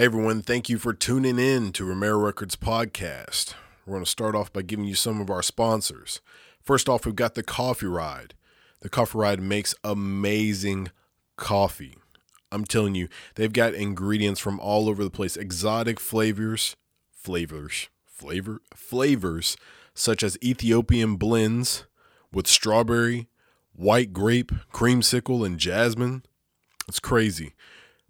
Hey everyone, thank you for tuning in to Romero Records podcast. We're going to start off by giving you some of our sponsors. First off, we've got the Coffee Ride. The Coffee Ride makes amazing coffee. I'm telling you, they've got ingredients from all over the place, exotic flavors, flavors, flavor, flavors such as Ethiopian blends with strawberry, white grape, creamsicle, and jasmine. It's crazy.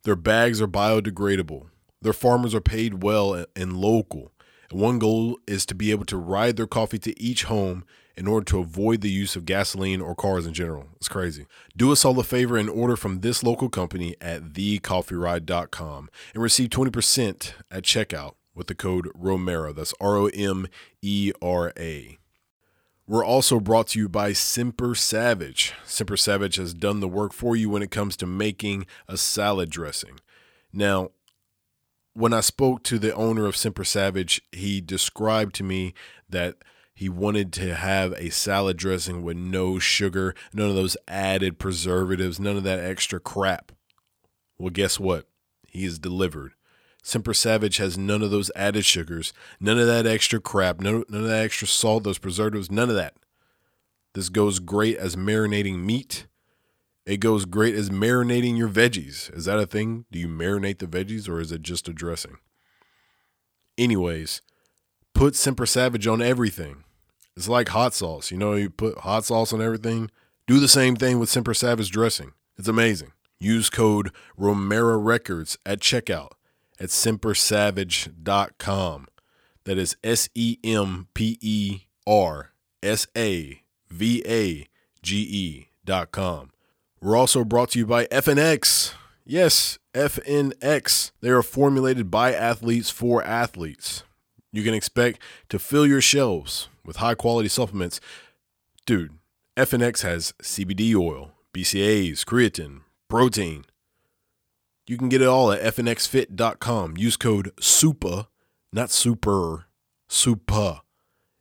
Their bags are biodegradable. Their farmers are paid well and local. One goal is to be able to ride their coffee to each home in order to avoid the use of gasoline or cars in general. It's crazy. Do us all a favor and order from this local company at thecoffeeride.com and receive 20% at checkout with the code Romero. That's R O M E R A. We're also brought to you by Semper Savage. Semper Savage has done the work for you when it comes to making a salad dressing. Now, when I spoke to the owner of Semper Savage, he described to me that he wanted to have a salad dressing with no sugar, none of those added preservatives, none of that extra crap. Well, guess what? He is delivered. Semper Savage has none of those added sugars, none of that extra crap, none, none of that extra salt, those preservatives, none of that. This goes great as marinating meat. It goes great as marinating your veggies. Is that a thing? Do you marinate the veggies or is it just a dressing? Anyways, put Semper Savage on everything. It's like hot sauce. You know, you put hot sauce on everything. Do the same thing with Semper Savage dressing. It's amazing. Use code Romero Records at checkout at sempersavage.com. That is S E M P E R S A V A G E dot com. We're also brought to you by FNX. Yes, FNX. They are formulated by athletes for athletes. You can expect to fill your shelves with high quality supplements. Dude, FNX has CBD oil, BCAAs, creatine, protein. You can get it all at fnxfit.com. Use code SUPA, not super, SUPA,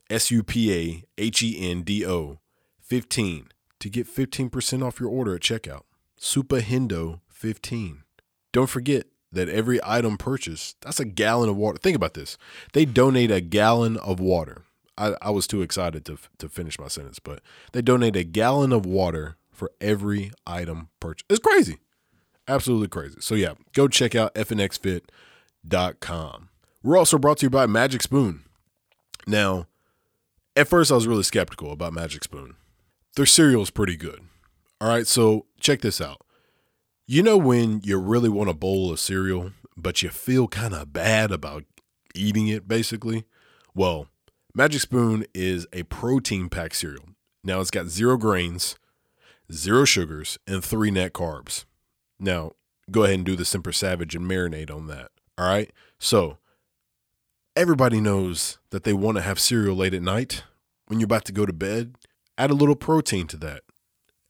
S U P A H E N D O, 15 to get 15% off your order at checkout. Supa Hendo 15. Don't forget that every item purchased, that's a gallon of water. Think about this. They donate a gallon of water. I, I was too excited to, to finish my sentence, but they donate a gallon of water for every item purchased. It's crazy. Absolutely crazy. So, yeah, go check out fnxfit.com. We're also brought to you by Magic Spoon. Now, at first, I was really skeptical about Magic Spoon. Their cereal is pretty good. All right, so check this out. You know when you really want a bowl of cereal, but you feel kind of bad about eating it, basically? Well, Magic Spoon is a protein packed cereal. Now it's got zero grains, zero sugars, and three net carbs. Now, go ahead and do the Semper Savage and marinate on that. All right. So, everybody knows that they want to have cereal late at night when you're about to go to bed. Add a little protein to that.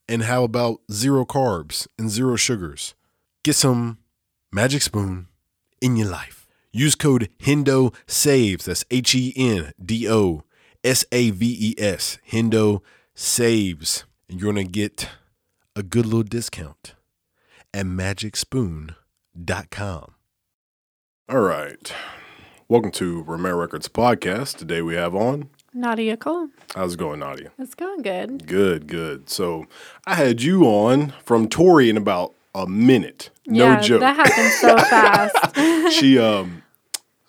And how about zero carbs and zero sugars? Get some Magic Spoon in your life. Use code HENDO SAVES. That's H E N D O S A V E S. HENDO SAVES. And you're going to get a good little discount at magicspoon.com. All right. Welcome to Romero Records Podcast. Today we have on. Nadia Cole. How's it going, Nadia? It's going good. Good, good. So I had you on from Tori in about a minute. No yeah, joke. That happened so fast. she um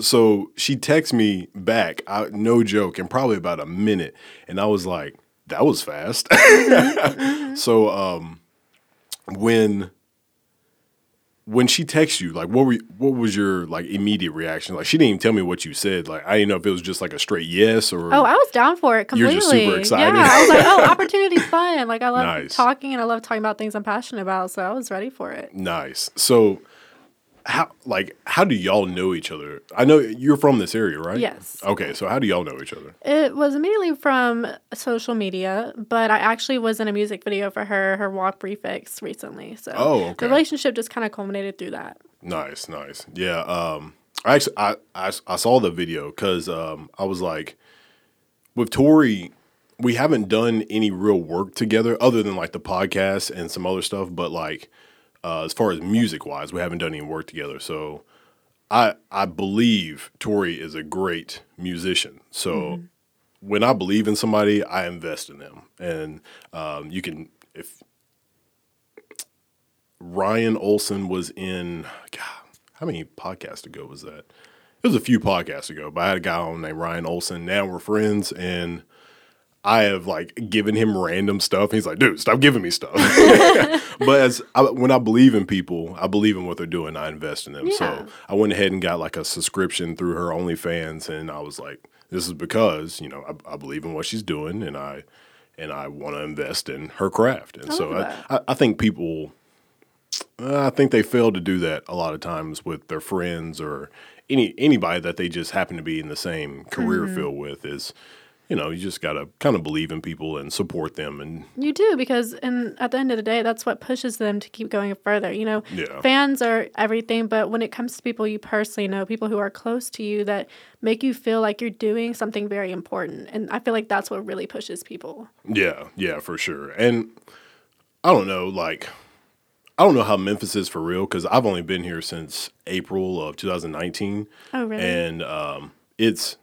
so she texted me back, I, no joke, in probably about a minute. And I was like, that was fast. so um when when she texted you, like what were what was your like immediate reaction? Like she didn't even tell me what you said. Like I didn't know if it was just like a straight yes or Oh, I was down for it completely. You're just super excited. Yeah, I was like, oh, opportunity's fun. Like I love Nice. talking and I love talking about things I'm passionate about, so I was ready for it. nice. So how like how do y'all know each other? I know you're from this area, right? Yes. Okay, so how do y'all know each other? It was immediately from social media, but I actually was in a music video for her, her walk prefix recently. So Oh, okay. the relationship just kind of culminated through that. Nice, nice. Yeah. Um, I actually I I, I saw the video because um, I was like, with Tori, we haven't done any real work together other than like the podcast and some other stuff. But like, uh, as far as music wise, we haven't done any work together. So I I believe Tori is a great musician. So when I believe in somebody, I invest in them, and um, you can if Ryan Olson was in God, how many podcasts ago was that? It was a few podcasts ago, but I had a guy on named Ryan Olson. Now we're friends, and I have like given him random stuff. He's like, dude, stop giving me stuff. but as I, when I believe in people, I believe in what they're doing. I invest in them. Yeah. So I went ahead and got like a subscription through her OnlyFans, and I was like, this is because you know I, I believe in what she's doing, and I and I want to invest in her craft. And so I, I, I think people, uh, I think they fail to do that a lot of times with their friends or any anybody that they just happen to be in the same career Mm-hmm. field with. Is you know you just got to kind of believe in people and support them and You do because, and at the end of the day, that's what pushes them to keep going further. You know, Yeah. fans are everything, but when it comes to people you personally know, people who are close to you that make you feel like you're doing something very important, and I feel like that's what really pushes people. Yeah, yeah, for sure. And I don't know, like, I don't know how Memphis is for real because I've only been here since April of 2019, Oh, really? and um, it's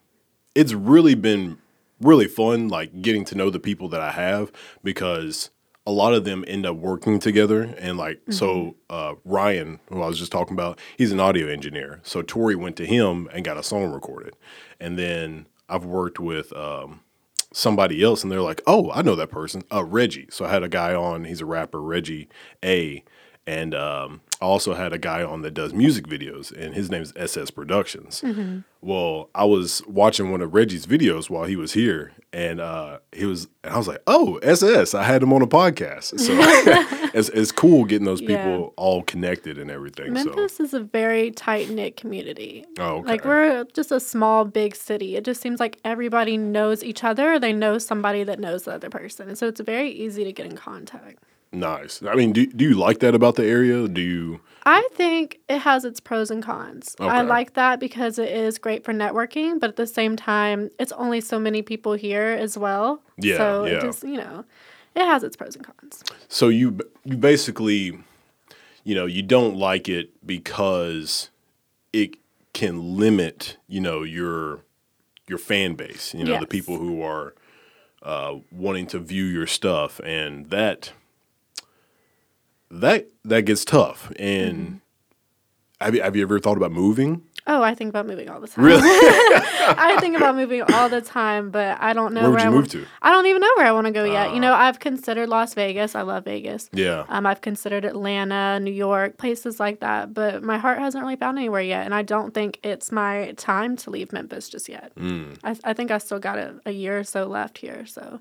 it's really been really fun, like getting to know the people that I have because a lot of them end up working together. And like, so uh, Ryan, who I was just talking about, he's an audio engineer. So Tori went to him and got a song recorded, and then I've worked with. Um, somebody else and they're like, "Oh, I know that person, uh, Reggie." So I had a guy on. He's a rapper, Reggie A, and um, I also had a guy on that does music videos, and his name is SS Productions. Well, I was watching one of Reggie's videos while he was here, and uh, he was, and I was like, "Oh, SS!" I had him on a podcast, so it's, it's cool getting those people Yeah. all connected and everything. So Memphis is a very tight knit community. Oh, okay. Like we're just a small, big city. It just seems like everybody knows each other. Or they know somebody that knows the other person, and so it's very easy to get in contact. Nice. I mean, do do you like that about the area? Do you? I think it has its pros and cons. I like that because it is great for networking, but at the same time, it's only so many people here as well. Yeah, So yeah. it just, you know, it has its pros and cons. So you you basically, you know, you don't like it because it can limit, you know, your your fan base. You know, the people who are uh, wanting to view your stuff, and that that that gets tough. And Mm-hmm. have you have you ever thought about moving? Oh, I think about moving all the time. Really? I think about moving all the time, but I don't know Where would I you move to? I don't even know where I want to go yet. You Ah. know, I've considered Las Vegas. I love Vegas. Yeah. Um, I've considered Atlanta, New York, places like that, but my heart hasn't really found anywhere yet, and I don't think it's my time to leave Memphis just yet. Mm. I, I think I still got a, a year or so left here. So,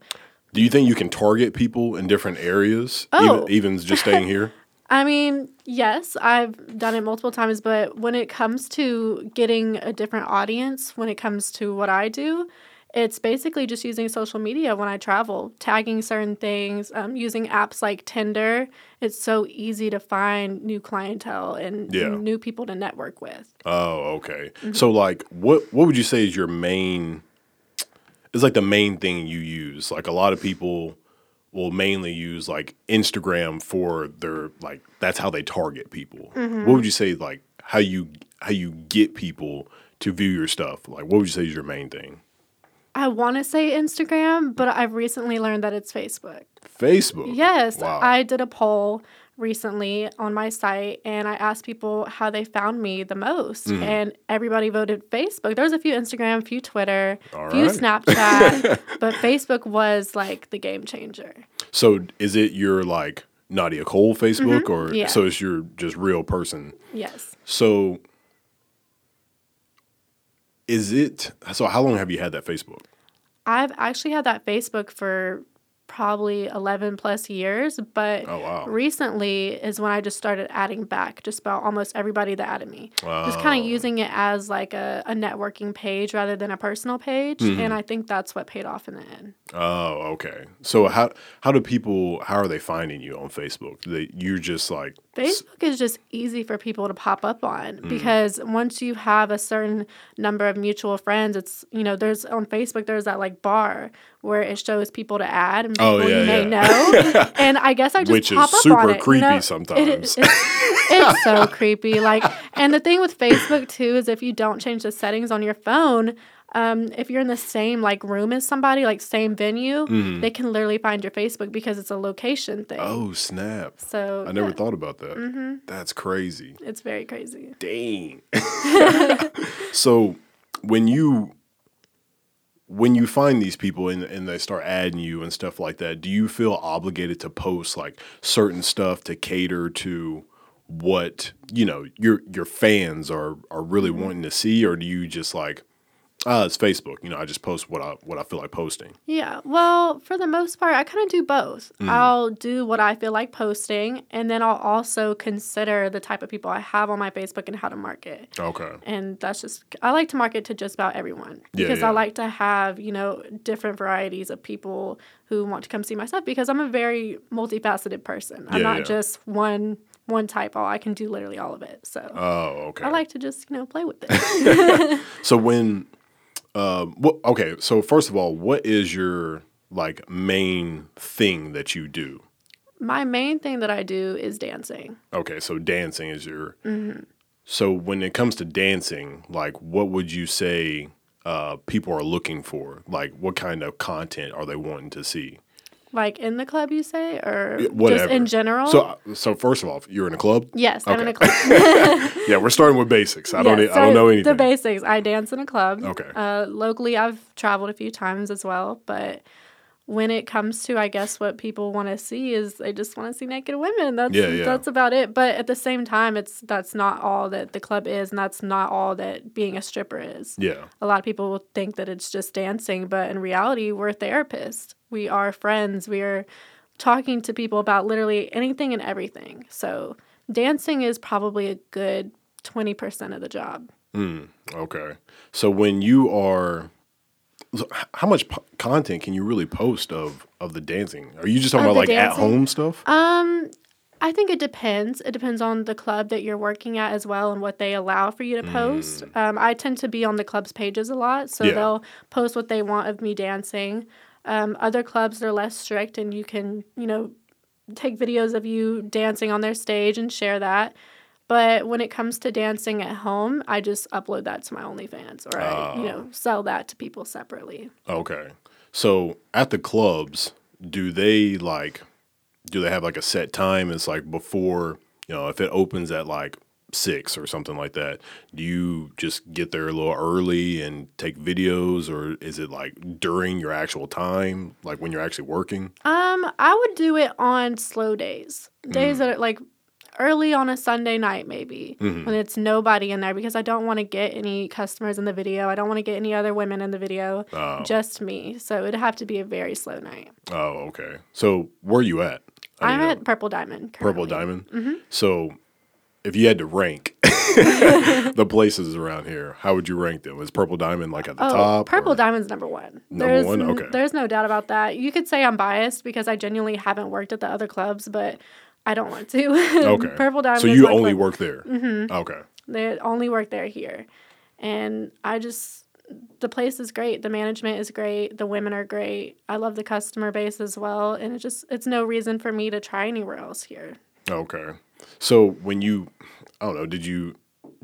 Do you think you can target people in different areas, Oh. even even just staying here? I mean, yes, I've done it multiple times, but when it comes to getting a different audience, when it comes to what I do, it's basically just using social media when I travel, tagging certain things, um, using apps like Tinder. It's so easy to find new clientele and Yeah. new people to network with. Oh, okay. Mm-hmm. So like what what would you say is your main is like the main thing you use? Like a lot of people will mainly use like Instagram for their like that's how they target people. Mm-hmm. What would you say like how you how you get people to view your stuff? Like what would you say is your main thing? I want to say Instagram, but I've recently learned that it's Facebook. Facebook. Yes, Wow. I did a poll recently on my site and I asked people how they found me the most Mm-hmm. and everybody voted Facebook. There was a few Instagram, a few Twitter, a few right. Snapchat, but Facebook was like the game changer. So is it your like Nadia Cole Facebook or Mm-hmm. Yeah. so it's your just real person? Yes. So is it so how long have you had that Facebook? I've actually had that Facebook for probably 11 plus years, but Oh, wow. recently is when I just started adding back just about almost everybody that added me. Just Oh. kind of using it as like a, a networking page rather than a personal page. Mm-hmm. And I think that's what paid off in the end. Oh, okay. So how how do people how are they finding you on Facebook? That you're just like Facebook is just easy for people to pop up on mm. because once you have a certain number of mutual friends, it's you know there's on Facebook there's that like bar where it shows people to add and oh, people Oh, yeah, you may yeah. know, and I guess I just Which is pop up super on it. you creepy know? It sometimes. it's, it's so creepy. Like, and the thing with Facebook too is if you don't change the settings on your phone. Um, if you're in the same like room as somebody, like same venue, they can literally find your Facebook because it's a location thing. Mm-hmm. Oh snap! So I never yeah, thought about that. That's crazy. it's very crazy. Dang. so when you when you find these people and, and they start adding you and stuff like that, do you feel obligated to post like certain stuff to cater to what you know your your fans are are really wanting to see, or do you just like ah it's Facebook, you know I just post what I what I feel like posting. Yeah. Well, for the most part, I kind of do both. I'll do what I feel like posting, and then I'll also consider the type of people I have on my Facebook and how to market. Okay. And that's just, I like to market to just about everyone because yeah. I like to have, you know, different varieties of people who want to come see my stuff because I'm a very multifaceted person. I'm Yeah, not yeah. just one one type. All I can do literally all of it. So Oh, okay. I like to just, you know, play with it. So when, um, what? Okay, so first of all, what is your like main thing that you do? my main thing that I do is dancing. Okay, so dancing is your. Mm-hmm. So when it comes to dancing, like, what would you say uh, people are looking for? Like, what kind of content are they wanting to see? Like in the club, you say, or Whatever. just in general? So, so first of all, you're in a club. yes, I'm in a club. Yeah, we're starting with basics. I don't. I don't know anything. The basics. I dance in a club. Okay. Uh, locally, I've traveled a few times as well, but when it comes to, I guess, what people want to see is they just want to see naked women. That's Yeah, yeah. that's about it. But at the same time, it's that's not all that the club is, and that's not all that being a stripper is. yeah. A lot of people will think that it's just dancing, but in reality, we're therapists. We are friends. We are talking to people about literally anything and everything. So dancing is probably a good 20% of the job. Okay. So when you are, how much po- content can you really post of of the dancing? Are you just talking Of about like at home stuff? Um, I think it depends. It depends on the club that you're working at as well and what they allow for you to post. Um, I tend to be on the club's pages a lot, so Mm. Yeah. they'll post what they want of me dancing. Um, other clubs they're less strict, and you can you know take videos of you dancing on their stage and share that. But when it comes to dancing at home, I just upload that to my OnlyFans or I, you know, sell that to people separately. Okay. So at the clubs, do they like do they have like a set time? It's like before, you know, if it opens at like six or something like that, do you just get there a little early and take videos or is it like during your actual time, like when you're actually working? Um, I would do it on slow days. Days that are like early on a Sunday night, maybe when it's nobody in there, because I don't want to get any customers in the video. I don't want to get any other women in the video, Oh. just me. So it'd have to be a very slow night. Oh, okay. So where are you at? I I'm uh, at Purple Diamond. Purple currently. Diamond. So if you had to rank the places around here, how would you rank them? Is Purple Diamond like at the Oh, top? Purple or- Diamond's number one. Number there's, one? Okay. There's no doubt about that. You could say I'm biased because I genuinely haven't worked at the other clubs, but I don't want to. Okay. Purple Diamond. So you only club. work there. Mm-hmm. Okay. They only work there here. And I just, the place is great. The management is great. The women are great. I love the customer base as well. And it just, it's no reason for me to try anywhere else here. Okay. So when you, I don't know, did you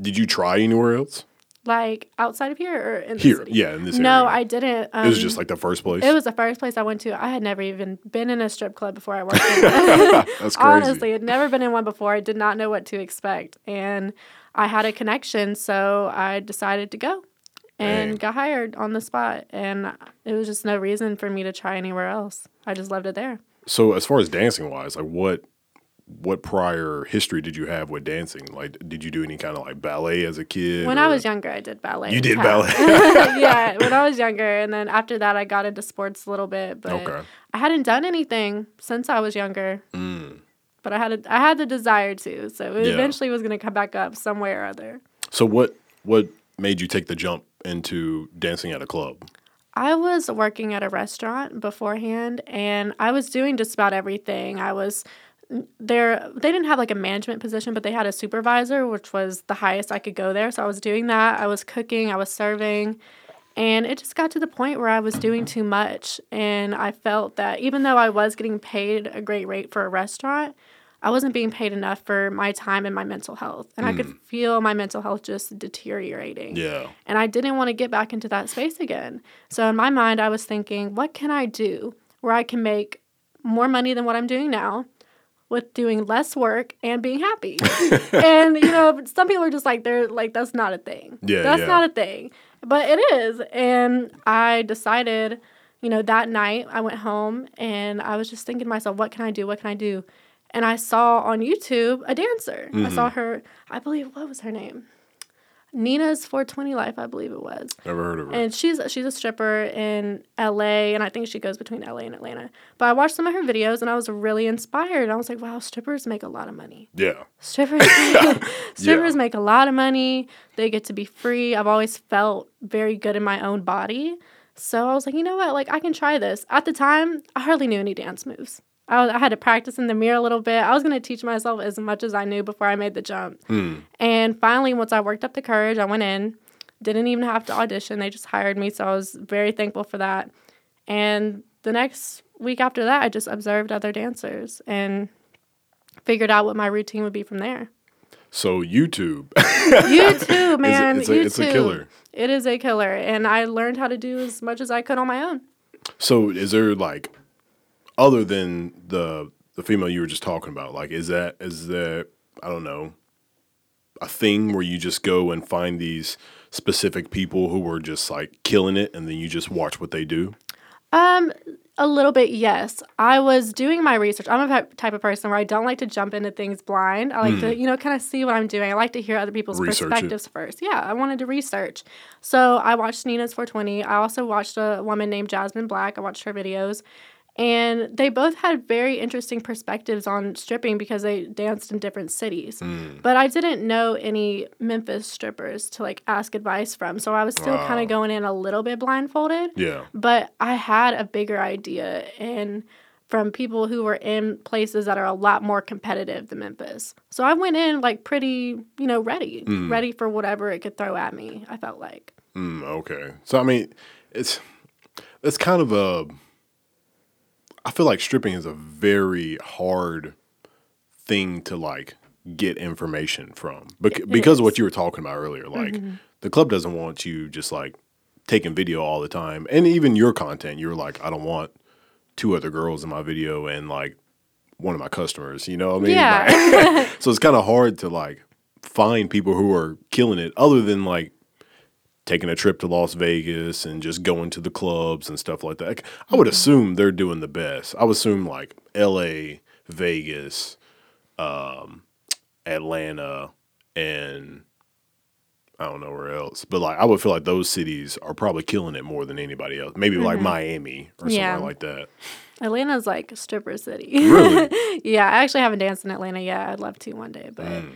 did you try anywhere else? Like outside of here or in the Here, city? yeah, in this No, area. I didn't. Um, it was just like the first place. it was the first place I went to. I had never even been in a strip club before I worked in That's crazy. Honestly, I'd never been in one before. I did not know what to expect. And I had a connection, so I decided to go and Dang. got hired on the spot. And it was just no reason for me to try anywhere else. I just loved it there. So as far as dancing wise, like what what prior history did you have with dancing? Like did you do any kind of like ballet as a kid? When I was younger, I did ballet. You did tap. ballet. yeah, when I was younger. And then after that, I got into sports a little bit. But Okay. I hadn't done anything since I was younger. Mm. But I had a, I had the desire to. So it Yeah. eventually was going to come back up somewhere or other. So what what made you take the jump into dancing at a club? I was working at a restaurant beforehand and I was doing just about everything. I was there they didn't have like a management position, but they had a supervisor, which was the highest I could go there. So I was doing that. I was cooking, I was serving, and it just got to the point where I was doing too much. And I felt that even though I was getting paid a great rate for a restaurant, I wasn't being paid enough for my time and my mental health. And I could mm. feel my mental health just deteriorating. Yeah. And I didn't want to get back into that space again. So in my mind, I was thinking, what can I do where I can make more money than what I'm doing now? With doing less work and being happy. and, you know, some people are just like, they're like, that's not a thing. Yeah, That's yeah. not a thing. But it is. And I decided, you know, that night I went home and I was just thinking to myself, what can I do? What can I do? And I saw on YouTube a dancer. I saw Mm-hmm. her, I believe, what was her name? Nina's 420 Life, I believe it was. Never heard of her. And she's she's a stripper in LA, and I think she goes between LA and Atlanta. But I watched some of her videos, and I was really inspired. I was like, wow, strippers make a lot of money. yeah. Strippers, strippers make a lot of money. They get to be free. I've always felt very good in my own body. So I was like, you know what? Like, I can try this. At the time, I hardly knew any dance moves. I, I had to practice in the mirror a little bit. I was going to teach myself as much as I knew before I made the jump. Hmm. And finally, once I worked up the courage, I went in. Didn't even have to audition. They just hired me. So I was very thankful for that. And the next week after that, I just observed other dancers and figured out what my routine would be from there. So YouTube. YouTube, man. it's a- you it's a killer. It is a killer. And I learned how to do as much as I could on my own. so is there like other than the the female you were just talking about, like is that is that I don't know a thing where you just go and find these specific people who were just like killing it and then you just watch what they do? Um, a little bit, yes. I was doing my research. I'm a type- of person where I don't like to jump into things blind. I like to, you know, kind of see what I'm doing. I like to hear other people's Hmm. Research it. perspectives first. Yeah, I wanted to research. So I watched Nina's 420. I also watched a woman named Jasmine Black. I watched her videos. And they both had very interesting perspectives on stripping because they danced in different cities. Hmm. But I didn't know any Memphis strippers to like ask advice from. So I was still kind of going in a little bit blindfolded Yeah. but I had a bigger idea and from people who were in places that are a lot more competitive than Memphis. So I went in like pretty, you know, ready, ready for whatever it could throw at me. I felt like. Mm, okay. So I mean, it's it's kind of a. I feel like stripping is a very hard thing to like get information from Bec- It because of what you were talking about earlier. Like mm-hmm. the club doesn't want you just like taking video all the time, and even your content. You're like, I don't want two other girls in my video and like one of my customers. You know what I mean? Yeah. Like- so it's kind of hard to like find people who are killing it, other than like taking a trip to Las Vegas and just going to the clubs and stuff like that. I would mm-hmm. assume they're doing the best. I would assume like L.A., Vegas, um, Atlanta, and I don't know where else. But like, I would feel like those cities are probably killing it more than anybody else. Maybe like mm-hmm. Miami or somewhere like that. Atlanta's like a stripper city. Really? yeah, I actually haven't danced in Atlanta yet. I'd love to one day, but mm.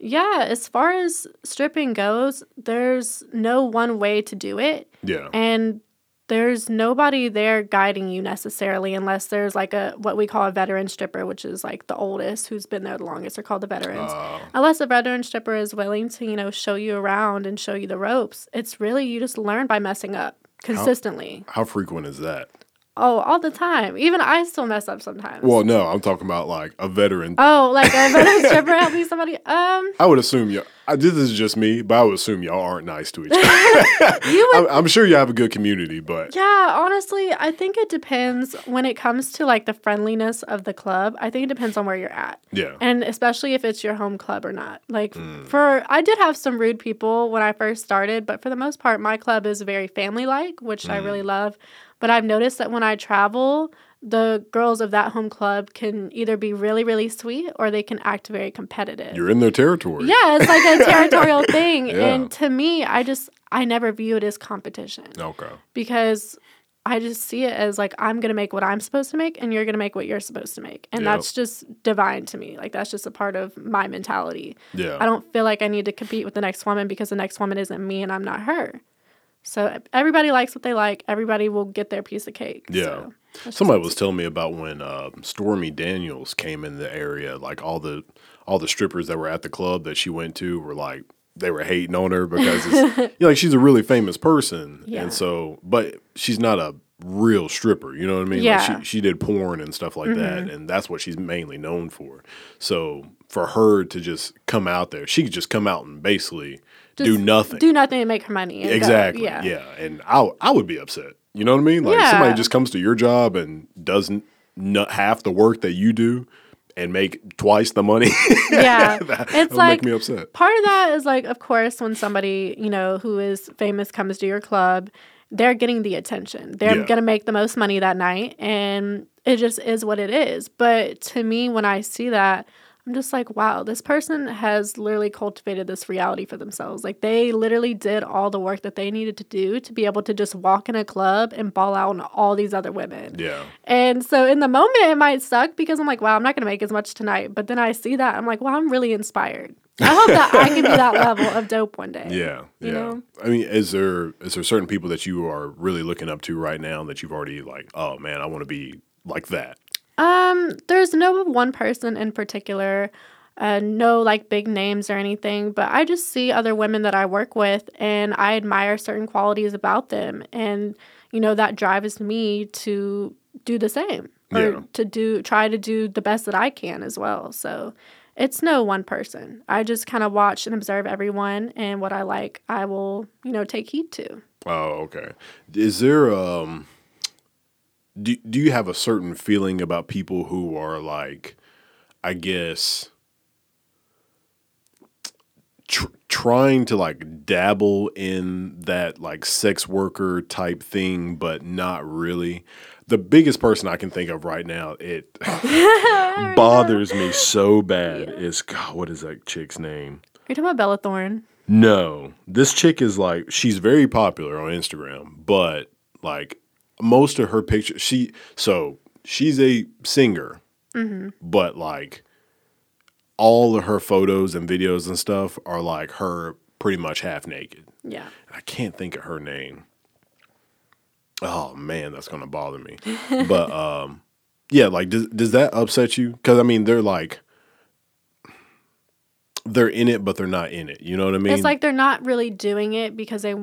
Yeah, as far as stripping goes, there's no one way to do it. Yeah. and there's nobody there guiding you necessarily unless there's like a what we call a veteran stripper which is like the oldest who's been there the longest they're called the veterans Uh, unless a veteran stripper is willing to you know show you around and show you the ropes it's really you just learn by messing up consistently how frequent is that? Oh all the time even i still mess up sometimes Well, no, I'm talking about like a veteran. oh like a veteran stripper helping somebody um I would assume you. I, this is just me, but I would assume y'all aren't nice to each other. you would I'm, I'm sure you have a good community, but Yeah, honestly, I think it depends when it comes to like the friendliness of the club. I think it depends on where you're at. yeah, And especially if it's your home club or not. Like for I did have some rude people when I first started, but for the most part my club is very family like, which I really love. But I've noticed that when I travel, the girls of that home club can either be really really sweet or they can act very competitive. you're in their territory. yeah, it's like a territorial thing. Yeah. And to me, I just I never view it as competition Okay. because I just see it as like I'm gonna make what I'm supposed to make and you're gonna make what you're supposed to make. And Yep. that's just divine to me. Like that's just a part of my mentality. Yeah. I don't feel like I need to compete with the next woman because the next woman isn't me and I'm not her. So everybody likes what they like. Everybody will get their piece of cake. Yeah. So Somebody was telling me about when uh, Stormy Daniels came in the area, like all the all the strippers that were at the club that she went to were like they were hating on her because it's, you know, like she's a really famous person, Yeah. and so but she's not a real stripper. You know what I mean? Yeah. Mm-hmm. Like she she did porn and stuff like that, and that's what she's mainly known for. So for her to just come out there, she could just come out and basically do nothing. Do nothing to make her money. and go. Exactly. Yeah. Yeah. And I I would be upset. You know what I mean? Like somebody just comes to your job and doesn't not half the work that you do and make twice the money. Yeah. that it's would like make me upset. part of that is like, of course, when somebody, you know, who is famous comes to your club, they're getting the attention. They're Yeah. going to make the most money that night. And it just is what it is. But to me, when I see that, I'm just like, wow, this person has literally cultivated this reality for themselves. Like they literally did all the work that they needed to do to be able to just walk in a club and ball out on all these other women. Yeah. And so in the moment, it might suck because I'm like, wow, I'm not going to make as much tonight. But then I see that, I'm like, wow, I'm really inspired. I hope that I can be that level of dope one day. Yeah. You Yeah. know? I mean, is there is there certain people that you are really looking up to right now that you've already like, oh man, I want to be like that. Um, there's no one person in particular, uh, no like big names or anything, but I just see other women that I work with and I admire certain qualities about them. And, you know, that drives me to do the same or Yeah. to do, try to do the best that I can as well. So it's no one person. I just kind of watch and observe everyone and what I like, I will, you know, take heed to. Oh, okay. Is there um do do you have a certain feeling about people who are like I guess tr- trying to like dabble in that like sex worker type thing but not really? The biggest person I can think of right now it bothers me so bad is God, what is that chick's name? Are you talking about Bella Thorne? No, this chick is like she's very popular on Instagram, but like most of her pictures, she so she's a singer, but like all of her photos and videos and stuff are like her pretty much half naked. Yeah. I can't think of her name. Oh man, that's gonna bother me. but um, yeah, like does does that upset you? Because I mean, they're like they're in it, but they're not in it. You know what I mean? It's like they're not really doing it because they.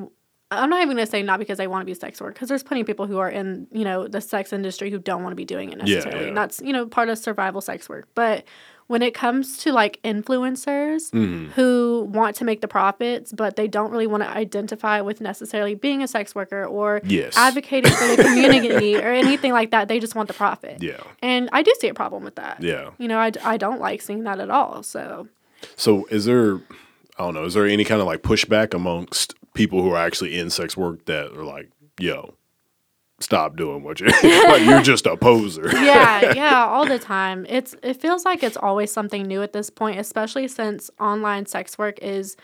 I'm not even gonna say not because they want to be sex work because there's plenty of people who are in you know the sex industry who don't want to be doing it necessarily. yeah. And that's you know part of survival sex work. But when it comes to like influencers Mm-hmm. who want to make the profits, but they don't really want to identify with necessarily being a sex worker or Yes. advocating for the community or anything like that, they just want the profit. yeah, And I do see a problem with that. yeah. You know, I, I don't like seeing that at all. So So is there? I don't know. Is there any kind of like pushback amongst people who are actually in sex work that are like, "Yo, stop doing what you're like, you're just a poser." yeah, yeah, all the time. It's it feels like it's always something new at this point, especially since online sex work is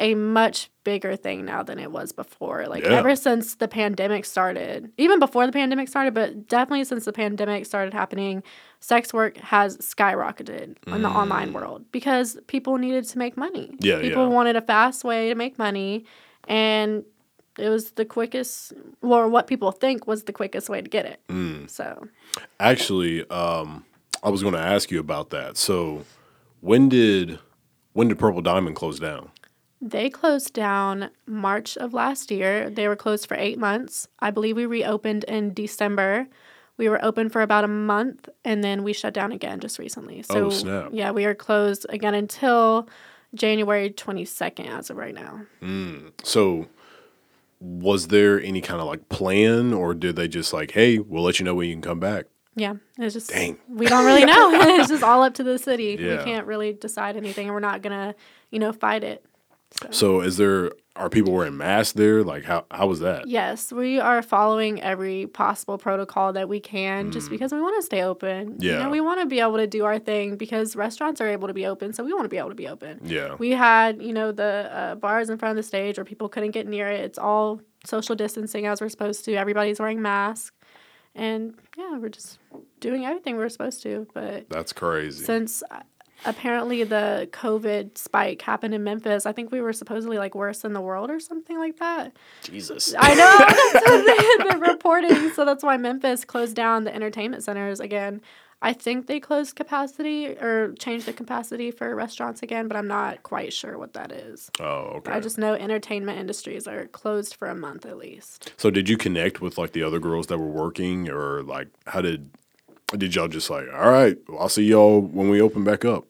a much bigger thing now than it was before. Like Yeah. ever since the pandemic started, even before the pandemic started, but definitely since the pandemic started happening, sex work has skyrocketed in the online world because people needed to make money. Mm. Yeah, people yeah. wanted a fast way to make money, and it was the quickest, or what people think was the quickest way to get it. Mm. So. Actually, um, I was going to ask you about that. So, when did when did Purple Diamond close down? They closed down March of last year. They were closed for eight months. I believe we reopened in December. We were open for about a month and then we shut down again just recently. So, Oh, snap. yeah, we are closed again until January 22nd as of right now. Mm. So, was there any kind of like plan, or did they just like, "Hey, we'll let you know when you can come back"? Yeah, it's just, Dang. we don't really know. it's just all up to the city. Yeah. We can't really decide anything and we're not going to, you know, fight it. So, is there are people wearing masks there? Like, how how was that? Yes, we are following every possible protocol that we can just because we want to stay open. You Mm. Yeah. know, we want to be able to do our thing because restaurants are able to be open, so we want to be able to be open. Yeah. We had, you know, the uh, bars in front of the stage where people couldn't get near it. It's all social distancing as we're supposed to. Everybody's wearing masks. And yeah, we're just doing everything we're supposed to. But That's crazy. since apparently the COVID spike happened in Memphis. I think we were supposedly like worse in the world or something like that. Jesus. I know that's what they- they're reporting. So that's why Memphis closed down the entertainment centers again. I think they closed capacity or changed the capacity for restaurants again, but I'm not quite sure what that is. Oh, okay. I just know entertainment industries are closed for a month at least. so did you connect with like the other girls that were working, or like how did did y'all just like, all right, I'll see y'all when we open back up?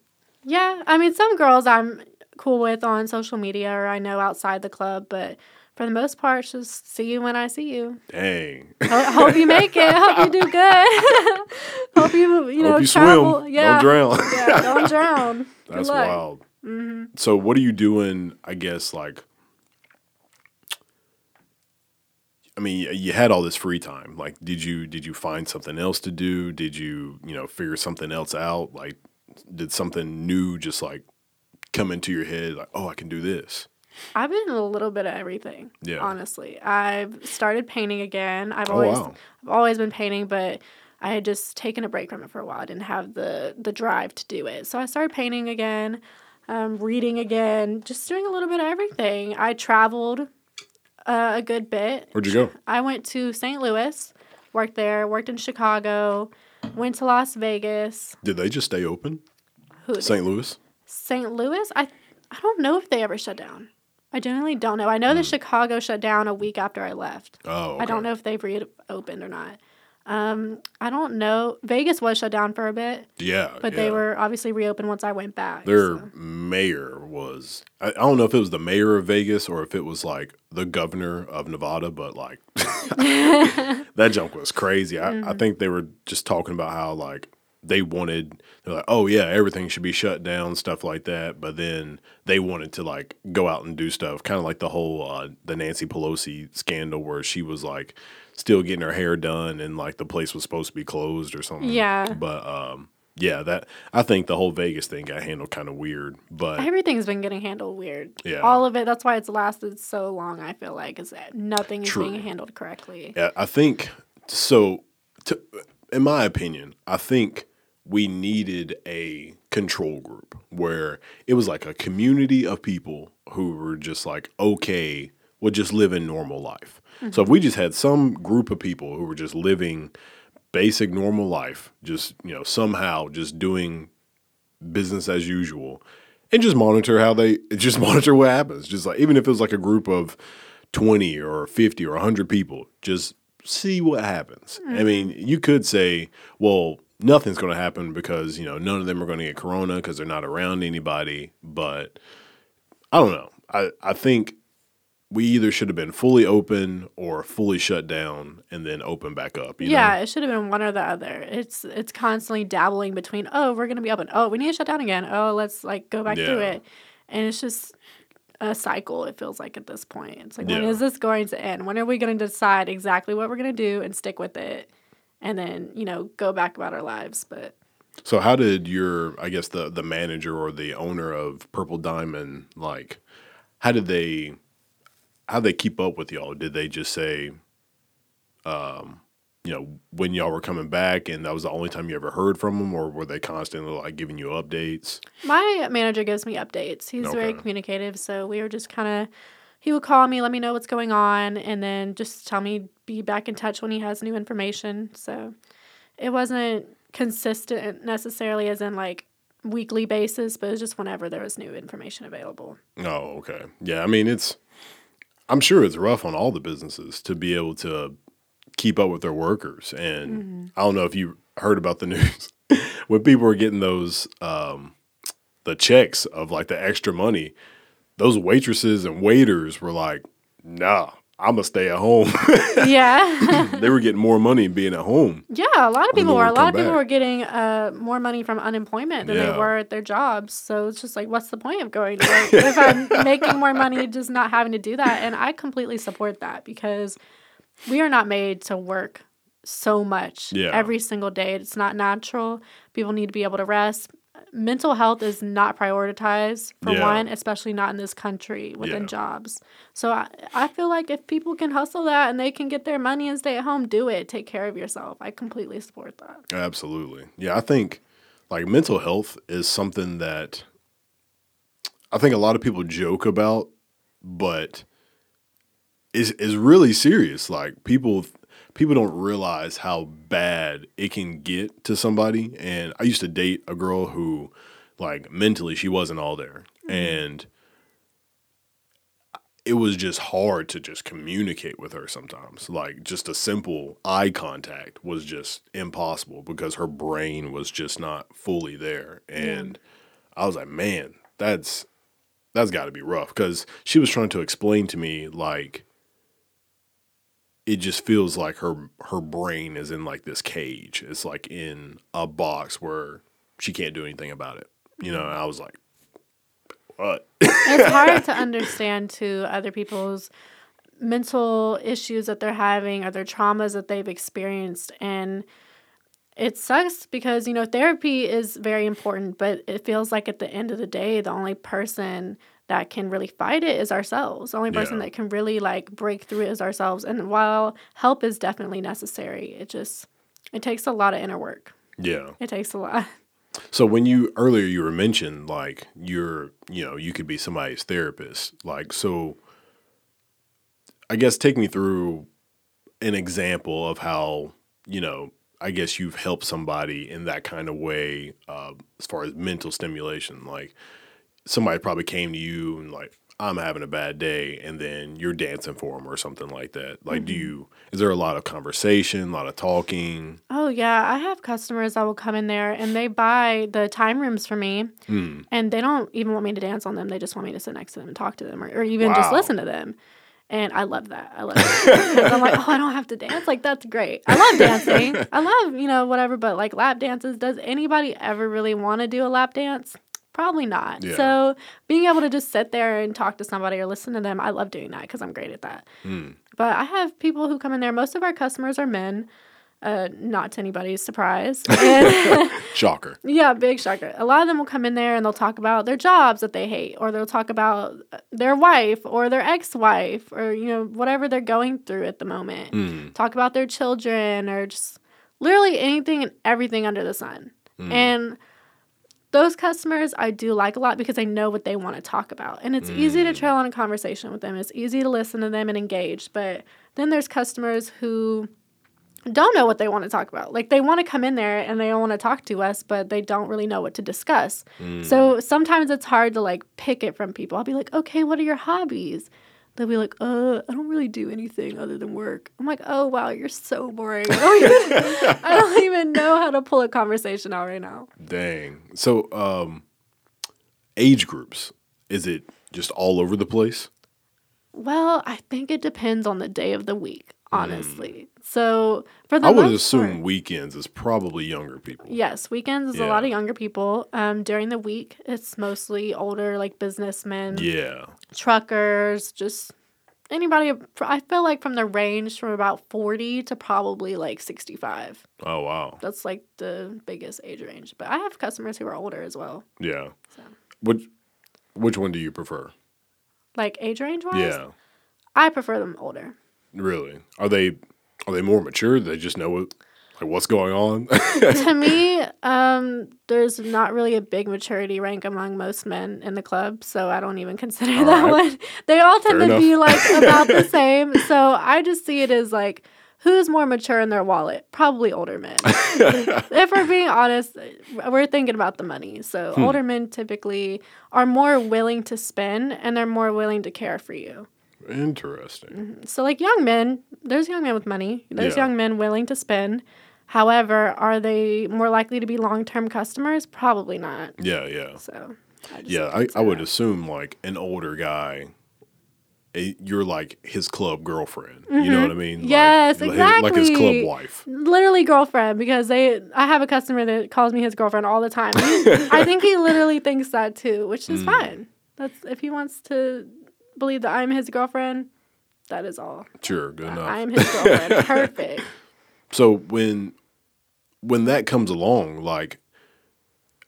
Yeah, I mean, some girls I'm cool with on social media or I know outside the club, but for the most part, it's just see you when I see you. Dang. Ho- hope you make it. Hope you do good. hope you you know Hope you travel. swim. Yeah, Don't drown. yeah, don't drown. That's wild. Mm-hmm. So what are you doing? I guess like, I mean, you had all this free time. Like, did you did you find something else to do? Did you you know figure something else out? Like, did something new just like come into your head? Like, oh, I can do this. I've been a little bit of everything. Yeah. Honestly, I've started painting again. I've Oh, always wow. I've always been painting, but I had just taken a break from it for a while. I didn't have the the drive to do it, so I started painting again, um, reading again, just doing a little bit of everything. I traveled uh, a good bit. Where'd you go? I went to St. Louis, worked there, worked in Chicago, went to Las Vegas. Did they just stay open? Who? St. Louis. St. Louis, I I don't know if they ever shut down. I genuinely don't know. I know that Chicago shut down a week after I left. Oh, I don't know if they've reopened or not. Um, I don't know. Vegas was shut down for a bit, Yeah, but yeah. they were obviously reopened once I went back. Their so. mayor was I, I don't know if it was the mayor of Vegas or if it was like the governor of Nevada, but like that junk was crazy. I, Mm-hmm. I think they were just talking about how like they wanted they're like, oh yeah, everything should be shut down, stuff like that. But then they wanted to like go out and do stuff, kind of like the whole uh, the Nancy Pelosi scandal where she was like still getting her hair done and like the place was supposed to be closed or something. Yeah. But um yeah, that I think the whole Vegas thing got handled kind of weird, but Everything's been getting handled weird. Yeah. All of it. That's why it's lasted so long. I feel like is that nothing is True. being handled correctly. Yeah, I think so. To, in my opinion, I think we needed a control group where it was like a community of people who were just like okay with just live living normal life. So if we just had some group of people who were just living basic normal life, just you know somehow just doing business as usual and just monitor how they just monitor what happens. Just like even if it was like a group of 20 or 50 or 100 people just see what happens. I mean mm-hmm. you could say well nothing's going to happen because you know none of them are going to get corona because they're not around anybody but i don't know. I, I think we either should have been fully open or fully shut down and then open back up you yeah, know? it should have been one or the other. It's it's constantly dabbling between oh we're gonna be open oh we need to shut down again oh let's like go back through Yeah. it, and it's just a cycle. It feels like at this point it's like when Yeah. is this going to end? When are we gonna decide exactly what we're gonna do and stick with it, and then you know go back about our lives? But So how did your I guess the the manager or the owner of Purple Diamond like how did they how they keep up with y'all? Did they just say um you know when y'all were coming back and that was the only time you ever heard from them or were they constantly like giving you updates? my manager gives me updates. He's very communicative, so we were just kind of. He would call me, let me know what's going on, and then just tell me be back in touch when he has new information. So it wasn't consistent necessarily, as in like weekly basis, but it was just whenever there was new information available. Oh, okay. Yeah, I mean it's I'm sure it's rough on all the businesses to be able to keep up with their workers. And I don't know if you heard about the news when people were getting those um the checks of like the extra money, those waitresses and waiters were like, "Nah, I'm gonna stay at home." yeah, they were getting more money being at home. yeah. A lot of people were. A lot of people back. were getting uh, more money from unemployment than Yeah. they were at their jobs. So it's just like, what's the point of going to work if I'm making more money, just not having to do that? And I completely support that because we are not made to work so much Yeah. every single day. It's not natural. People need to be able to rest. Mental health is not prioritized for Yeah. one, especially not in this country within Yeah. jobs. So I, I feel like if people can hustle that and they can get their money and stay at home, do it. Take care of yourself. I completely support that. Absolutely. Yeah, I think like mental health is something that I think a lot of people joke about, but is is really serious. Like people people don't realize how bad it can get to somebody. And I used to date a girl who like mentally she wasn't all there. Mm-hmm. And it was just hard to just communicate with her sometimes. Like just a simple eye contact was just impossible because her brain was just not fully there. And I was like, man, that's that's got to be rough because she was trying to explain to me like it just feels like her her brain is in like this cage. It's like in a box where she can't do anything about it. You know, and I was like, what? it's hard to understand to other people's mental issues that they're having or their traumas that they've experienced and it sucks because you know therapy is very important but it feels like at the end of the day the only person that can really fight it is ourselves the only person Yeah. that can really like break through it is ourselves and while help is definitely necessary it just it takes a lot of inner work Yeah. it takes a lot So when you earlier you were mentioned like you're you know you could be somebody's therapist like so I guess take me through an example of how you know I guess you've helped somebody in that kind of way uh, as far as mental stimulation like somebody probably came to you and like I'm having a bad day and then you're dancing for them or something like that like do you is there a lot of conversation a lot of talking Oh yeah, I have customers that will come in there and they buy the time rooms for me, Hmm. and they don't even want me to dance on them. They just want me to sit next to them and talk to them, or, or even just listen to them. And I love that. I love it. 'Cause I'm like, oh, I don't have to dance. Like that's great. I love dancing. I love you know whatever, but like lap dances. Does anybody ever really want to do a lap dance? Probably not. Yeah. So being able to just sit there and talk to somebody or listen to them, I love doing that because I'm great at that. Hmm. But I have people who come in there. Most of our customers are men, uh, not to anybody's surprise. Shocker yeah, big shocker. A lot of them will come in there and they'll talk about their jobs that they hate, or they'll talk about their wife or their ex-wife, or you know whatever they're going through at the moment. Mm. Talk about their children, or just literally anything and everything under the sun. And those customers I do like a lot because I know what they want to talk about. And it's easy to mm. trail on a conversation with them. It's easy to listen to them and engage. But then there's customers who don't know what they want to talk about. Like they want to come in there and they want to talk to us, but they don't really know what to discuss. So mm. sometimes it's hard to like pick it from people. I'll be like, okay, what are your hobbies? They'll be like, uh, I don't really do anything other than work. I'm like, oh wow, you're so boring. I don't even, I don't even know how to pull a conversation out right now. Dang. So, um, age groups, is it just all over the place? Well, I think it depends on the day of the week, honestly. So for the I would assume part- weekends is probably younger people. Yes, weekends is a lot of younger people. Um, during the week, it's mostly older, like businessmen, Yeah. truckers, just anybody. I feel like from the range from about forty to probably like sixty-five. Oh, wow. That's like the biggest age range. But I have customers who are older as well. Yeah. So. Which, which one do you prefer? Like age range wise, Yeah. I prefer them older. Really? Are they are they more mature? They just know what, like what's going on? to me, um, there's not really a big maturity rank among most men in the club, so I don't even consider All that right. one. They all tend Fair to be like about the same. So I just see it as like who's more mature in their wallet? Probably older men. if we're being honest, we're thinking about the money. So Hmm. older men typically are more willing to spend and they're more willing to care for you. Interesting. So like young men, there's young men with money. There's Yeah. young men willing to spend. However, are they more likely to be long-term customers? Probably not. Yeah, yeah. So I Yeah, I, I would that. assume like an older guy, eh, you're like his club girlfriend. You know what I mean? Mm-hmm. Yes, like, Like his club wife. literally girlfriend because they I have a customer that calls me his girlfriend all the time. I think he literally thinks that too, which Mm. is fine. That's if he wants to believe that I'm his girlfriend, that is all. Sure, good enough. I am his girlfriend. Perfect. So when when that comes along, like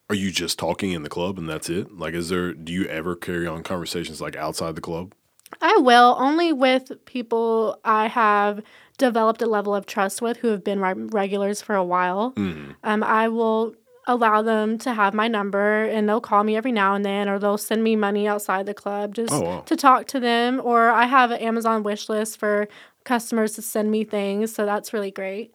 are you just talking in the club and that's it? Like is there do you ever carry on conversations like outside the club? I will only with people I have developed a level of trust with who have been re- regulars for a while. Mm. Um, I will allow them to have my number and they'll call me every now and then or they'll send me money outside the club just Oh, wow. to talk to them or I have an Amazon wish list for customers to send me things, so that's really great.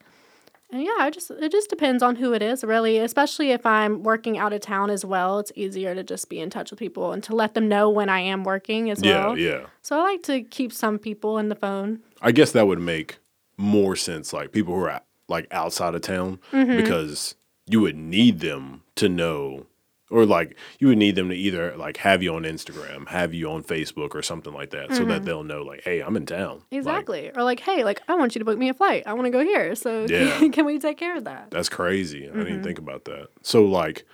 And yeah, I just it just depends on who it is, really. Especially if I'm working out of town as well, it's easier to just be in touch with people and to let them know when I am working as Yeah, well. yeah. So I like to keep some people in the phone. I guess that would make more sense, like people who are like outside of town, Mm-hmm. because you would need them to know, or like you would need them to either like have you on Instagram, have you on Facebook, or something like that, so that they'll know, like, hey, I'm in town. Like, Mm-hmm. Exactly. or like, hey, like I want you to book me a flight. I want to go here. So Yeah. can we take care of that? that's crazy. I Mm-hmm. didn't think about that. So like,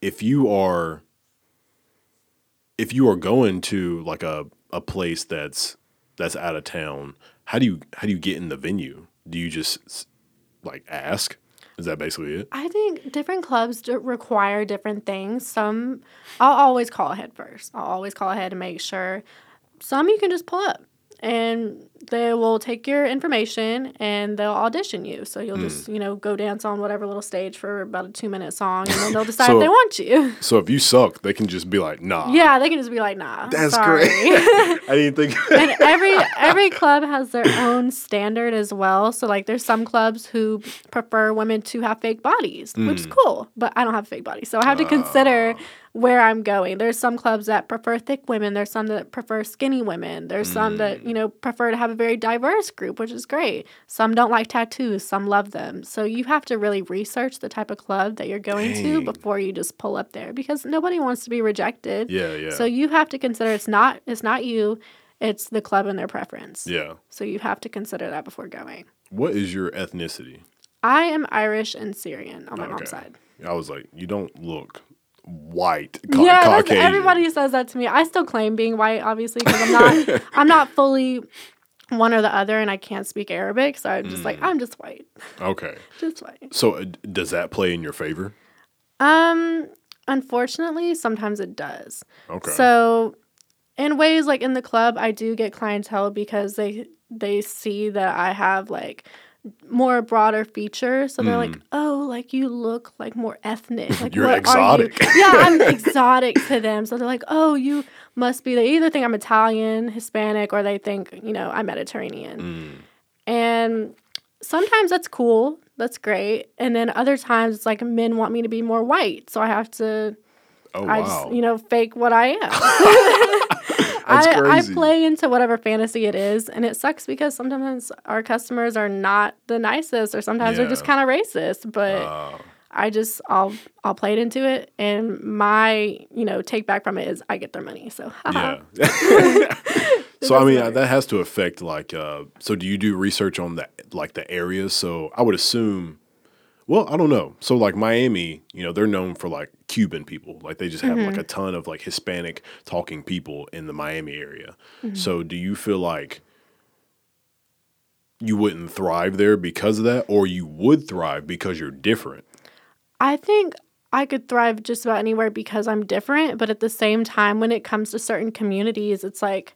if you are, if you are going to like a a place that's that's out of town, how do you how do you get in the venue? Do you just like ask? Is that basically it? I think different clubs require different things. Some, I'll always call ahead first. I'll always call ahead to make sure. Some you can just pull up and they will take your information and they'll audition you. So you'll just, Hmm. you know, go dance on whatever little stage for about a two minute song and then they'll decide So- if they want you. So if you suck, they can just be like, nah. yeah, they can just be like, nah. That's sorry. great. I didn't think. and every every club has their own standard as well. So like there's some clubs who prefer women to have fake bodies, which is cool, but I don't have a fake body. So I have to consider where I'm going. There's some clubs that prefer thick women, there's some that prefer skinny women. There's some that, mm. you know, prefer to have a very diverse group, which is great. Some don't like tattoos, some love them. So you have to really research the type of club that you're going Dang. to before you just pull up there because nobody wants to be rejected. yeah, yeah, So you have to consider it's not it's not you, it's the club and their preference. yeah. So you have to consider that before going. What is your ethnicity? I am Irish and Syrian on my mom's side. I was like, you don't look white. Ca- yeah, Caucasian. everybody says that to me. I still claim being white, obviously, because I'm not I'm not fully one or the other, and I can't speak Arabic, so I'm just like Mm. I'm just white, Okay. just white. So uh, does that play in your favor? Um, unfortunately, sometimes it does. Okay. So, in ways like in the club, I do get clientele because they they see that I have like more broader features. So they're like, "Oh, like you look like more ethnic. Like Mm. You're exotic. You? yeah, I'm exotic to them. So they're like, "Oh, you must be." They either think I'm Italian, Hispanic, or they think you know I'm Mediterranean. Mm. And sometimes that's cool. That's great. And then other times it's like men want me to be more white, so I have to oh I wow. just, you know, fake what I am. I, I play into whatever fantasy it is, and it sucks because sometimes our customers are not the nicest, or sometimes they're just kind of racist. But Uh, I just I'll I'll play it into it, and my you know take back from it is I get their money. So yeah. so I mean matter. that has to affect like uh so do you do research on the like the areas? So I would assume well, I don't know. So like Miami, you know, they're known for like Cuban people. Like they just have Mm-hmm. like a ton of like Hispanic talking people in the Miami area. Mm-hmm. So do you feel like you wouldn't thrive there because of that or you would thrive because you're different? I think I could thrive just about anywhere because I'm different, but at the same time, when it comes to certain communities, it's like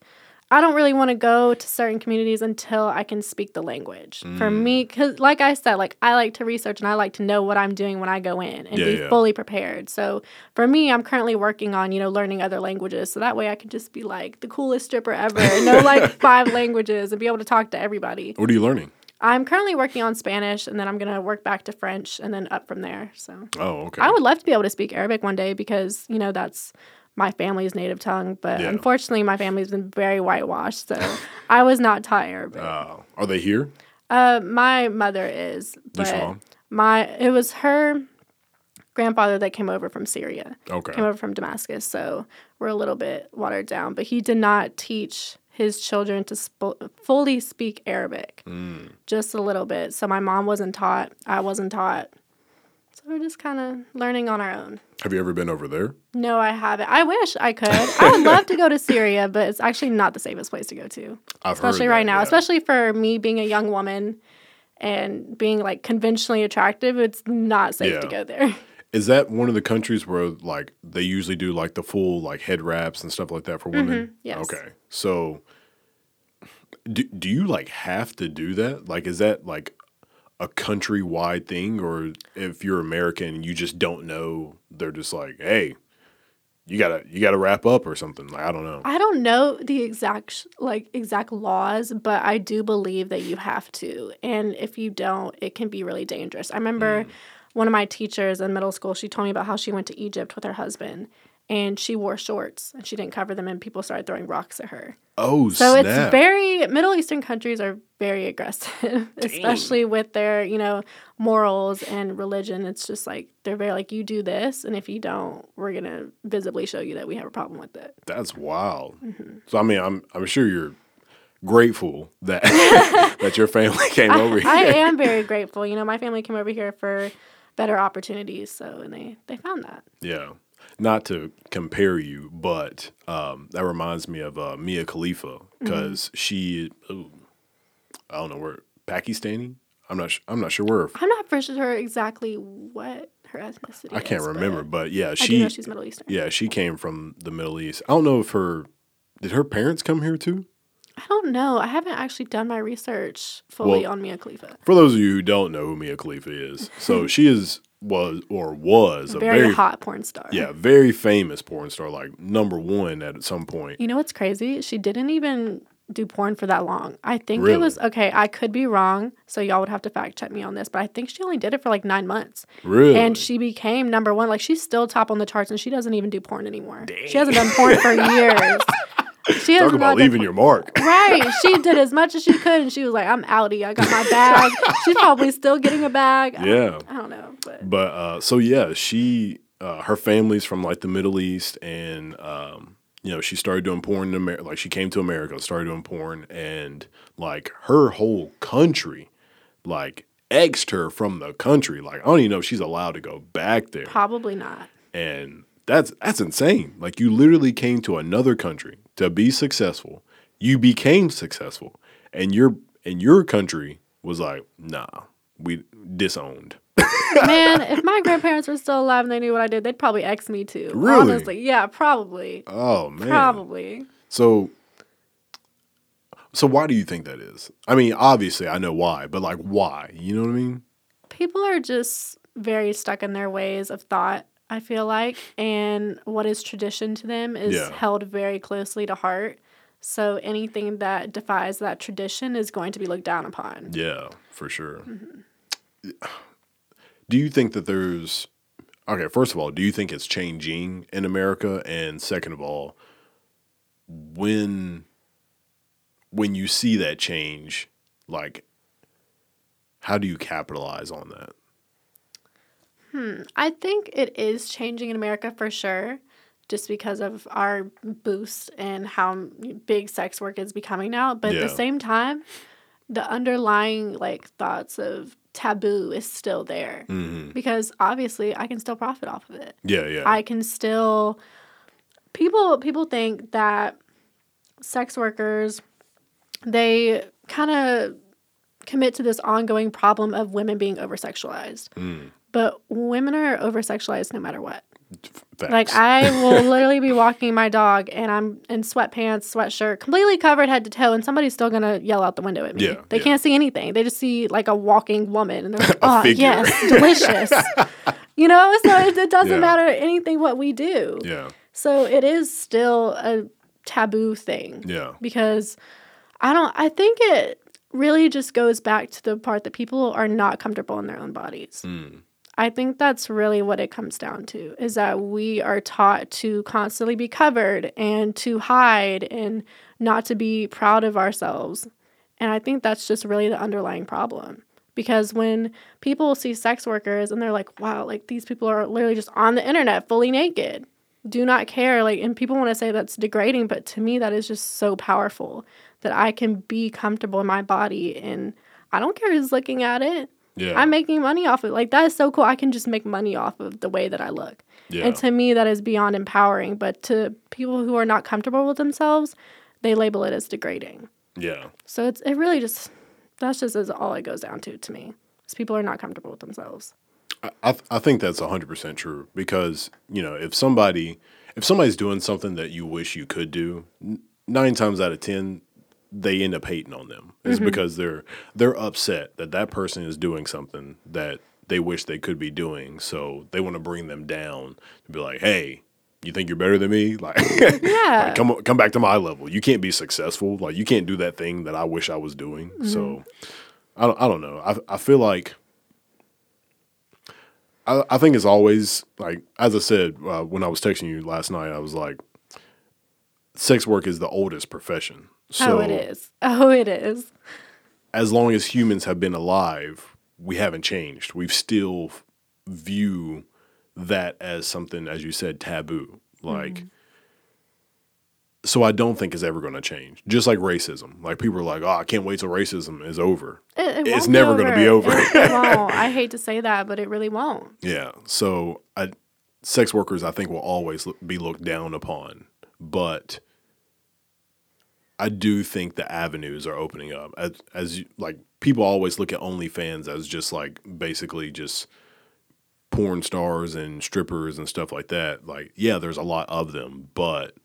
I don't really want to go to certain communities until I can speak the language. For Mm. me, because like I said, like I like to research and I like to know what I'm doing when I go in and Yeah, be yeah. fully prepared. So for me, I'm currently working on you know learning other languages, so that way I can just be like the coolest stripper ever, and know like five languages and be able to talk to everybody. What are you learning? I'm currently working on Spanish, and then I'm gonna work back to French, and then up from there. So. Oh, okay. I would love to be able to speak Arabic one day because, you know, that's my family's native tongue. But Yeah. unfortunately, my family's been very whitewashed. So I was not taught Arabic. Uh, are they here? Uh, my mother is. But mom? my, it was her grandfather that came over from Syria, Okay. came over from Damascus. So we're a little bit watered down. But he did not teach his children to sp- fully speak Arabic, Mm. just a little bit. So my mom wasn't taught. I wasn't taught. We're just kind of learning on our own. Have you ever been over there? No, I haven't. I wish I could. I would love to go to Syria, but it's actually not the safest place to go to, I've especially right now. yeah. Especially for me being a young woman and being like conventionally attractive, it's not safe to go there. Is that one of the countries where like they usually do like the full like head wraps and stuff like that for women? Mm-hmm. yes. Okay. So do do you like have to do that? Like is that like a countrywide thing, or if you're American you just don't know, they're just like, hey, you gotta you gotta wrap up or something. Like I don't know. I don't know the exact like exact laws, but I do believe that you have to. And if you don't, it can be really dangerous. I remember Mm. one of my teachers in middle school, she told me about how she went to Egypt with her husband and she wore shorts and she didn't cover them and people started throwing rocks at her. Oh, So snap. it's very Middle Eastern countries are very aggressive, especially with their, you know, morals and religion. It's just like they're very like you do this and if you don't, we're going to visibly show you that we have a problem with it. That's wild. Mm-hmm. So I mean, I'm I'm sure you're grateful that that your family came over here. I am very grateful. You know, my family came over here for better opportunities, so and they they found that. Yeah. Not to compare you, but um, that reminds me of uh, Mia Khalifa because she, ooh, I don't know where Pakistani. I'm not. Sh- I'm not sure where. I'm not for sure exactly what her ethnicity. I can't is, remember, but but yeah, I do she. know she's Middle Eastern. yeah, she came from the Middle East. I don't know if her. Did her parents come here too? I don't know. I haven't actually done my research fully Well- on Mia Khalifa. For those of you who don't know who Mia Khalifa is, so she is was or was a Very, very hot porn star. yeah very famous porn star, like number one at some point. You know what's crazy? She didn't even do porn for that long. I think Really? it was okay. I could be wrong, so y'all would have to fact check me on this, but I think she only did it for like nine months. Really, And she became number one. Like she's still top on the charts, and she doesn't even do porn anymore. She hasn't done porn for years. She talk about leaving your mark. Right. She did as much as she could, and she was like, "I'm outie. I got my bag." She's probably still getting a bag. I- Yeah. I don't know, but But uh, so yeah, she uh, her family's from like the Middle East, and um, you know she started doing porn in America. Like she came to America, started doing porn, and like her whole country, like exed her from the country. Like I don't even know if she's allowed to go back there, probably not. and that's that's insane. Like you literally came to another country to be successful. You became successful, and your and your country was like, nah, we disowned. Man, if my grandparents were still alive and they knew what I did, they'd probably ex me too. Really? Honestly, yeah, probably, Oh man, probably. So, so why do you think that is? I mean, obviously, I know why, but like, why? You know what I mean? People are just very stuck in their ways of thought. I feel like, and what is tradition to them is Yeah. held very closely to heart. So anything that defies that tradition is going to be looked down upon. Yeah, for sure. Mm-hmm. Do you think that there's okay? First of all, do you think it's changing in America? And second of all, when when you see that change, like, how do you capitalize on that? I think it is changing in America for sure, just because of our boost and how big sex work is becoming now. But at the same time, the underlying like thoughts of taboo is still there Mm-hmm. because obviously I can still profit off of it. Yeah, yeah, I can still people people think that sex workers they kind of commit to this ongoing problem of women being over sexualized. Mm. But women are over sexualized no matter what. Facts. Like I will literally be walking my dog and I'm in sweatpants, sweatshirt, completely covered head to toe, and somebody's still gonna yell out the window at me. Yeah, they yeah. can't see anything. They just see like a walking woman and they're like, oh figure." yes, delicious. you know, so it, it doesn't Yeah. matter anything what we do. yeah, So it is still a taboo thing yeah, because I don't I think it really just goes back to the part that people are not comfortable in their own bodies. Mm. I think that's really what it comes down to is that we are taught to constantly be covered and to hide and not to be proud of ourselves. And I think that's just really the underlying problem. Because when people see sex workers and they're like, wow, like these people are literally just on the internet fully naked, do not care. Like, and people want to say that's degrading, but to me, that is just so powerful that I can be comfortable in my body and I don't care who's looking at it. Yeah. I'm making money off of it. Like that is so cool. I can just make money off of the way that I look. yeah. And to me that is beyond empowering, but to people who are not comfortable with themselves, they label it as degrading. yeah. So it's it really just that's just is all it goes down to to me. Is people are not comfortable with themselves. I, I th- I think that's 100% true because, you know, if somebody if somebody's doing something that you wish you could do, n- 9 times out of 10 they end up hating on them is because they're they're upset that that person is doing something that they wish they could be doing. So they want to bring them down to be like hey you think you're better than me? Like, Yeah. like, come come back to my level. You can't be successful. Like you can't do that thing that i wish i was doing. So I don't, I don't know. I, I feel like I, I think it's always like as i said uh, when i was texting you last night i was like sex work is the oldest profession so oh, it is. Oh, it is. as long as humans have been alive, we haven't changed. We've still view that as something, as you said, taboo. Like, mm-hmm. so I don't think it's ever going to change. Just like racism. Like people are like, "Oh, I can't wait till racism is over." It, it It's never gonna be over. It, it won't. I hate to say that, but it really won't. Yeah. So I, sex workers, I think, will always be looked down upon, but I do think the avenues are opening up. As, as you, like people always look at OnlyFans as just like basically just porn stars and strippers and stuff like that. Like, yeah, there's a lot of them, but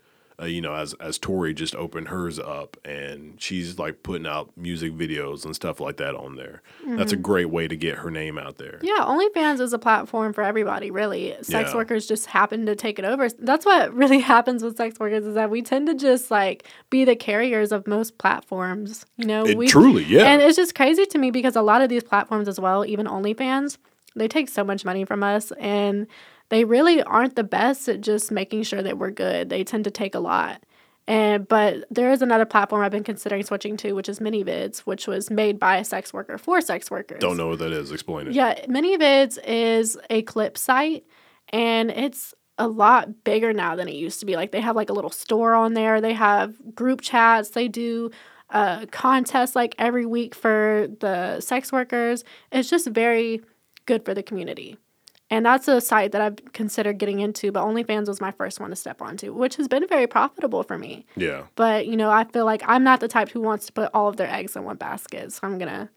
uh, you know, as as Tori just opened hers up and she's like putting out music videos and stuff like that on there. That's a great way to get her name out there. Yeah, OnlyFans is a platform for everybody, really. Sex Yeah. workers just happen to take it over. That's what really happens with sex workers is that we tend to just like be the carriers of most platforms. You know, It we truly, yeah. And it's just crazy to me because a lot of these platforms as well, even OnlyFans, they take so much money from us and they really aren't the best at just making sure that we're good. They tend to take a lot. And but there is another platform I've been considering switching to, which is ManyVids, which was made by a sex worker for sex workers. Don't know what that is. Explain it. Yeah, ManyVids is a clip site, and it's a lot bigger now than it used to be. Like they have like a little store on there. They have group chats. They do uh, contests like every week for the sex workers. It's just very good for the community. And that's a site that I've considered getting into, but OnlyFans was my first one to step onto, which has been very profitable for me. Yeah, But, you know, I feel like I'm not the type who wants to put all of their eggs in one basket. So I'm going to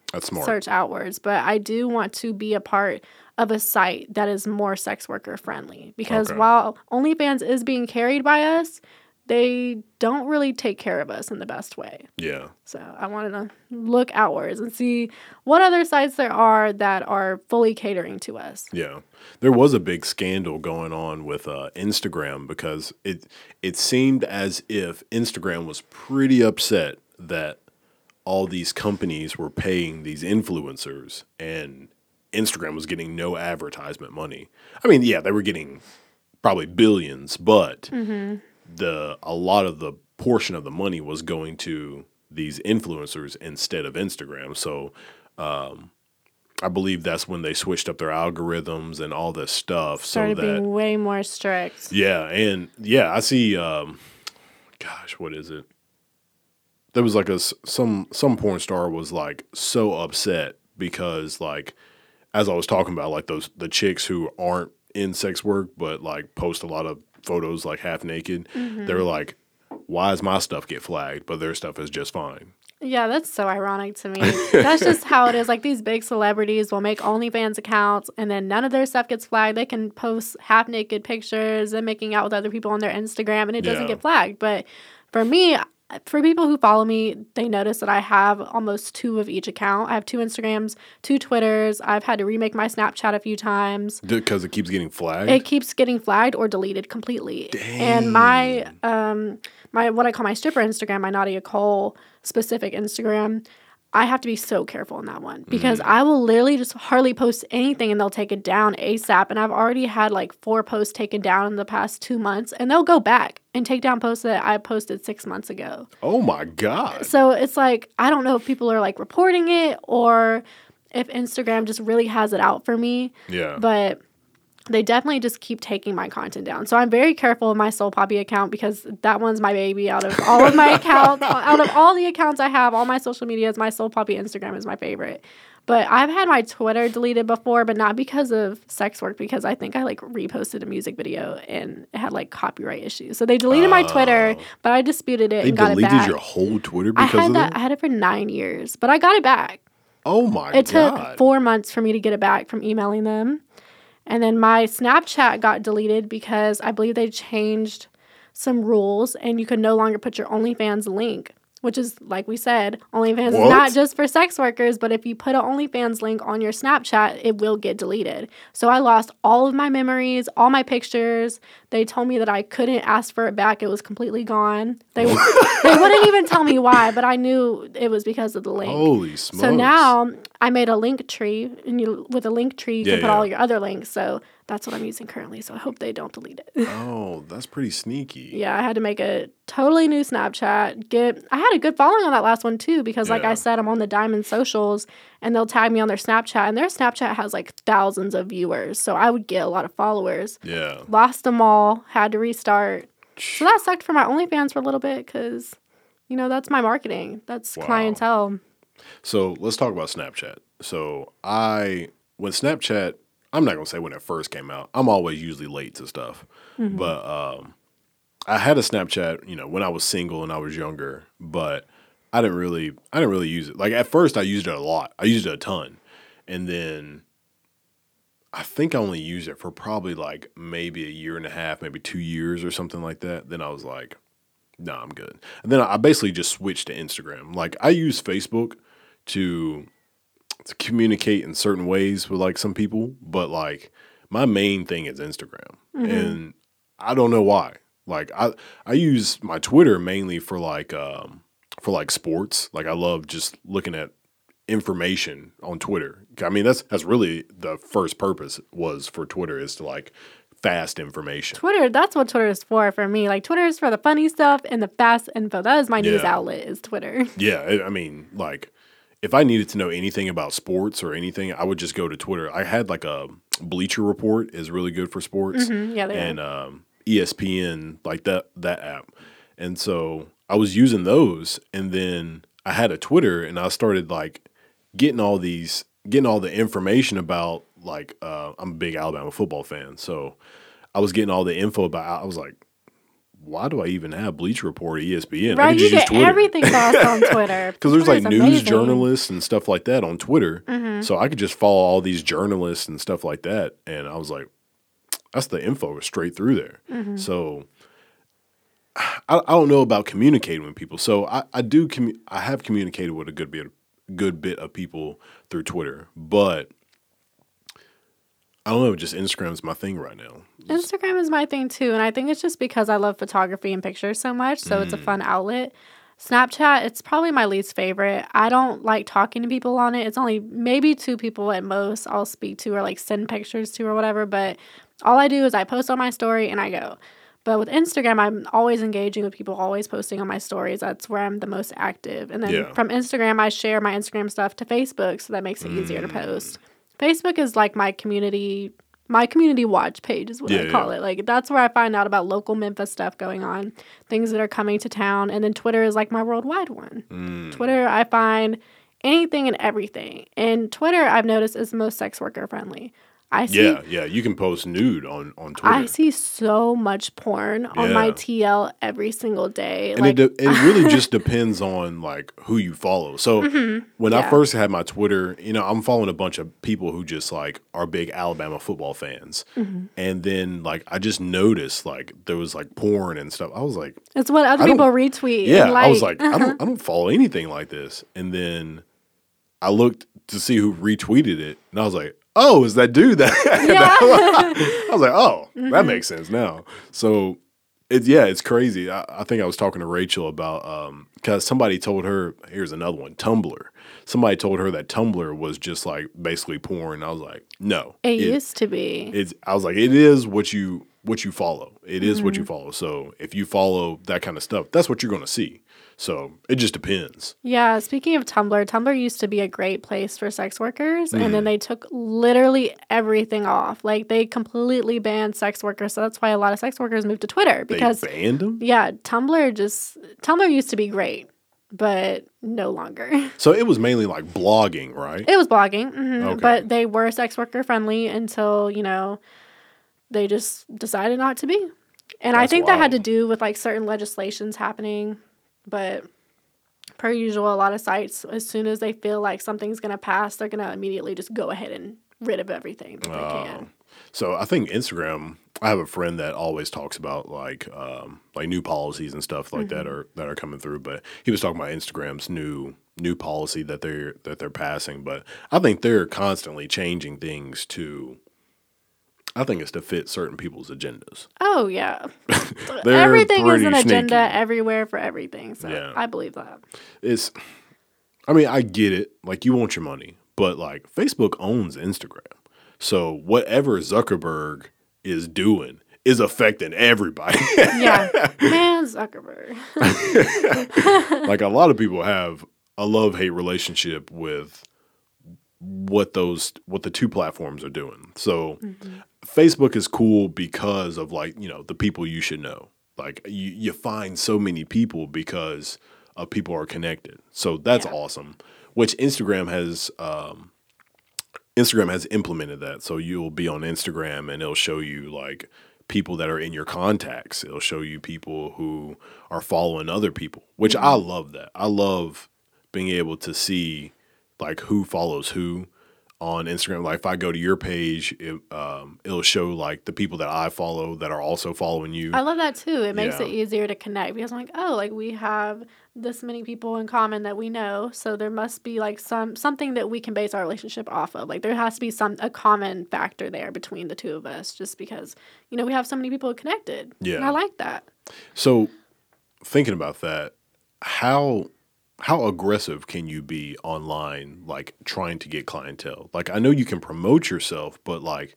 search outwards, but I do want to be a part of a site that is more sex worker friendly because Okay. while OnlyFans is being carried by us, they don't really take care of us in the best way. Yeah, So I wanted to look outwards and see what other sites there are that are fully catering to us. yeah. There was a big scandal going on with uh, Instagram because it it seemed as if Instagram was pretty upset that all these companies were paying these influencers and Instagram was getting no advertisement money. I mean, yeah, they were getting probably billions, but the a lot of the portion of the money was going to these influencers instead of Instagram. So um, I believe that's when they switched up their algorithms and all this stuff. Started so that being way more strict. yeah, and yeah, I see. Um, gosh, what is it? There was like a some some porn star was like so upset because like as I was talking about like those the chicks who aren't in sex work but like post a lot of photos like half naked. Mm-hmm. They're like, why does my stuff get flagged but their stuff is just fine? Yeah, that's so ironic to me. That's just how it is. Like these big celebrities will make OnlyFans accounts and then none of their stuff gets flagged. They can post half naked pictures and making out with other people on their Instagram and it doesn't Yeah. get flagged. But for me, for people who follow me, they notice that I have almost two of each account. I have two Instagrams, two Twitters. I've had to remake my Snapchat a few times Because it keeps getting flagged. it keeps getting flagged or deleted completely. And my um my what I call my stripper Instagram, my Nadia Cole specific Instagram, I have to be so careful in that one because mm-hmm. I will literally just hardly post anything and they'll take it down ASAP. And I've already had like four posts taken down in the past two months and they'll go back and take down posts that I posted six months ago. oh my god! So it's like I don't know if people are like reporting it or if Instagram just really has it out for me Yeah, but they definitely just keep taking my content down. So I'm very careful of my Soul Poppy account because that one's my baby out of all of my accounts. Out of all the accounts I have, all my social medias, my Soul Poppy Instagram is my favorite. But I've had my Twitter deleted before, but not because of sex work, because I think I like reposted a music video and it had like copyright issues. So they deleted my Twitter, oh. but I disputed it they and got it deleted back. your whole Twitter I because had of that. that. I had it for nine years, but I got it back. Oh my It took four months for me to get it back from emailing them. And then my Snapchat got deleted because I believe they changed some rules and you could no longer put your OnlyFans link which is like we said, OnlyFans What? is not just for sex workers, but if you put an OnlyFans link on your Snapchat, it will get deleted. So I lost all of my memories, all my pictures. They told me that I couldn't ask for it back. It was completely gone. They they wouldn't even tell me why, but I knew it was because of the link. Holy smokes! So now I made a link tree, and you with a link tree you Yeah, can put yeah. all your other links. So that's what I'm using currently. So I hope they don't delete it. oh, that's pretty sneaky. yeah, I had to make a totally new Snapchat. Get I had a good following on that last one too because like Yeah. I said, I'm on the Diamond socials, and they'll tag me on their Snapchat, and their Snapchat has like thousands of viewers. So I would get a lot of followers. Yeah. Lost them all. Had to restart. So that sucked for my OnlyFans for a little bit because. You know, that's my marketing. That's Wow. clientele. So let's talk about Snapchat. So I when Snapchat, I'm not gonna say when it first came out. I'm always usually late to stuff, but um, I had a Snapchat, you know, when I was single and I was younger, but I didn't really, I didn't really use it. Like at first, I used it a lot. I used it a ton, and then I think I only used it for probably like maybe a year and a half, maybe two years or something like that. Then I was like, no, I'm good. And then I basically just switched to Instagram. Like I use Facebook to to communicate in certain ways with like some people, but like my main thing is Instagram. And I don't know why. Like I I use my Twitter mainly for like um for like sports. Like I love just looking at information on Twitter. I mean that's that's really the first purpose was for Twitter is to like fast information. Twitter, that's what Twitter is for for me. Like Twitter is for the funny stuff and the fast info. That is my news outlet is Twitter. Yeah, I- I mean, like, if I needed to know anything about sports or anything, I would just go to Twitter. I had like a Bleacher Report is really good for sports, Mhm, yeah, and um, ESPN like that that app, and so I was using those, and then I had a Twitter, and I started like getting all these getting all the information about like uh, I'm a big Alabama football fan, so I was getting all the info about. I was like. Why do I even have Bleacher Report or ESPN? Right? You get Twitter. everything fast on Twitter. Because there's like Twitter's news amazing. journalists and stuff like that on Twitter. Mm-hmm. So I could just follow all these journalists and stuff like that. And I was like, that's the info straight through there. Mm-hmm. So I, I don't know about communicating with people. So I, I do, commu- I have communicated with a good bit, good bit of people through Twitter. But I don't know, just Instagram's my thing right now. Instagram is my thing too, and I think it's just because I love photography and pictures so much, so it's a Mm. fun outlet. Snapchat, it's probably my least favorite. I don't like talking to people on it. It's only maybe two people at most I'll speak to or like send pictures to or whatever, but all I do is I post on my story and I go. But with Instagram, I'm always engaging with people, always posting on my stories. That's where I'm the most active. And then Yeah. from Instagram, I share my Instagram stuff to Facebook, so that makes it easier Mm. to post. Facebook is like my community my community watch page is what I call yeah. it. Like that's where I find out about local Memphis stuff going on, things that are coming to town, and then Twitter is like my worldwide one. Mm. Twitter, I find anything and everything. And Twitter, I've noticed is most sex worker friendly. I see Yeah, yeah. You can post nude on, on Twitter. I see so much porn on my TL every single day. and like it, de- it really just depends on like who you follow. So when I Mm-hmm. Yeah. first had my Twitter, you know, I'm following a bunch of people who just like are big Alabama football fans, Mm-hmm. and then like I just noticed like there was like porn and stuff. I was like, it's what other I people retweet. yeah, like, I was like, I don't, I don't follow anything like this. And then I looked to see who retweeted it, and I was like, oh, is that dude that? Yeah. I was like, oh, Mm-hmm. that makes sense now. So it's yeah, it's crazy. I, I think I was talking to Rachel about um because somebody told her here's another one, Tumblr. Somebody told her that Tumblr was just like basically porn. I was like, no, it used to be. it's I was like, it is what you what you follow. It is what Mm-hmm. you follow. So if you follow that kind of stuff, that's what you're gonna see. So it just depends. Yeah, speaking of Tumblr, Tumblr used to be a great place for sex workers, and Mm. then they took literally everything off. Like they completely banned sex workers, so that's why a lot of sex workers moved to Twitter They because banned them. yeah, Tumblr just Tumblr used to be great, but no longer. So it was mainly like blogging, right? It was blogging, mhm, Okay. but they were sex worker friendly until you know they just decided not to be. And I That's think that had to do with like certain legislations happening, but per usual, a lot of sites as soon as they feel like something's gonna pass, they're gonna immediately just go ahead and rid of everything that they Oh. can. So I think Instagram. I have a friend that always talks about like um, like new policies and stuff like that Mm-hmm. are that are coming through. But he was talking about Instagram's new new policy that they're that they're passing. But I think they're constantly changing things to. I think it's to fit certain people's agendas. Oh yeah, everything is an agenda everywhere for everything. So Yeah. I believe that. It's. I mean, I get it. Like you want your money, but like Facebook owns Instagram, so whatever Zuckerberg is doing is affecting everybody. Yeah, man, Zuckerberg. like a lot of people have a love hate relationship with what those what the two platforms are doing. So mm-hmm. Facebook is cool because of like, you know, the people you should know. Like you you find so many people because of people are connected. So that's Yeah. awesome. Which Instagram has um Instagram has implemented that. So you'll be on Instagram and it'll show you like people that are in your contacts. It'll show you people who are following other people, which I love that. I love being able to see like who follows who on Instagram. Like if I go to your page, it, um, it'll show like the people that I follow that are also following you. I love that too. It makes Yeah. it easier to connect because I'm like, oh, like we have this many people in common that we know, so there must be like some something that we can base our relationship off of. Like there has to be some a common factor there between the two of us, just because you know we have so many people connected. Yeah. and I like that. So, thinking about that, how how aggressive can you be online, like trying to get clientele? Like, I know you can promote yourself, but like,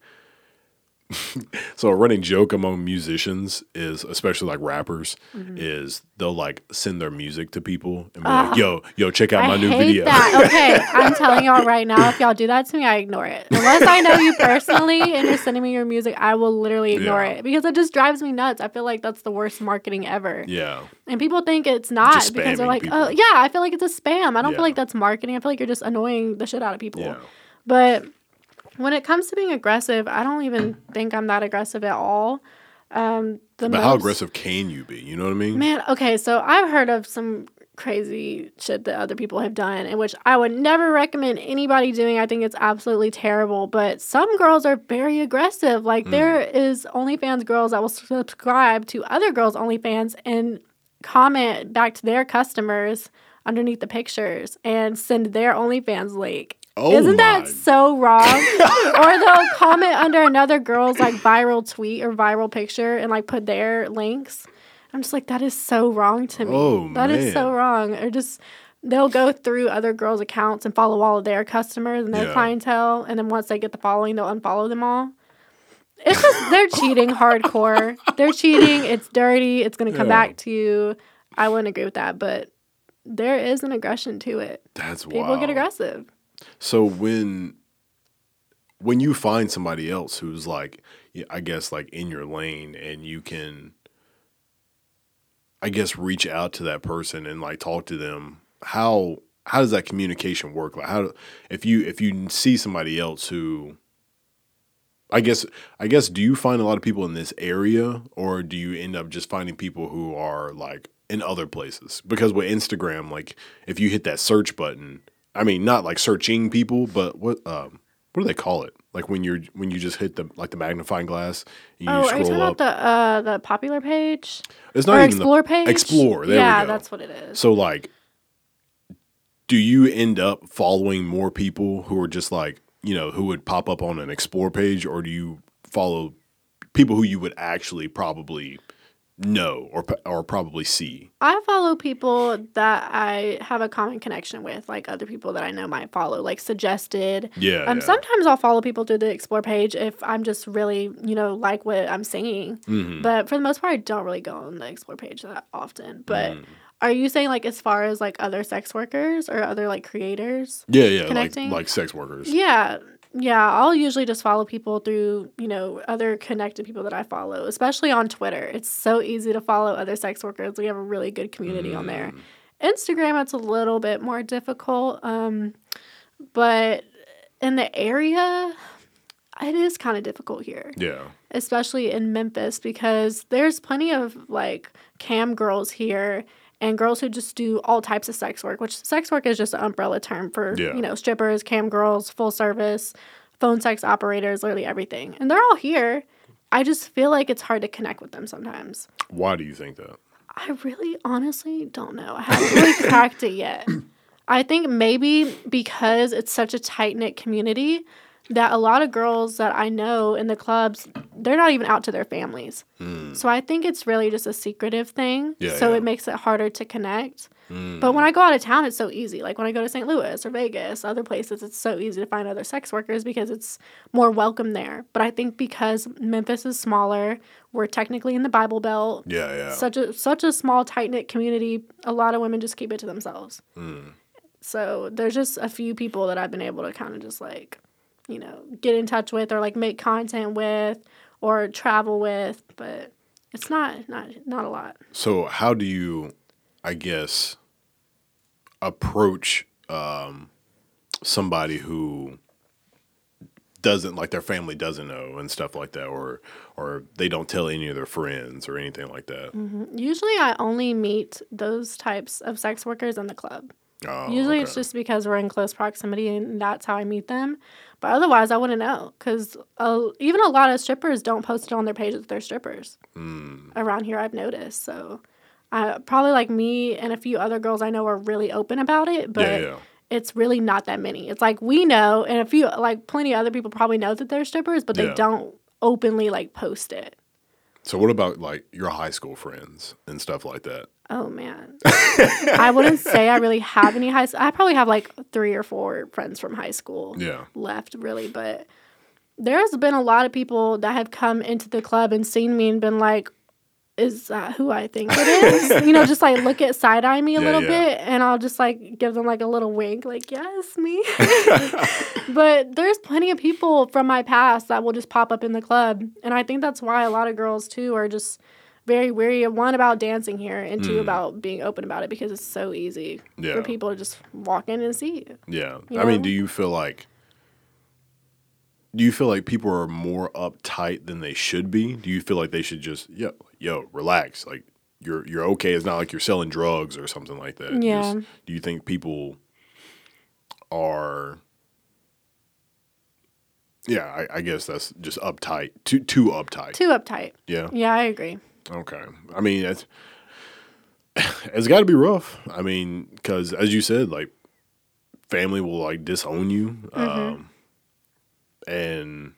so a running joke among musicians is, especially like rappers, Mm-hmm. is they'll like send their music to people and be like, "Yo, yo, check out Ah. I my new hate video." that. Okay, I'm telling y'all right now, if y'all do that to me, I ignore it. Unless I know you personally and you're sending me your music, I will literally ignore Yeah. it because it just drives me nuts. I feel like that's the worst marketing ever. yeah, And people think it's not because they're like, people. oh, yeah, I feel like it's a spam. I don't Yeah. feel like that's marketing. I feel like you're just annoying the shit out of people. yeah, But when it comes to being aggressive, I don't even think I'm that aggressive at all. Um, the but how aggressive can you be? You know what I mean? Man, okay, so I've heard of some crazy shit that other people have done, in which I would never recommend anybody doing. I think it's absolutely terrible. But some girls are very aggressive. Like there is OnlyFans girls that will subscribe to other girls' OnlyFans and comment back to their customers underneath the pictures and send their OnlyFans link. Oh Isn't my. that so wrong? or they'll comment under another girl's like viral tweet or viral picture and like put their links. I'm just like, that is so wrong to me. Oh, That is so wrong. Or just they'll go through other girls' accounts and follow all of their customers and their Yeah. clientele, and then once they get the following, they'll unfollow them all. It's just they're cheating hardcore. They're cheating. It's dirty. It's gonna come Yeah. back to you. I wouldn't agree with that, but there is an aggression to it. That's People wild. get aggressive. So when when you find somebody else who's like I guess like in your lane and you can I guess reach out to that person and like talk to them, how how does that communication work? Like how if you if you see somebody else who I guess I guess do you find a lot of people in this area or do you end up just finding people who are like in other places? Because with Instagram like if you hit that search button, I mean not like searching people, but what um what do they call it? Like when you're when you just hit the like the magnifying glass and you Oh, are you scroll talking up. about the uh the popular page it's or not even explore the page? explore. There yeah, that's what it is. So like do you end up following more people who are just like, you know, who would pop up on an explore page or do you follow people who you would actually probably know or or probably see? I follow people that I have a common connection with, like other people that I know might follow, like suggested. Yeah. Um, yeah. sometimes I'll follow people through the explore page if I'm just really, you know, like what I'm singing. Mhm. But for the most part, I don't really go on the explore page that often. But Mm. are you saying like as far as like other sex workers or other like creators? Yeah, yeah, like like sex workers. Yeah. Yeah, I'll usually just follow people through, you know, other connected people that I follow, especially on Twitter. It's so easy to follow other sex workers. We have a really good community on there. Mm. Instagram, it's a little bit more difficult. Um, but in the area, it is kind of difficult here, Yeah. especially in Memphis, because there's plenty of like cam girls here and girls who just do all types of sex work, which sex work is just an umbrella term for, Yeah. you know, strippers, cam girls, full service, phone sex operators, literally everything. And they're all here. I just feel like it's hard to connect with them sometimes. Why do you think that? I really honestly don't know. I haven't really cracked it yet. I think maybe because it's such a tight knit community that a lot of girls that I know in the clubs, they're not even out to their families. So I think it's really just a secretive thing. Yeah, so yeah. it makes it harder to connect. Mm. But when I go out of town, it's so easy. Like when I go to St. Louis or Vegas, other places, it's so easy to find other sex workers because it's more welcome there. But I think because Memphis is smaller, we're technically in the Bible Belt. Yeah, yeah. Such a such a small tight knit community. A lot of women just keep it to themselves. Mm. So there's just a few people that I've been able to kind of just like, you know, get in touch with or like make content with or travel with, but it's not not not a lot. So how do you, I guess, approach um, somebody who doesn't like their family doesn't know and stuff like that, or or they don't tell any of their friends or anything like that? Usually I only meet those types of sex workers in the club. Oh, Usually okay. it's just because we're in close proximity and that's how I meet them. But otherwise, I wouldn't know because uh, even a lot of strippers don't post it on their pages that they're strippers Mm, around here. I've noticed. So, uh, probably like me and a few other girls I know are really open about it, but yeah, yeah. it's really not that many. It's like we know, and a few like plenty of other people probably know that they're strippers, but they don't openly like post it. So what about like your high school friends and stuff like that? Oh man. I wouldn't say I really have any high school. I probably have like three or four friends from high school Yeah. left, really. But there's been a lot of people that have come into the club and seen me and been like, is that who I think it is? you know, just like look at side eye me a Yeah, little yeah. bit and I'll just like give them like a little wink, like, yes, me. but there's plenty of people from my past that will just pop up in the club. And I think that's why a lot of girls too are just very weary of one about dancing here and two Mm. about being open about it because it's so easy Yeah. for people to just walk in and see you. Yeah. You I mean, do you feel like do you feel like people are more uptight than they should be? Do you feel like they should just yo yo relax? Like you're you're okay. It's not like you're selling drugs or something like that. Yeah. Just- do you think people are? Yeah, I, I guess that's just uptight. Too too uptight. Too uptight. yeah. Yeah, I agree. Okay. I mean, it's it's got to be rough. I mean, because as you said, like family will like disown you, um, and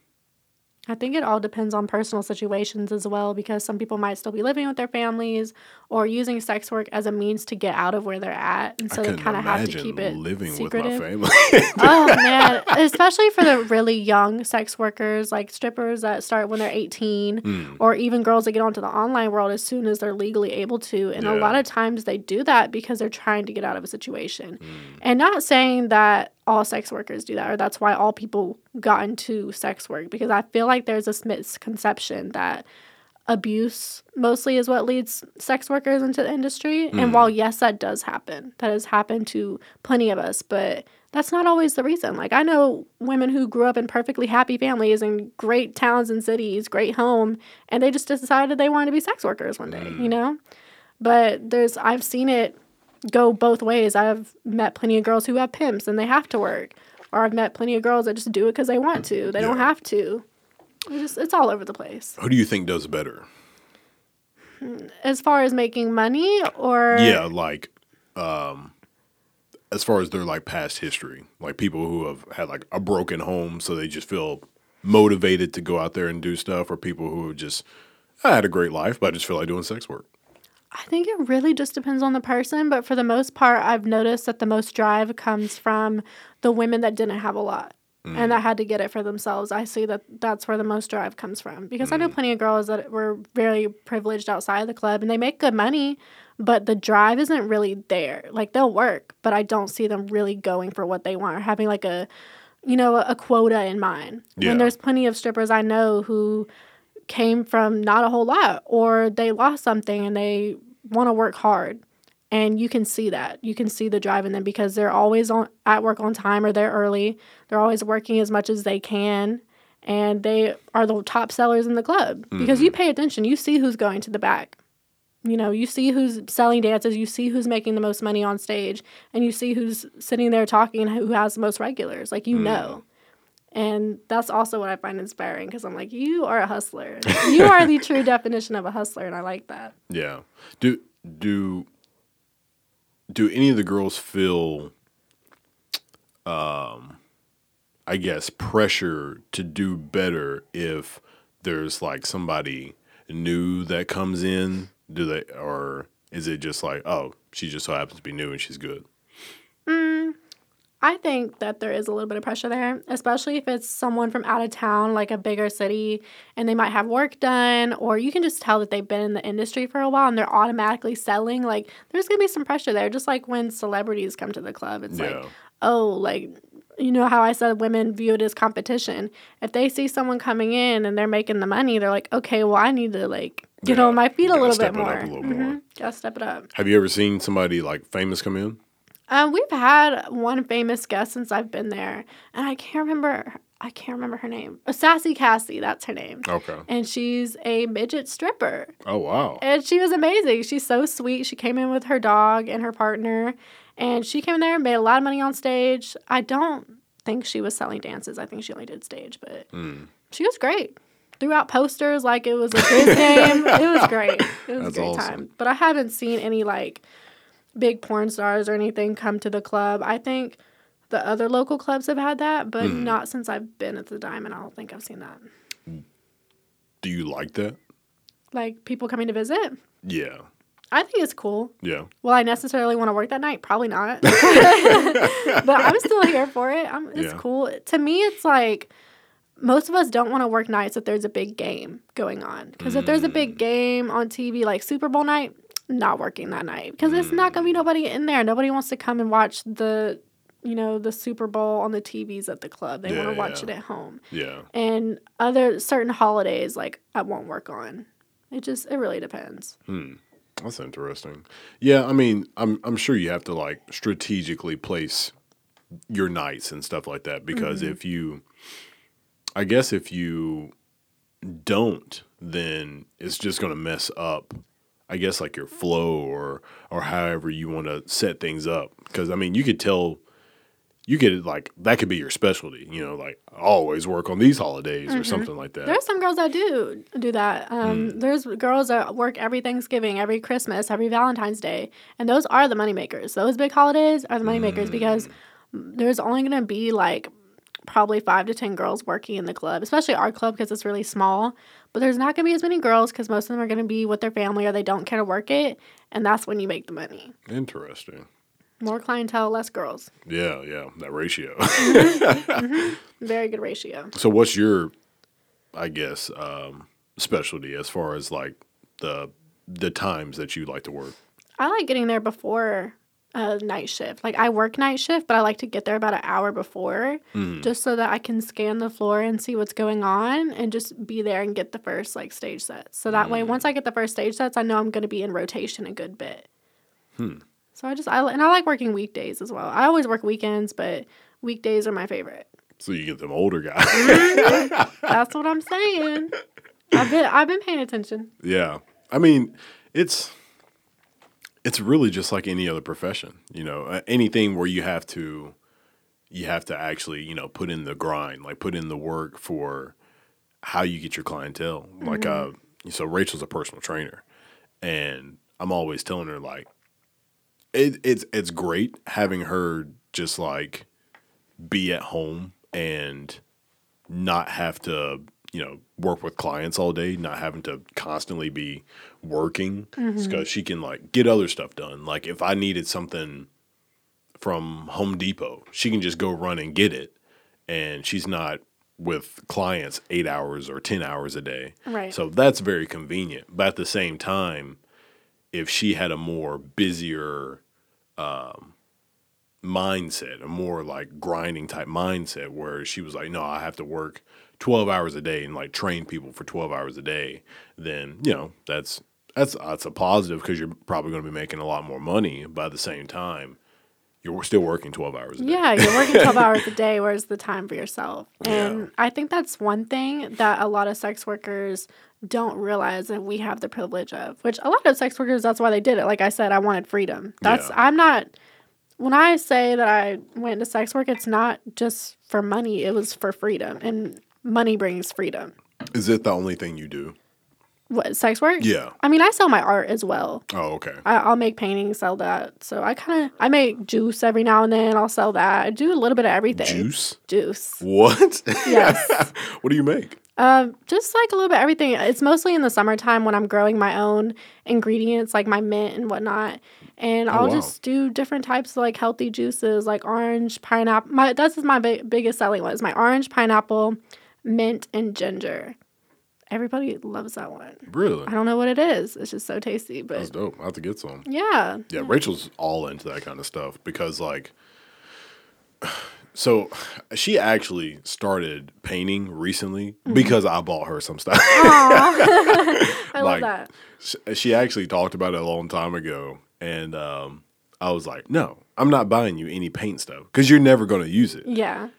I think it all depends on personal situations as well because some people might still be living with their families or using sex work as a means to get out of where they're at. And so they kind of have to keep it living secretive. with my family. oh man, especially for the really young sex workers, like strippers that start when they're 18 Mm. or even girls that get onto the online world as soon as they're legally able to. And a lot of times they do that because they're trying to get out of a situation. Mm. And not saying that all sex workers do that or that's why all people got into sex work because I feel like there's this misconception that abuse mostly is what leads sex workers into the industry. Mm. And while yes, that does happen, that has happened to plenty of us, but that's not always the reason. Like I know women who grew up in perfectly happy families in great towns and cities, great home, and they just decided they wanted to be sex workers one day, Mm. you know? But there's I've seen it go both ways. I've met plenty of girls who have pimps and they have to work. Or I've met plenty of girls that just do it because they want to. They don't have to. It's just it's all over the place. Who do you think does better? As far as making money or yeah, like um, as far as their like past history, like people who have had like a broken home, so they just feel motivated to go out there and do stuff, or people who just I had a great life, but I just feel like doing sex work. I think it really just depends on the person, but for the most part, I've noticed that the most drive comes from the women that didn't have a lot and that mm. had to get it for themselves. I see that that's where the most drive comes from because I know mm. plenty of girls that were very privileged outside of the club and they make good money, but the drive isn't really there. Like they'll work, but I don't see them really going for what they want or having like a you know, a quota in mind. Yeah. When there's plenty of strippers I know who came from not a whole lot or they lost something and they want to work hard. And you can see that. You can see the drive in them because they're always on at work on time or they're early. They're always working as much as they can and they are the top sellers in the club. Because you mm-hmm. pay attention. You see who's going to the back. You know you see who's selling dances. You see who's making the most money on stage. And you see who's sitting there talking and who has the most regulars. Like you mm. know And that's also what I find inspiring because I'm like, you are a hustler. you are the true definition of a hustler, and I like that. Yeah. Do do do any of the girls feel um I guess pressure to do better if there's like somebody new that comes in? Do they or is it just like, oh, she just so happens to be new and she's good? I think that there is a little bit of pressure there, especially if it's someone from out of town, like a bigger city, and they might have work done, or you can just tell that they've been in the industry for a while and they're automatically selling. Like, there's gonna be some pressure there, just like when celebrities come to the club. It's Yeah. like, oh, like, you know how I said women view it as competition. If they see someone coming in and they're making the money, they're like, okay, well, I need to, like, get Yeah. on my feet a little step bit it up more. a little more. Mhm. Gotta step it up. Have you ever seen somebody like famous come in? Um, we've had one famous guest since I've been there, and I can't remember. I can't remember her name. Uh, Sassy Cassie, that's her name. Okay. And she's a midget stripper, Oh wow. and she was amazing. She's so sweet. She came in with her dog and her partner, and she came in there and made a lot of money on stage. I don't think she was selling dances. I think she only did stage, but Hmm. she was great. Threw out posters like it was a quiz game. It was great. It was That's a great awesome. time. But I haven't seen any like big porn stars or anything come to the club. I think the other local clubs have had that, but Hmm. not since I've been at the Diamond. I don't think I've seen that. Do you like that? Like people coming to visit. Yeah. I think it's cool. Yeah. Will I necessarily want to work that night? Probably not. but I'm still here for it. I'm, it's Yeah. cool. To me, it's like most of us don't want to work nights if there's a big game going on. Because if there's a big game on TV, like Super Bowl night, not working that night because it's not gonna be nobody in there. Nobody wants to come and watch the, you know, the Super Bowl on the TVs at the club. They want to watch yeah. it at home. Yeah. And other certain holidays, like I won't work on. It just it really depends. Hmm. That's interesting. Yeah, I mean, I'm I'm sure you have to like strategically place your nights and stuff like that because if you I guess if you don't, then it's just going to mess up I guess like your flow or or however you want to set things up because I mean, you could tell you could like that could be your specialty, you know, like always work on these holidays or mm-hmm. something like that. There's some girls that do do that. Um, mm. There's girls that work every Thanksgiving, every Christmas, every Valentine's Day, and those are the moneymakers. Those big holidays are the moneymakers because mm. there's only gonna be like probably five to ten girls working in the club, especially our club because it's really small. But there's not gonna be as many girls because most of them are gonna be with their family or they don't care to work it, and that's when you make the money. Interesting. More clientele, less girls. Yeah, yeah, that ratio. Very good ratio. So what's your I guess um specialty as far as like the the times that you like to work? I like getting there before a night shift. Like I work night shift, but I like to get there about an hour before mm. just so that I can scan the floor and see what's going on and just be there and get the first like stage sets. So that way once I mm. get the first stage sets, I know I'm going to be in rotation a good bit. Hmm. So I just I and I like working weekdays as well. I always work weekends, but weekdays are my favorite. So you get them older guys. Mm-hmm. That's what I'm saying. I've been I've been paying attention. yeah. I mean, it's it's really just like any other profession, you know. Anything where you have to you have to actually, you know, put in the grind, like put in the work for how you get your clientele. Like uh so Rachel's a personal trainer and I'm always telling her like it, it's it's great having her just like be at home and not have to you know work with clients all day not having to constantly be working. Because she can like get other stuff done. Like if i needed something from home depot she can just go run and get it and she's not with clients eight hours or ten hours a day. Right. so that's very convenient. But at the same time if she had a more busier um, mindset, a more like grinding type mindset, where she was like, no, I have to work 12 hours a day and like train people for 12 hours a day, then, you know, that's, that's, that's a positive because you're probably going to be making a lot more money. But at the same time, you're still working 12 hours a day. Yeah, you're working 12 hours a day. Where's the time for yourself? And Yeah. I think that's one thing that a lot of sex workers don't realize that we have the privilege of, which a lot of sex workers, that's why they did it. Like I said, I wanted freedom. That's, Yeah. I'm not when I say that I went into sex work, it's not just for money. It was for freedom, and money brings freedom. Is it the only thing you do? What sex work? Yeah. I mean, I sell my art as well. Oh, okay. I, I'll make paintings, sell that. So I kind of I make juice every now and then. I'll sell that. I do a little bit of everything. Juice? Juice. What? Yes. what do you make? Um, just like a little bit of everything. It's mostly in the summertime when I'm growing my own ingredients, like my mint and whatnot. And Oh, I'll wow. just do different types of like healthy juices, like orange, pineapple. My that's my big, biggest selling one is my orange, pineapple, mint, and ginger. Everybody loves that one. Really? I don't know what it is. It's just so tasty, But That's dope. I have to get some. yeah, Yeah, Rachel's all into that kind of stuff because like so she actually started painting recently Mm-hmm. because I bought her some stuff. I love that. She actually talked about it a long time ago and um I was like, "No, I'm not buying you any paint stuff cuz you're never going to use it." Yeah,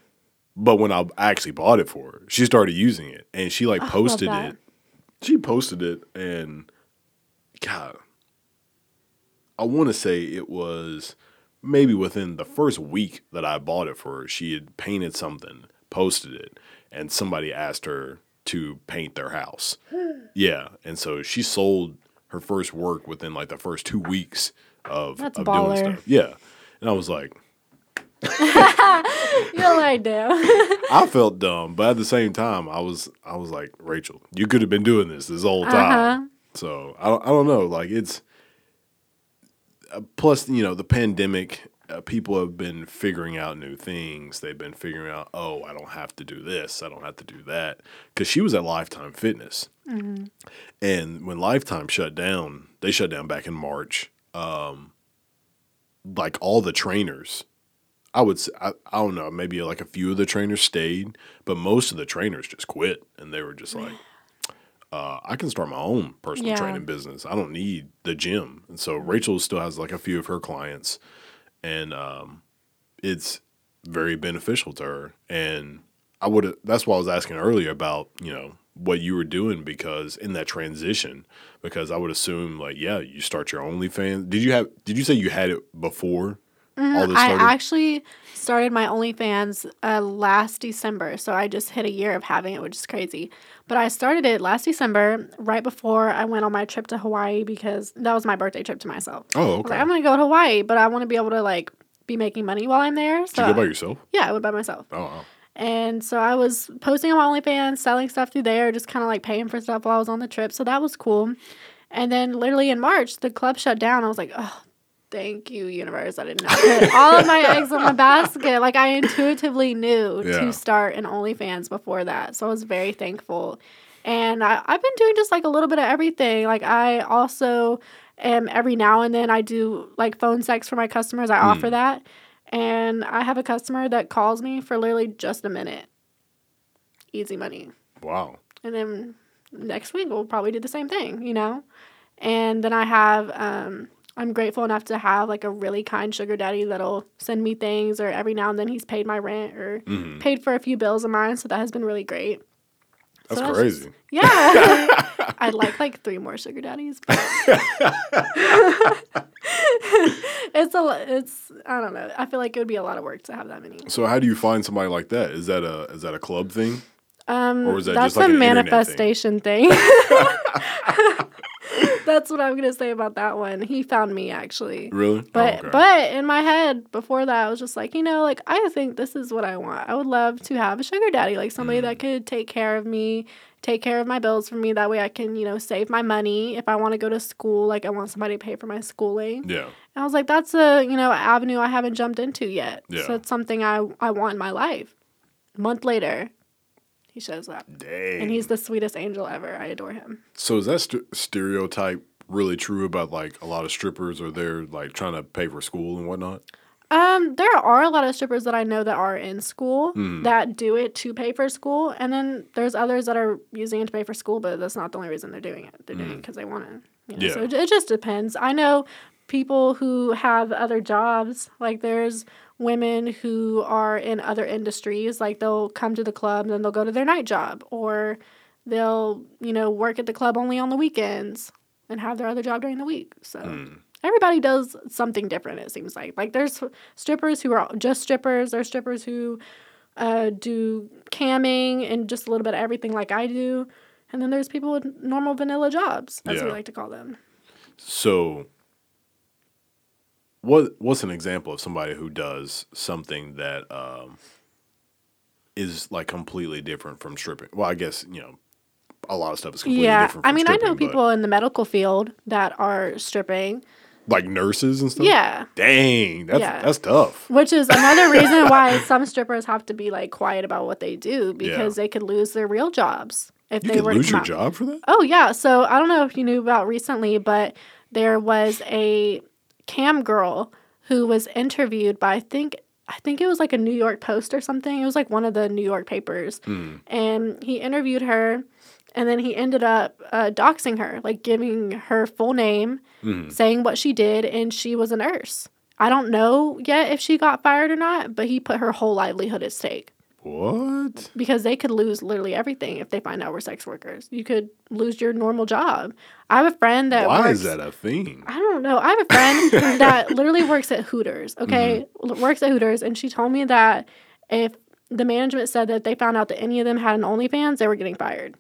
But when I actually bought it for her, she started using it and she like posted it. She posted it and God, I want to say it was maybe within the first week that I bought it for her, she had painted something, posted it, and somebody asked her to paint their house. yeah. And so she sold her first work within like the first two weeks of, That's of baller. doing stuff. Yeah. And I was like, you know what I felt dumb, but at the same time, I was I was like, Rachel, you could have been doing this this whole time. Uh-huh. So I don't, I don't know. Like it's uh, plus you know the pandemic. Uh, people have been figuring out new things. They've been figuring out, oh, I don't have to do this. I don't have to do that. Because she was at Lifetime Fitness, and when Lifetime shut down, they shut down back in March. Um, like all the trainers I would say, I, I don't know, maybe like a few of the trainers stayed, but most of the trainers just quit and they were just like, uh, I can start my own personal Yeah. training business. I don't need the gym. And so Rachel still has like a few of her clients and um, it's very beneficial to her. And I would, that's why I was asking earlier about, you know, what you were doing because in that transition, because I would assume like, yeah, you start your OnlyFans. Did you have, did you say you had it before this I actually started my OnlyFans uh, last December, so I just hit a year of having it, which is crazy. But I started it last December, right before I went on my trip to Hawaii because that was my birthday trip to myself. oh, okay. like, I'm gonna go to Hawaii, but I want to be able to like be making money while I'm there. Did So you go by yourself? yeah, I went by myself. Oh, wow. And so I was posting on my OnlyFans, selling stuff through there, just kind of like paying for stuff while I was on the trip. So that was cool. And then literally in March, the club shut down. I was like, oh, thank you, universe. I did not put all of my eggs in my basket. Like I intuitively knew Yeah. to start an OnlyFans before that. So I was very thankful. And I, I've been doing just like a little bit of everything. Like I also am every now and then I do like phone sex for my customers. I offer that. And I have a customer that calls me for literally just a minute. Easy money. Wow. And then next week we'll probably do the same thing, you know? And then I have um I'm grateful enough to have like a really kind sugar daddy that'll send me things or every now and then he's paid my rent or Mhm. paid for a few bills of mine, so that has been really great. That's So that's crazy. just- yeah. I'd like like three more sugar daddies. but- it's a it's I don't know. I feel like it would be a lot of work to have that many. So how do you find somebody like that? Is that a is that a club thing? Um, Or is that that's just like a an internet thing? manifestation thing. that's what I'm gonna say about that one. He found me actually. Really? But Oh, okay. but in my head before that, I was just like, you know, like I think this is what I want. I would love to have a sugar daddy, like somebody Mm. that could take care of me, take care of my bills for me. That way, I can you know save my money if I want to go to school. Like I want somebody to pay for my schooling. yeah. And I was like, that's a you know avenue I haven't jumped into yet. Yeah. So it's something I I want in my life. A month later, he shows up, Dang. and he's the sweetest angel ever. I adore him. so is that st- stereotype really true about like a lot of strippers or they're like trying to pay for school and whatnot? Um, there are a lot of strippers that I know that are in school Mm. that do it to pay for school, and then there's others that are using it to pay for school, but that's not the only reason they're doing it. They're doing it because they want to. You know, So Mm. It, it just depends. I know people who have other jobs. Like there's women who are in other industries. Like they'll come to the club and then they'll go to their night job, or they'll you know work at the club only on the weekends and have their other job during the week. So Mm. everybody does something different. It seems like like there's strippers who are just strippers. There's strippers who uh, do camming and just a little bit of everything like I do, and then there's people with normal vanilla jobs, as we Yeah. like to call them. So, what what's an example of somebody who does something that um, is like completely different from stripping? Well, I guess you know a lot of stuff is completely yeah, different. From I mean, I know people in the medical field that are stripping. like nurses and stuff. Yeah. dang, that's Yeah. that's tough. Which is another reason why some strippers have to be like quiet about what they do because they could lose their real jobs if You they were lose to your job for that. Oh yeah, so I don't know if you knew about recently, but there was a cam girl who was interviewed by I think I think it was like a New York Post or something. It was like one of the New York papers, and he interviewed her, and then he ended up uh, doxing her, like giving her full name, saying what she did, and she was a nurse. I don't know yet if she got fired or not, but he put her whole livelihood at stake What? because they could lose literally everything if they find out we're sex workers. You could lose your normal job. I have a friend that Why works, is that a thing? I don't know. I have a friend that literally works at Hooters. Okay, Mm-hmm. works at Hooters, and she told me that if the management said that they found out that any of them had an OnlyFans, they were getting fired.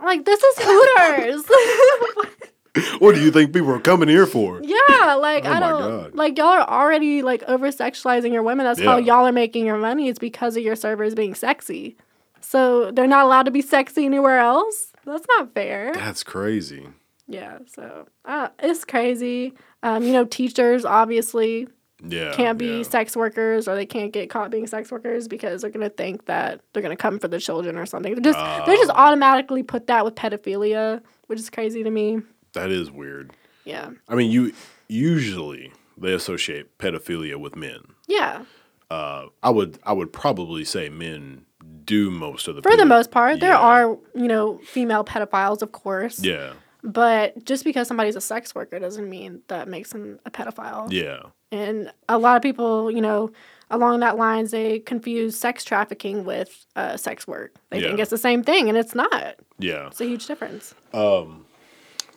I'm like, this is Hooters. What do you think people are coming here for? yeah, like Oh I don't God. like y'all are already like over sexualizing your women. That's how y'all are making your money. It's because of your servers being sexy. So they're not allowed to be sexy anywhere else. That's not fair. That's crazy. Yeah, so uh, it's crazy. Um, you know, teachers obviously Yeah, can't be yeah. sex workers or they can't get caught being sex workers because they're gonna think that they're gonna come for the children or something. They're just they just Oh. automatically put that with pedophilia, which is crazy to me. That is weird. Yeah, I mean, you usually they associate pedophilia with men. yeah. Uh, I would I would probably say men do most of the For the most part, there are you know female pedophiles, of course. Yeah, But just because somebody's a sex worker doesn't mean that makes them a pedophile. yeah, And a lot of people, you know, along that lines, they confuse sex trafficking with uh, sex work. They think it's the same thing, and it's not. yeah. It's a huge difference.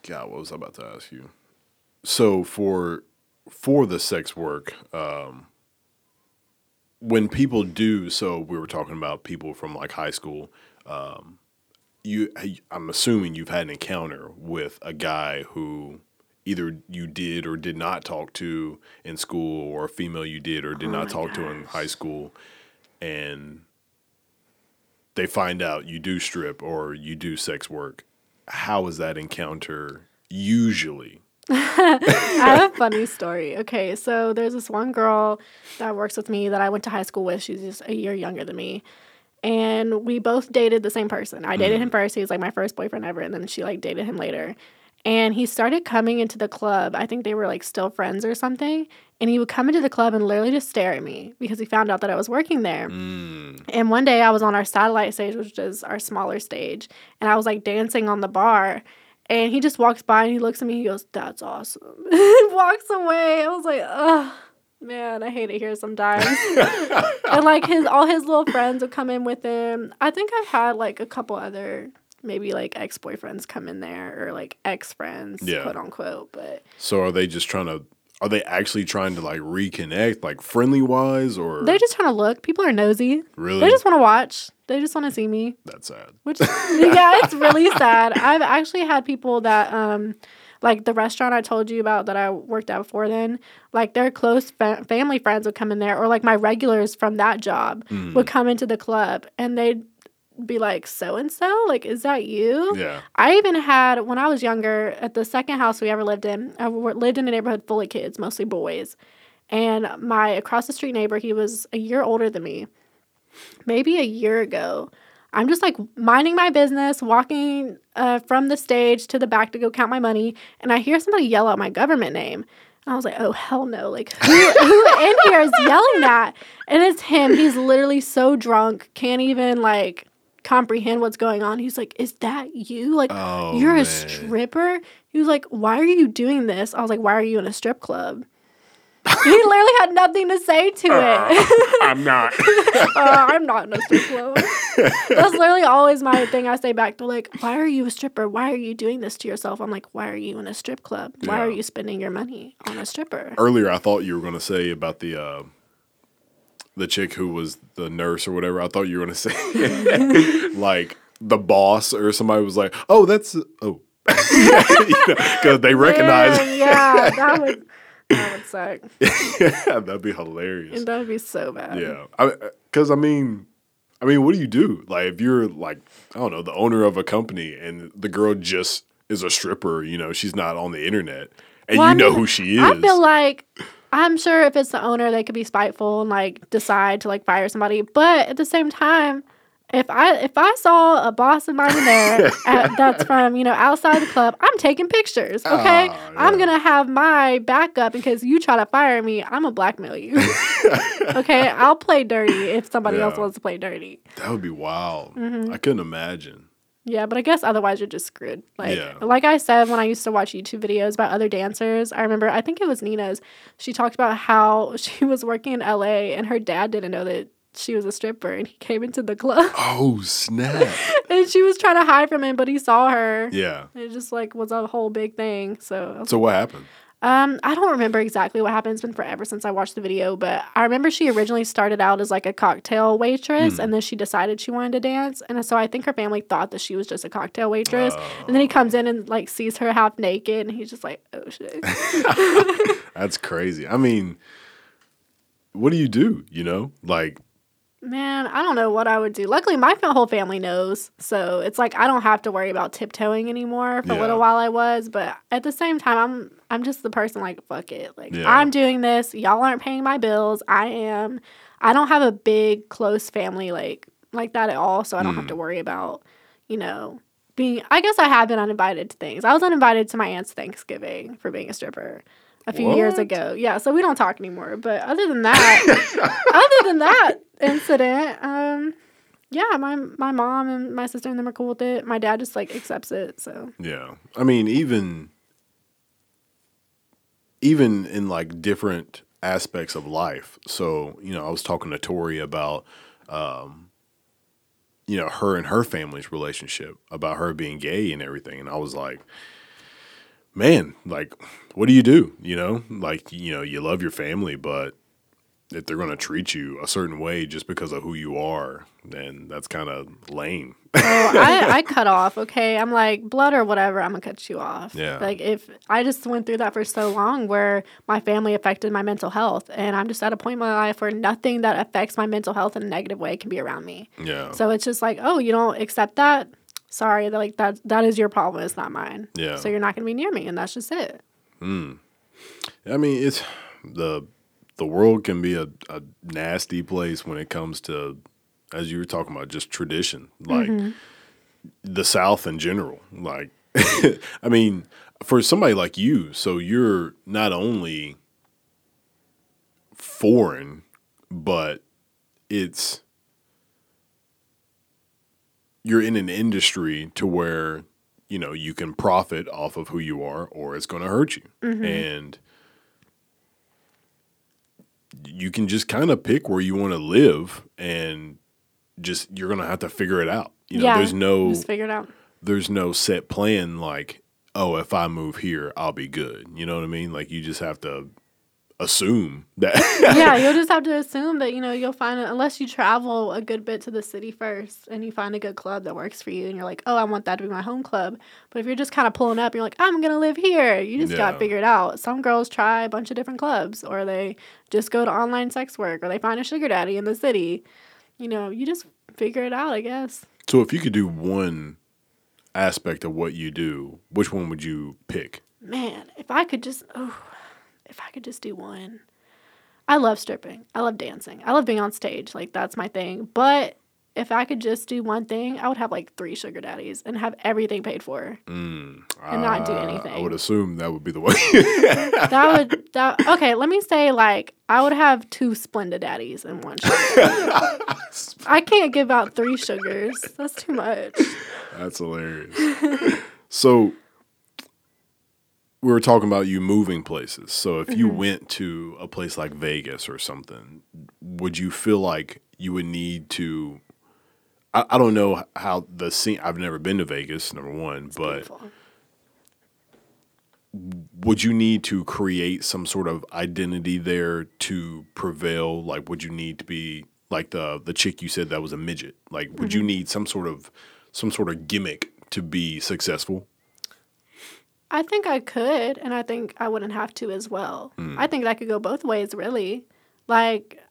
God, what was I about to ask you? So for for the sex work, um, when people do, so we were talking about people from like high school. Um, you, I'm assuming you've had an encounter with a guy who either you did or did not talk to in school, or a female you did or did Oh not talk to in high school, and they find out you do strip or you do sex work. How is that encounter usually? I have a funny story. Okay, so there's this one girl that works with me that I went to high school with. She's just a year younger than me. And we both dated the same person. I dated mm-hmm. him first. He was like my first boyfriend ever. And then she like dated him later. And he started coming into the club. I think they were like still friends or something. And he would come into the club and literally just stare at me because he found out that I was working there. Mm. And one day I was on our satellite stage, which is our smaller stage, and I was like dancing on the bar. And he just walks by and he looks at me. He goes, "That's awesome." walks away. I was like, "Ugh, man, I hate it here sometimes." and like his all his little friends would come in with him. I think I've had like a couple other maybe like ex boyfriends come in there or like ex friends, Yeah. quote unquote. But So are they just trying to? Are they actually trying to like reconnect, like friendly wise, or they're just trying to look. People are nosy. really? They just want to watch. They just want to see me. That's sad. Which yeah, it's really sad. I've actually had people that um like the restaurant I told you about that I worked at before then, like their close fa- family friends would come in there or like my regulars from that job Mm. would come into the club and they'd be like so and so, like is that you? Yeah. I even had when I was younger at the second house we ever lived in. i lived in a neighborhood full of kids, mostly boys. And my across the street neighbor, he was a year older than me. Maybe a year ago, I'm just like minding my business, walking uh, from the stage to the back to go count my money, and I hear somebody yell out my government name. And I was like, "Oh hell no! Like who, who in here is yelling that?" And it's him. He's literally so drunk, can't even like comprehend what's going on. He's like, "Is that you? Like Oh, you're man. a stripper?" He was like, "Why are you doing this?" I was like, "Why are you in a strip club?" he literally had nothing to say to it. I'm not. uh, I'm not in a strip club. That's literally always my thing. I say back to like, why are you a stripper? Why are you doing this to yourself? I'm like, why are you in a strip club? Why are you spending your money on a stripper? Earlier, I thought you were going to say about the uh, the chick who was the nurse or whatever. I thought you were going to say like the boss or somebody was like, "Oh, that's oh," because they recognize. Man, yeah, that would that would suck. That'd be hilarious. And that would be so bad. Yeah, because uh, I, mean, I mean, what do you do? Like, if you're like, I don't know, the owner of a company, and the girl just is a stripper, you know, she's not on the internet, and Well, you I know mean, who she is. I feel like I'm sure if it's the owner, they could be spiteful and like decide to like fire somebody. But at the same time, if I if I saw a boss of mine in there at, that's from you know outside the club, I'm taking pictures. Okay, Ah, I'm gonna have my backup in case you try to fire me. I'm gonna blackmail you. okay, I'll play dirty if somebody else wants to play dirty. that would be wild. Mm-hmm. I couldn't imagine. Yeah, but I guess otherwise you're just screwed. Like Yeah. like I said when I used to watch YouTube videos about other dancers, I remember I think it was Nina's. She talked about how she was working in LA and her dad didn't know that she was a stripper and he came into the club Oh snap! and she was trying to hide from him, but he saw her. yeah. It just like was a whole big thing. So So what happened? Um I don't remember exactly what happened. It's been forever since I watched the video, but I remember she originally started out as like a cocktail waitress Hmm. and then she decided she wanted to dance. And so I think her family thought that she was just a cocktail waitress. Oh. And then he comes in and like sees her half naked and he's just like, oh shit. That's crazy. I mean, what do you do? You know, like Man, I don't know what I would do. Luckily, my whole family knows. So it's like I don't have to worry about tiptoeing anymore. For Yeah. a little while I was, but at the same time, I'm I'm just the person like fuck it. Like Yeah. I'm doing this. Y'all aren't paying my bills. I am. I don't have a big close family like like that at all. So I don't have Mm. to worry about you know being. I guess I have been uninvited to things. I was uninvited to my aunt's Thanksgiving for being a stripper. A few years ago, yeah. So we don't talk anymore. But other than that, other than that incident, um, yeah, my my mom and my sister and them are cool with it. My dad just like accepts it. So Yeah. I mean, even even in like different aspects of life. So, you know, I was talking to Tori about um you know, her and her family's relationship, about her being gay and everything. And I was like, man, like what do you do? You know? Like, you know, you love your family, but if they're going to treat you a certain way just because of who you are, then that's kind of lame. oh, I, I cut off. Okay, I'm like blood or whatever. I'm gonna cut you off. Yeah. Like if I just went through that for so long, where my family affected my mental health, and I'm just at a point in my life where nothing that affects my mental health in a negative way can be around me. yeah. So it's just like, oh, you don't accept that. Sorry, that like that that is your problem. It's not mine. Yeah. So you're not gonna be near me, and that's just it. Hmm. I mean, it's the the world can be a, a nasty place when it comes to, as you were talking about, just tradition, like mm-hmm. the South in general. Like, I mean, for somebody like you, so you're not only foreign, but it's you're in an industry to where you know you can profit off of who you are or it's going to hurt you mm-hmm. and you can just kind of pick where you want to live and just you're going to have to figure it out you know yeah. there's no Just figure it out. there's no set plan like oh if i move here i'll be good you know what i mean like you just have to assume that yeah, you'll just have to assume that you know you'll find it unless you travel a good bit to the city first and you find a good club that works for you and you're like, oh, I want that to be my home club. But if you're just kind of pulling up, you're like, I'm gonna live here. You just got Yeah. to figure it out. Some girls try a bunch of different clubs, or they just go to online sex work, or they find a sugar daddy in the city. You know, you just figure it out, I guess. so if you could do one aspect of what you do which one would you pick Man, if I could just, oh, if I could just do one. I love stripping. I love dancing. I love being on stage. Like, that's my thing. But if I could just do one thing, I would have like three sugar daddies and have everything paid for. mm, And not do anything. i would assume that would be the way That would, that, okay, let me say, like, I would have two Splenda daddies and one sugar. I can't give out three sugars. That's too much. That's hilarious. so we were talking about you moving places. So if Mm-hmm. you went to a place like Vegas or something, would you feel like you would need to? I, I don't know how the scene. I've never been to Vegas, number one, but Beautiful. would you need to create some sort of identity there to prevail? Like, would you need to be like the the chick you said that was a midget? Like, would Mm-hmm. you need some sort of some sort of gimmick to be successful? I think I could, and I think I wouldn't have to as well. I think that could go both ways, really. Like,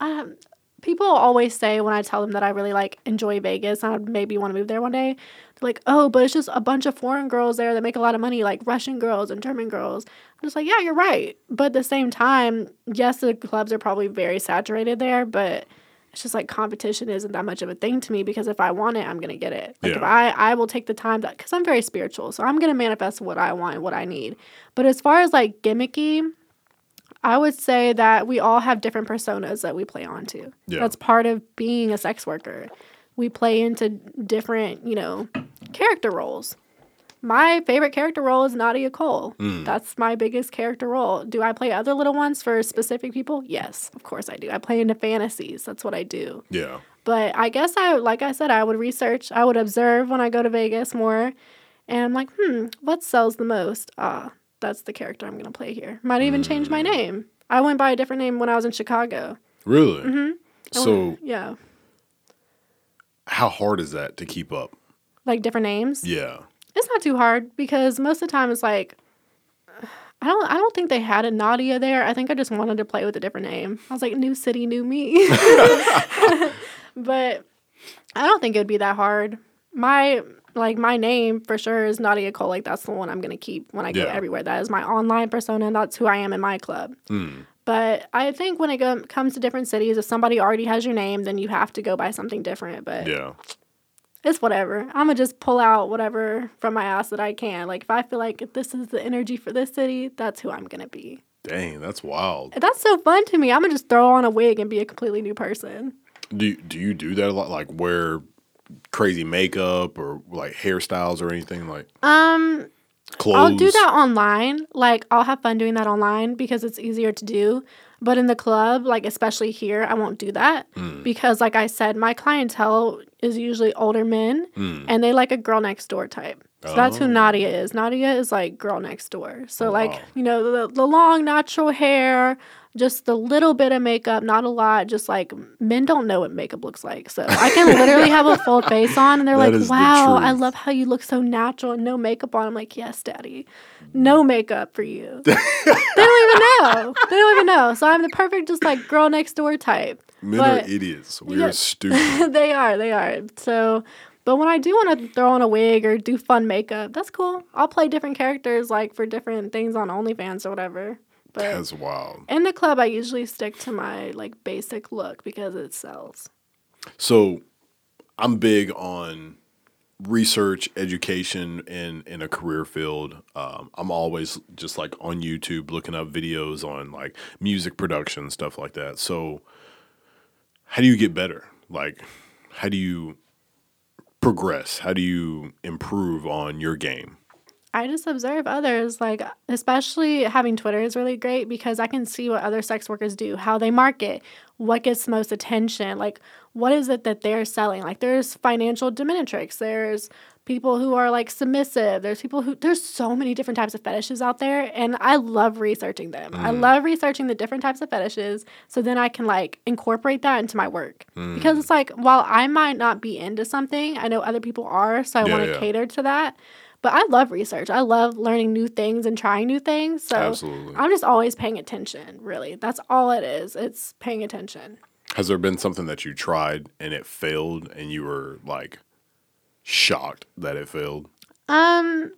um, people always say when I tell them that I really like enjoy Vegas and I would maybe want to move there one day, they're like, "Oh, but it's just a bunch of foreign girls there that make a lot of money, like Russian girls and German girls." I'm just like, "Yeah, you're right." But at the same time, yes, the clubs are probably very saturated there, but it's just like competition isn't that much of a thing to me because if I want it, I'm gonna get it. Like if I I will take the time that because I'm very spiritual, so I'm gonna manifest what I want and what I need. But as far as like gimmicky, I would say that we all have different personas that we play onto. Yeah. That's part of being a sex worker. We play into different, you know, character roles. My favorite character role is Nadia Cole. That's my biggest character role. Do I play other little ones for specific people? Yes, of course I do. I play into fantasies. That's what I do. Yeah. But I guess I, like I said, I would research, I would observe when I go to Vegas more. And I'm like, hmm, what sells the most? Ah, that's the character I'm going to play here. Might even change my name. I went by a different name when I was in Chicago. Really? Mm-hmm. So, Yeah. how hard is that to keep up? Like different names. Yeah. It's not too hard because most of the time it's like, I don't, I don't think they had a Nadia there. I think I just wanted to play with a different name. I was like, new city, new me. but I don't think it would be that hard. My like my name for sure is Nadia Cole. Like that's the one I'm gonna keep when I go Yeah. everywhere. That is my online persona. and That's who I am in my club. Mm. But I think when it go- comes to different cities, if somebody already has your name, then you have to go by something different. But Yeah. It's whatever. I'm gonna just pull out whatever from my ass that I can. Like if I feel like this is the energy for this city, that's who I'm gonna be. Dang, that's wild. That's so fun to me. I'm gonna just throw on a wig and be a completely new person. Do you, do you do that a lot? Like wear crazy makeup or like hairstyles or anything like Um, clothes? I'll do that online. Like I'll have fun doing that online because it's easier to do. But in the club, like especially here, I won't do that Mm. because, like I said, my clientele is usually older men Mm. and they like a girl next door type. So that's who Oh. Nadia is. Nadia is like girl next door. So Oh, like wow. you know the the long natural hair, just the little bit of makeup, not a lot. Just like men don't know what makeup looks like. So I can literally have a full face on, and they're That like, "Wow, I love how you look so natural and no makeup on." I'm like, "Yes, daddy, no makeup for you." they don't even know. They don't even know. So I'm the perfect just like girl next door type. Men but- are idiots. We're stupid. they are. They are. So, but when I do want to throw on a wig or do fun makeup, that's cool. I'll play different characters like for different things on OnlyFans or whatever. But That's wild. in the club, I usually stick to my like basic look because it sells. So I'm big on research, education in in a career field. Um, I'm always just like on YouTube looking up videos on like music production stuff like that. So how do you get better? Like how do you progress? How do you improve on your game? I just observe others, like especially having Twitter is really great because I can see what other sex workers do, how they market, what gets the most attention, like what is it that they're selling. Like there's financial dominatrix, there's people who are like submissive, there's people who there's so many different types of fetishes out there and I love researching them. I mm. love researching the different types of fetishes so then I can like incorporate that into my work. Mm. Because it's like while I might not be into something, I know other people are, so I Yeah, want to yeah. cater to that. But I love research. I love learning new things and trying new things. So Absolutely. I'm just always paying attention, really. That's all it is. It's paying attention. Has there been something that you tried and it failed and you were like shocked that it failed? Um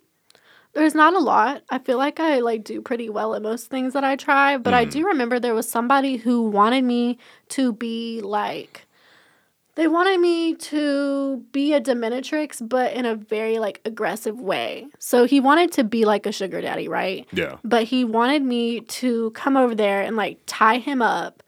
there's not a lot. I feel like I like do pretty well at most things that I try, but I do remember there was somebody who wanted me to be like they wanted me to be a dominatrix but in a very like aggressive way. So he wanted to be like a sugar daddy, right? Yeah. but he wanted me to come over there and like tie him up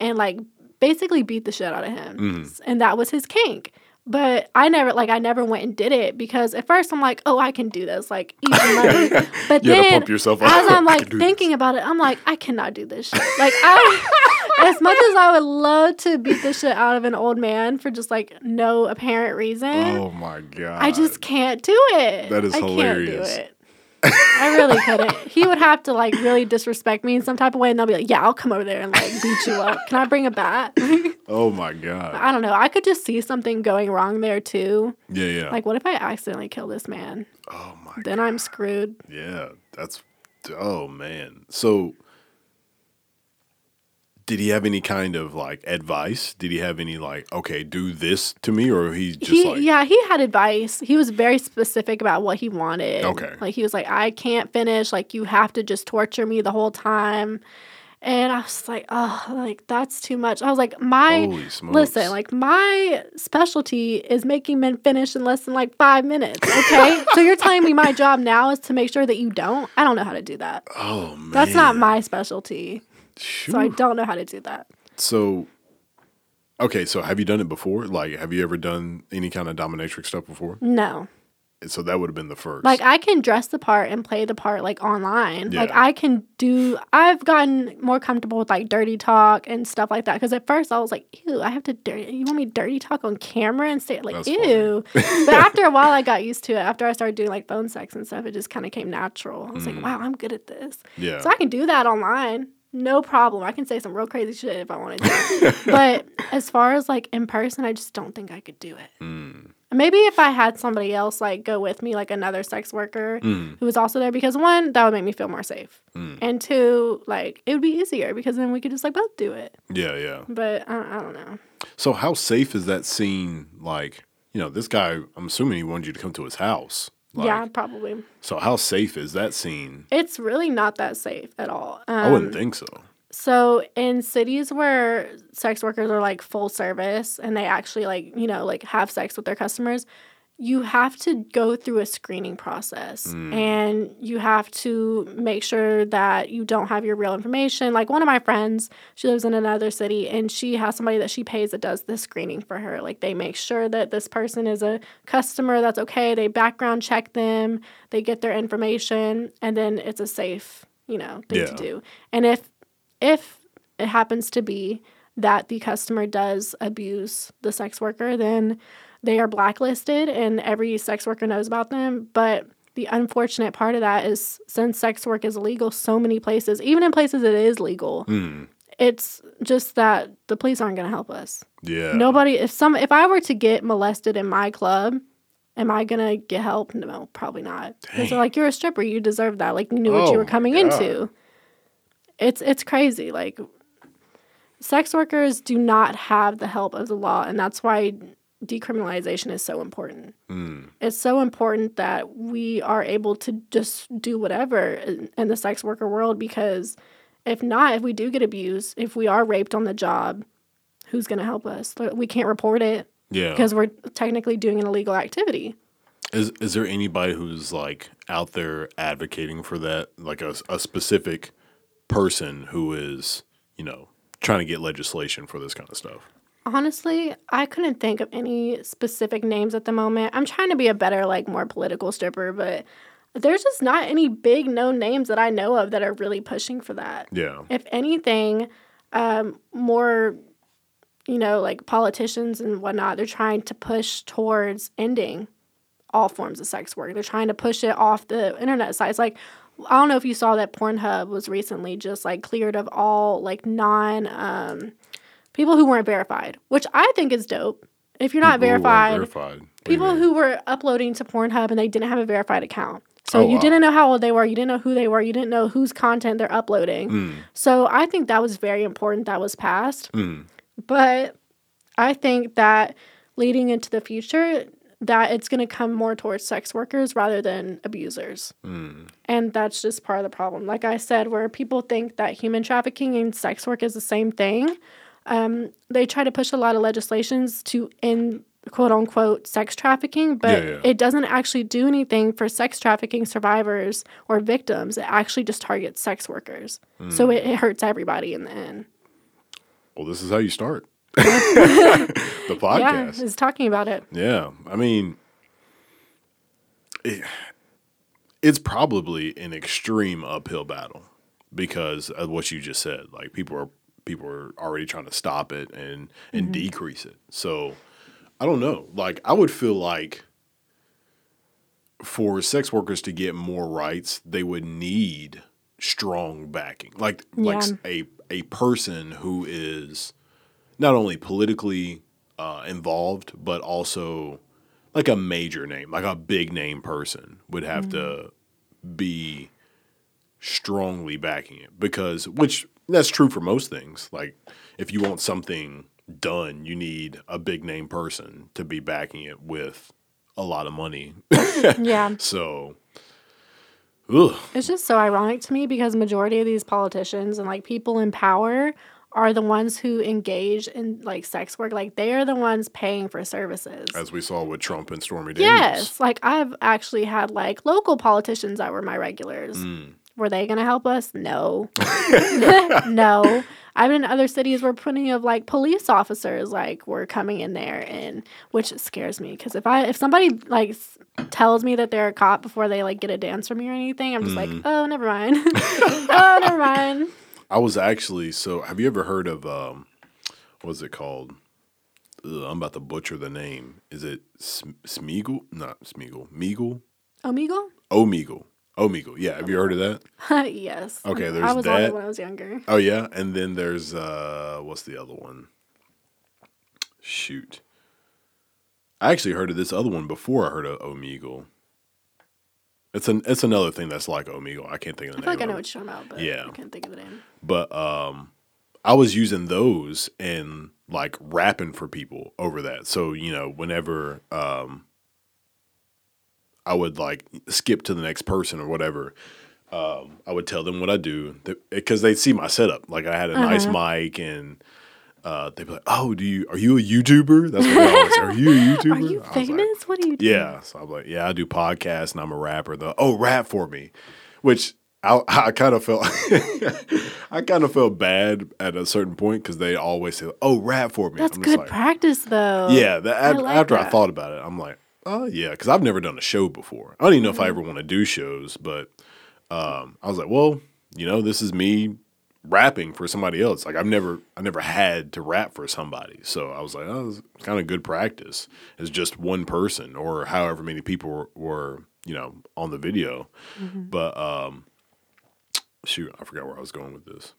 and like basically beat the shit out of him. Mhm. And that was his kink. But I never like I never went and did it because at first I'm like, oh, I can do this, like easy money. But You then pump yourself up. as I'm like thinking about it, I'm like, I cannot do this shit. Like I, as much as I would love to beat the shit out of an old man for just like no apparent reason, Oh my god! I just can't do it. That is I hilarious. Can't do it. I really couldn't. He would have to like really disrespect me in some type of way, and they'll be like, "Yeah, I'll come over there and like beat you up. Can I bring a bat?" Oh my god! I don't know. I could just see something going wrong there too. Yeah, yeah. Like, what if I accidentally kill this man? oh my. Then I'm screwed. Yeah, that's. Oh man. So, did he have any kind of like advice? Did he have any like, okay, do this to me, or he just he like, yeah he had advice. He was very specific about what he wanted. Okay. like he was like i can't finish. Like you have to just torture me the whole time. And i was like oh like that's too much. I was like my Holy listen like my specialty is making men finish in less than like five minutes okay? So you're telling me my job now is to make sure that you don't? I don't know how to do that. Oh man, that's not my specialty so i don't know how to do that So, okay, so have you done it before? Like, have you ever done any kind of dominatrix stuff before? no So that would have been the first. Like I can dress the part and play the part like online. Like I can do. I've gotten more comfortable with like dirty talk and stuff like that. Because at first I was like, "Ew, I have to dirty. You want me dirty talk on camera and say like, That's ew." but after a while, I got used to it. After I started doing like phone sex and stuff, it just kind of came natural. I was like, "Wow, I'm good at this." Mm. yeah. So I can do that online. No problem. I can say some real crazy shit if I wanted to. but as far as like in person, I just don't think I could do it. Mm. Maybe if I had somebody else like go with me, like another sex worker Mm. who was also there, because one, that would make me feel more safe. Mm. And two, like it would be easier because then we could just like both do it. Yeah, yeah. But I, I don't know. So how safe is that scene? Like, you know, this guy. I'm assuming he wanted you to come to his house. Like, yeah, probably. So how safe is that scene? It's really not that safe at all. Um, I wouldn't think so. So in cities where sex workers are like full service and they actually like, you know, like have sex with their customers, you have to go through a screening process mm. and you have to make sure that you don't have your real information. Like one of my friends, she lives in another city and she has somebody that she pays that does the screening for her. Like they make sure that this person is a customer that's okay. They background check them, they get their information, and then it's a safe, you know, thing Yeah. to do. And if if it happens to be that the customer does abuse the sex worker, then they are blacklisted and every sex worker knows about them. But the unfortunate part of that is since sex work is illegal so many places, even in places it is legal, Mm. it's just that the police aren't going to help us. Yeah. Nobody if some if I were to get molested in my club, am I going to get help? No, probably not. Because they're like you're a stripper, you deserve that. Like you knew what Oh you were coming God. into. It's it's crazy. Like sex workers do not have the help of the law and that's why decriminalization is so important. Mm. It's so important that we are able to just do whatever in, in the sex worker world because if not, if we do get abused, if we are raped on the job, who's going to help us? We can't report it Yeah. because we're technically doing an illegal activity. Is is there anybody who's like out there advocating for that? Like a, a specific person who is, you know, trying to get legislation for this kind of stuff? Honestly, I couldn't think of any specific names at the moment. I'm trying to be a better, like, more political stripper, but there's just not any big known names that I know of that are really pushing for that. Yeah. If anything, um, more, you know, like politicians and whatnot, they're trying to push towards ending all forms of sex work. They're trying to push it off the internet sites. Like, I don't know if you saw that Pornhub was recently just like cleared of all like non um, people who weren't verified, which I think is dope. If you're not People verified, verified. What do you people who were uploading to Pornhub and they didn't have a verified account. So Oh, you wow. didn't know how old they were, you didn't know who they were, you didn't know whose content they're uploading. Mm. So I think that was very important that was passed. Mm. But I think that leading into the future, that it's going to come more towards sex workers rather than abusers. Mm. And that's just part of the problem. Like I said, where people think that human trafficking and sex work is the same thing, um, they try to push a lot of legislations to end quote unquote sex trafficking, but Yeah, yeah. it doesn't actually do anything for sex trafficking survivors or victims. It actually just targets sex workers. Hmm. So it, it hurts everybody in the end. Well, this is how you start. the podcast. Yeah, is talking about it. Yeah, I mean, it, it's probably an extreme uphill battle because of what you just said. Like people are people are already trying to stop it and and decrease it. So I don't know. Like I would feel like for sex workers to get more rights, they would need strong backing. Like like a a person who is not only politically uh, involved, but also like a major name, like a big name person would have to be strongly backing it because which that's true for most things. Like if you want something done, you need a big name person to be backing it with a lot of money. Yeah. so ugh, It's just so ironic to me because majority of these politicians and like people in power are the ones who engage in like sex work. Like they are the ones paying for services. as we saw with Trump and Stormy Daniels. Yes. Like I've actually had like local politicians that were my regulars. Mm. Were they going to help us? No. no. I've been in other cities where plenty of like police officers like were coming in there and which scares me because if I if somebody like s- tells me that they're a cop before they like get a dance from me or anything, I'm just like, oh, never mind. oh, never mind. I was actually so. Have you ever heard of um, what's it called? Ugh, I'm about to butcher the name. Is it Sm- Smeagol? Not Smeagol. Meagle? Omegle? Omegle. Omegle. Yeah. Have you heard of that? yes. Okay, I there's was on that. when I was younger. Oh yeah. And then there's uh, what's the other one? Shoot. I actually heard of this other one before I heard of Omegle. It's an it's another thing that's like Omegle. I can't think of the I feel name. like I know what you're talking about, but Yeah. I can't think of the name. but um I was using those and like rapping for people over that. So, you know, whenever um I would like skip to the next person or whatever, um I would tell them what I do because they'd see my setup. Like I had a nice mic and uh, they'd be like, "Oh, do you are you a YouTuber?" That's what I was. Are you a YouTuber? Are you was like, famous? what are you doing? yeah. So I'm like, yeah, I do podcasts and I'm a rapper. The oh, rap for me, which I I kind of felt I kind of felt bad at a certain point because they always say, oh, rap for me. That's good like, practice, though. yeah. That, I after, like after I thought about it, I'm like, oh yeah, because I've never done a show before. I don't even know Mm-hmm. if I ever want to do shows, but um, I was like, well, you know, this is me rapping for somebody else. Like I've never I never had to rap for somebody. So I was like, oh, it's kind of good practice. as just one person or however many people were, were you know, on the video. Mm-hmm. But um shoot, I forgot where I was going with this.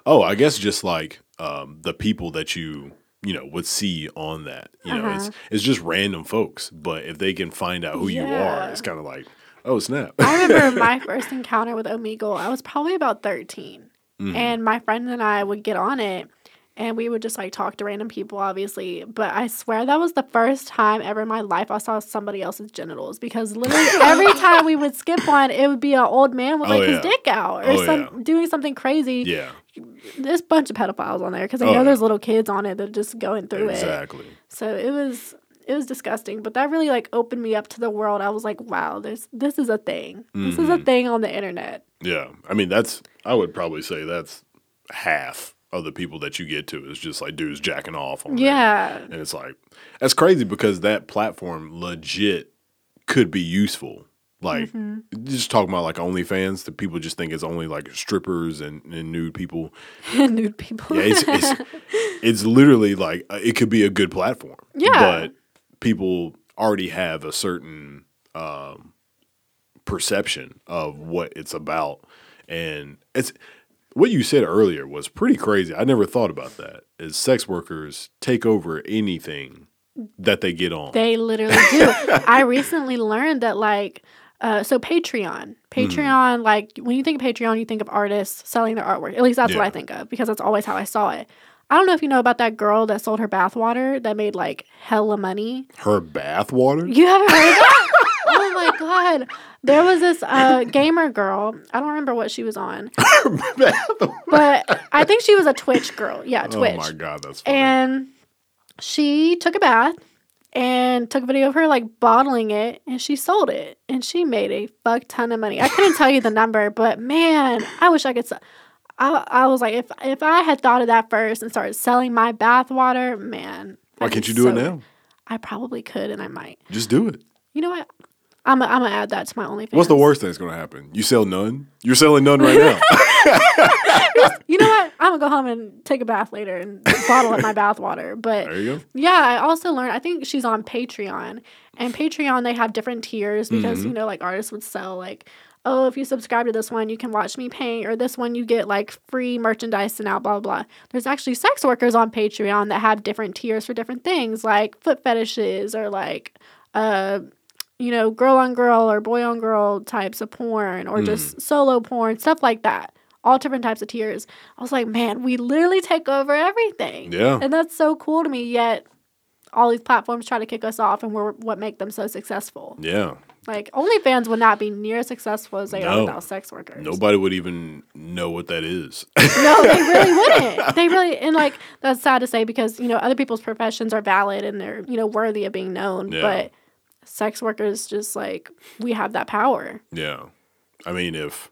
oh, I guess just like um the people that you you know would see on that you know it's Uh-huh. it's just random folks but if they can find out who you are it's kind of like oh snap I remember my first encounter with Omegle. I was probably about 13. Mm-hmm. And my friend and I would get on it and we would just like talk to random people, obviously. But I swear that was the first time ever in my life I saw somebody else's genitals because literally every time we would skip one, it would be an old man with Oh, like yeah. his dick out or Oh, some yeah. doing something crazy. yeah There's a bunch of pedophiles on there because I Oh, know yeah. there's little kids on it that are just going through it. exactly So it was it was disgusting, but that really like opened me up to the world. I was like, wow, this this is a thing. This is a Mm-hmm. thing on the internet. Yeah, I mean that's I would probably say that's half of the people that you get to is just like dudes jacking off on. Yeah. and it's like that's crazy because that platform legit could be useful. Like Mm-hmm. just talking about like OnlyFans, that people just think it's only like strippers and, and nude people. Nude people. Yeah, it's it's, it's literally like uh, it could be a good platform. Yeah. but people already have a certain um, perception of what it's about, and it's what you said earlier was pretty crazy. I never thought about that. Is sex workers take over anything that they get on? They literally do. I recently learned that like uh, so Patreon. Patreon, like when you think of Patreon, you think of artists selling their artwork. At least that's what I think of because that's always how I saw it. I don't know if you know about that girl that sold her bathwater that made like hella money. Her bathwater? You haven't heard of that? oh my god. There was this uh, gamer girl. I don't remember what she was on. but I think she was a Twitch girl. Yeah, Twitch. Oh my god, that's funny. And she took a bath and took a video of her like bottling it and she sold it and she made a fuck ton of money. I couldn't tell you the number, but man, I wish I could. I I was like, if if I had thought of that first and started selling my bath water, man, Why can't you do it now? I probably could, and I might. Just do it. You know what? I'm I'm gonna add that to my OnlyFans. What's the worst thing that's going to happen? You sell none? You're selling none right now. You know what? I'm gonna go home and take a bath later and bottle up my bath water. But there you go. Yeah, I also learned. I think she's on Patreon, and Patreon they have different tiers because Mm-hmm. you know, like artists would sell like, oh, if you subscribe to this one, you can watch me paint, or this one you get like free merchandise and out blah blah. blah. There's actually sex workers on Patreon that have different tiers for different things, like foot fetishes or like, uh, you know, girl on girl or boy on girl types of porn, or just solo porn, stuff like that. All different types of tiers. I was like, man, we literally take over everything. Yeah. And that's so cool to me, yet all these platforms try to kick us off and we're what make them so successful. Yeah. Like OnlyFans would not be near as successful as they are without sex workers. Nobody would even know what that is. No, they really wouldn't. They really and like that's sad to say because, you know, other people's professions are valid and they're, you know, worthy of being known. Yeah. But sex workers just like we have that power. yeah. I mean, if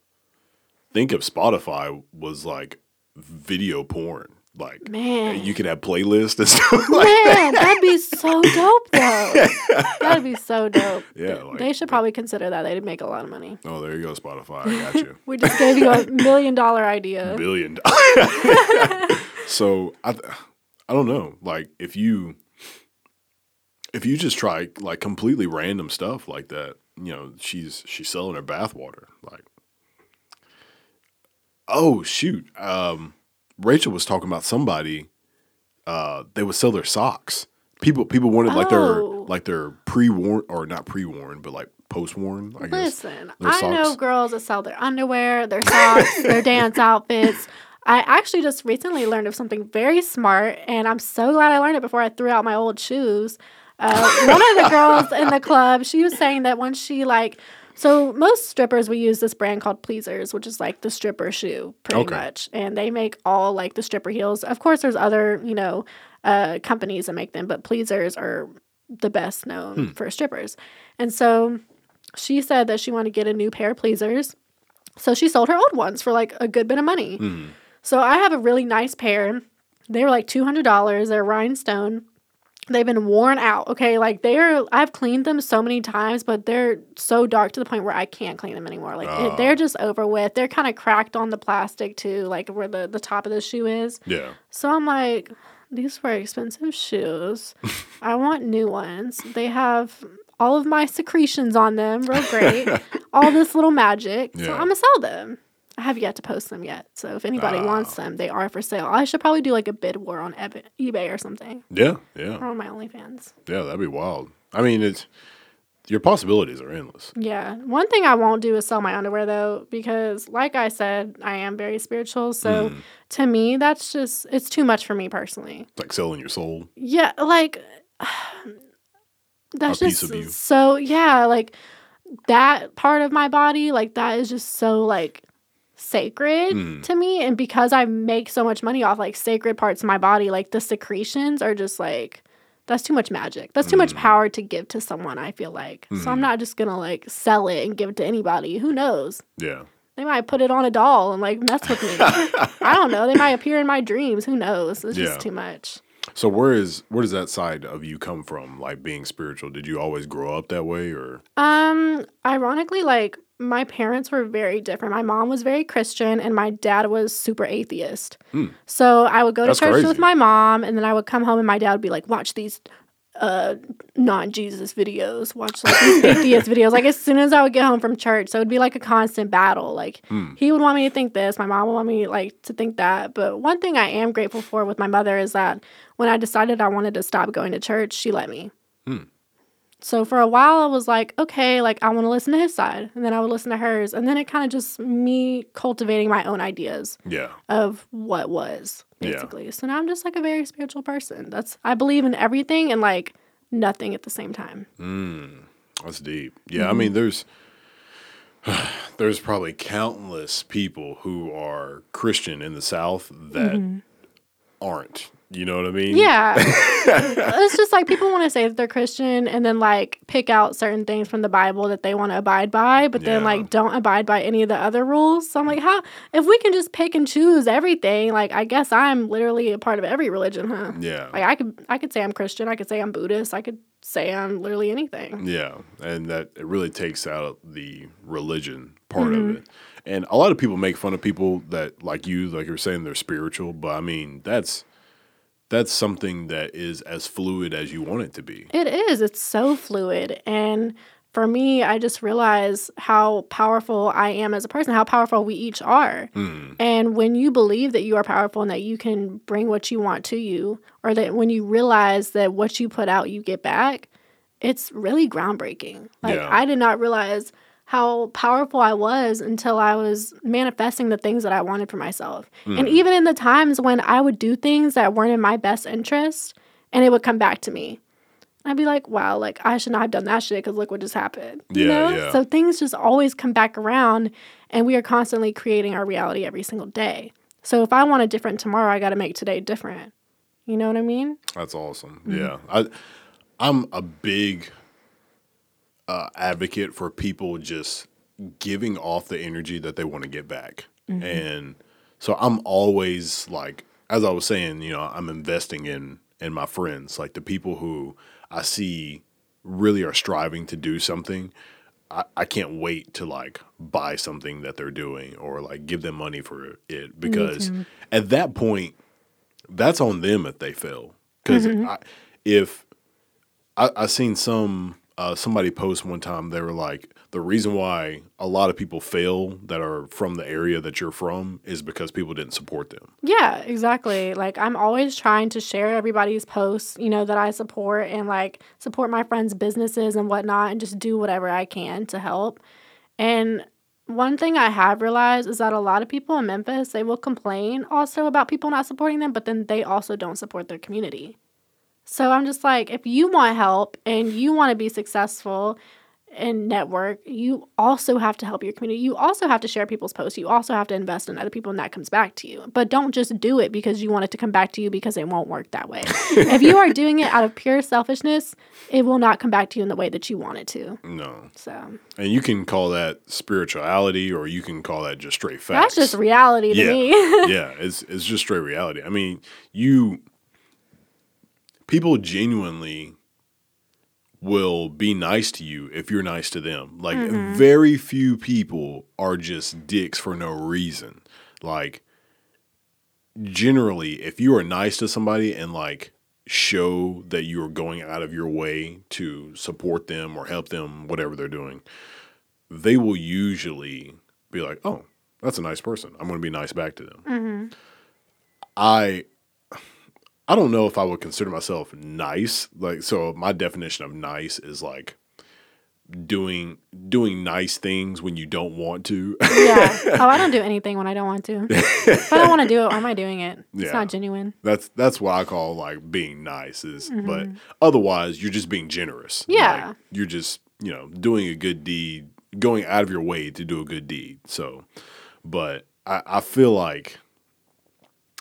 think of Spotify was like video porn, like Man. you could have playlists and stuff like Man, that'd be so dope though. That'd be so dope. Yeah, like- they should probably consider that. They'd make a lot of money. Oh, there you go, Spotify. I got you. We just gave you a million dollar idea. billion. dollar. so I, I don't know. Like if you, if you just try like completely random stuff like that, you know, she's she's selling her bathwater. Like, oh shoot, um, Rachel was talking about somebody. Uh, they would sell their socks. People people wanted like their Oh. like their pre worn or not pre worn, but like post worn. I guess. Listen, Their I know socks. girls that sell their underwear, their socks, their dance outfits. I actually just recently learned of something very smart, and I'm so glad I learned it before I threw out my old shoes. Uh, one of the girls in the club, she was saying that when she like, so most strippers we use this brand called Pleasers, which is like the stripper shoe, pretty Okay. much, and they make all like the stripper heels. Of course, there's other you know uh, companies that make them, but Pleasers are the best known for strippers, and so she said that she wanted to get a new pair of pleasers. So she sold her old ones for like a good bit of money. So I have a really nice pair. They were like $200. They're rhinestone. They've been worn out. Okay. Like they're, I've cleaned them so many times, but they're so dark to the point where I can't clean them anymore. Like it, they're oh. just over with. They're kind of cracked on the plastic too, like where the, the top of the shoe is. Yeah. So I'm like, these were expensive shoes. I want new ones. They have all of my secretions on them, real great. all this little magic. Yeah. So I'm gonna sell them. I have yet to post them yet. So if anybody wants them, they are for sale. I should probably do like a bid war on eBay or something, Yeah. Yeah. or on my OnlyFans. Yeah, that'd be wild. I mean, it's your possibilities are endless. Yeah. One thing I won't do is sell my underwear though, because like I said, I am very spiritual. So mm. to me, that's just it's too much for me personally. Like selling your soul. Yeah, like that's just so yeah, like that part of my body, like that is just so like sacred Mm. to me and because I make so much money off like sacred parts of my body, like the secretions are just like that's too much magic. That's too much Mm. power to give to someone, I feel like. So I'm not just going to like sell it and give it to anybody. Who knows? Yeah. They might put it on a doll and like mess with me. I don't know. They might appear in my dreams. Who knows? It's Yeah. just too much. So where is where does that side of you come from? Like being spiritual? Did you always grow up that way, or Um, ironically, like my parents were very different. My mom was very Christian and my dad was super atheist. Hmm. So I would go to church crazy. with my mom and then I would come home and my dad would be like, watch these uh non-Jesus videos, watch like these atheist videos. Like as soon as I would get home from church, so it would be like a constant battle. Like hmm. he would want me to think this, my mom would want me like to think that. But one thing I am grateful for with my mother is that when I decided I wanted to stop going to church, she let me. Hmm. So for a while, I was like, okay, like I want to listen to his side, and then I would listen to hers, and then it kind of just me cultivating my own ideas yeah, of what was Yeah. basically. So now I'm just like a very spiritual person. That's I believe in everything and like nothing at the same time. Mm, that's deep. Yeah, I mean, there's there's probably countless people who are Christian in the South that aren't. You know what I mean? Yeah. it's just like people want to say that they're Christian and then like pick out certain things from the Bible that they want to abide by, but then Yeah. like don't abide by any of the other rules. So I'm like, how if we can just pick and choose everything, like I guess I'm literally a part of every religion, huh? Yeah. Like I could I could say I'm Christian, I could say I'm Buddhist, I could say I'm literally anything. Yeah, and that it really takes out the religion part of mm-hmm. it. And a lot of people make fun of people that like you, like you were saying, they're spiritual. But I mean, that's that's something that is as fluid as you want it to be. It is. It's so fluid. And for me, I just realize how powerful I am as a person, how powerful we each are. Mm. And when you believe that you are powerful and that you can bring what you want to you, or that when you realize that what you put out, you get back, it's really groundbreaking. Like, Yeah. I did not realize how powerful I was until I was manifesting the things that I wanted for myself. And mm. even in the times when I would do things that weren't in my best interest and it would come back to me. I'd be like, wow, like I should not have done that shit because look what just happened. You Yeah, know? yeah. So things just always come back around and we are constantly creating our reality every single day. So if I want a different tomorrow, I got to make today different. You know what I mean? That's awesome. Mm. Yeah, I I'm a big uh, advocate for people just giving off the energy that they want to get back, and so I'm always like, as I was saying, you know, I'm investing in in my friends, like the people who I see really are striving to do something. I, I can't wait to like buy something that they're doing or like give them money for it because at that point that's on them if they fail. Because if I, I seen some uh, somebody post one time, they were like, the reason why a lot of people fail that are from the area that you're from is because people didn't support them. Yeah, exactly. Like I'm always trying to share everybody's posts, you know, that I support and like support my friends' businesses and whatnot and just do whatever I can to help. And one thing I have realized is that a lot of people in Memphis, they will complain also about people not supporting them, but then they also don't support their community. So I'm just like, if you want help and you want to be successful and network, you also have to help your community. You also have to share people's posts. You also have to invest in other people, and that comes back to you. But don't just do it because you want it to come back to you because it won't work that way. if you are doing it out of pure selfishness, it will not come back to you in the way that you want it to. No. So And you can call that spirituality or you can call that just straight facts. that's just reality to yeah. me. yeah, it's it's just straight reality. I mean, you people genuinely will be nice to you if you're nice to them. Like mm-hmm. very few people are just dicks for no reason. Like generally if you are nice to somebody and like show that you are going out of your way to support them or help them whatever they're doing, they will usually be like, "Oh, that's a nice person. I'm going to be nice back to them." Mm-hmm. I I don't know if I would consider myself nice. Like so my definition of nice is like doing doing nice things when you don't want to. yeah. Oh, I don't do anything when I don't want to. if I don't want to do it, why am I doing it? It's Yeah. not genuine. that's that's what I call like being nice is but otherwise you're just being generous. Mm-hmm. Yeah. Like, you're just, you know, doing a good deed, going out of your way to do a good deed. So but I, I feel like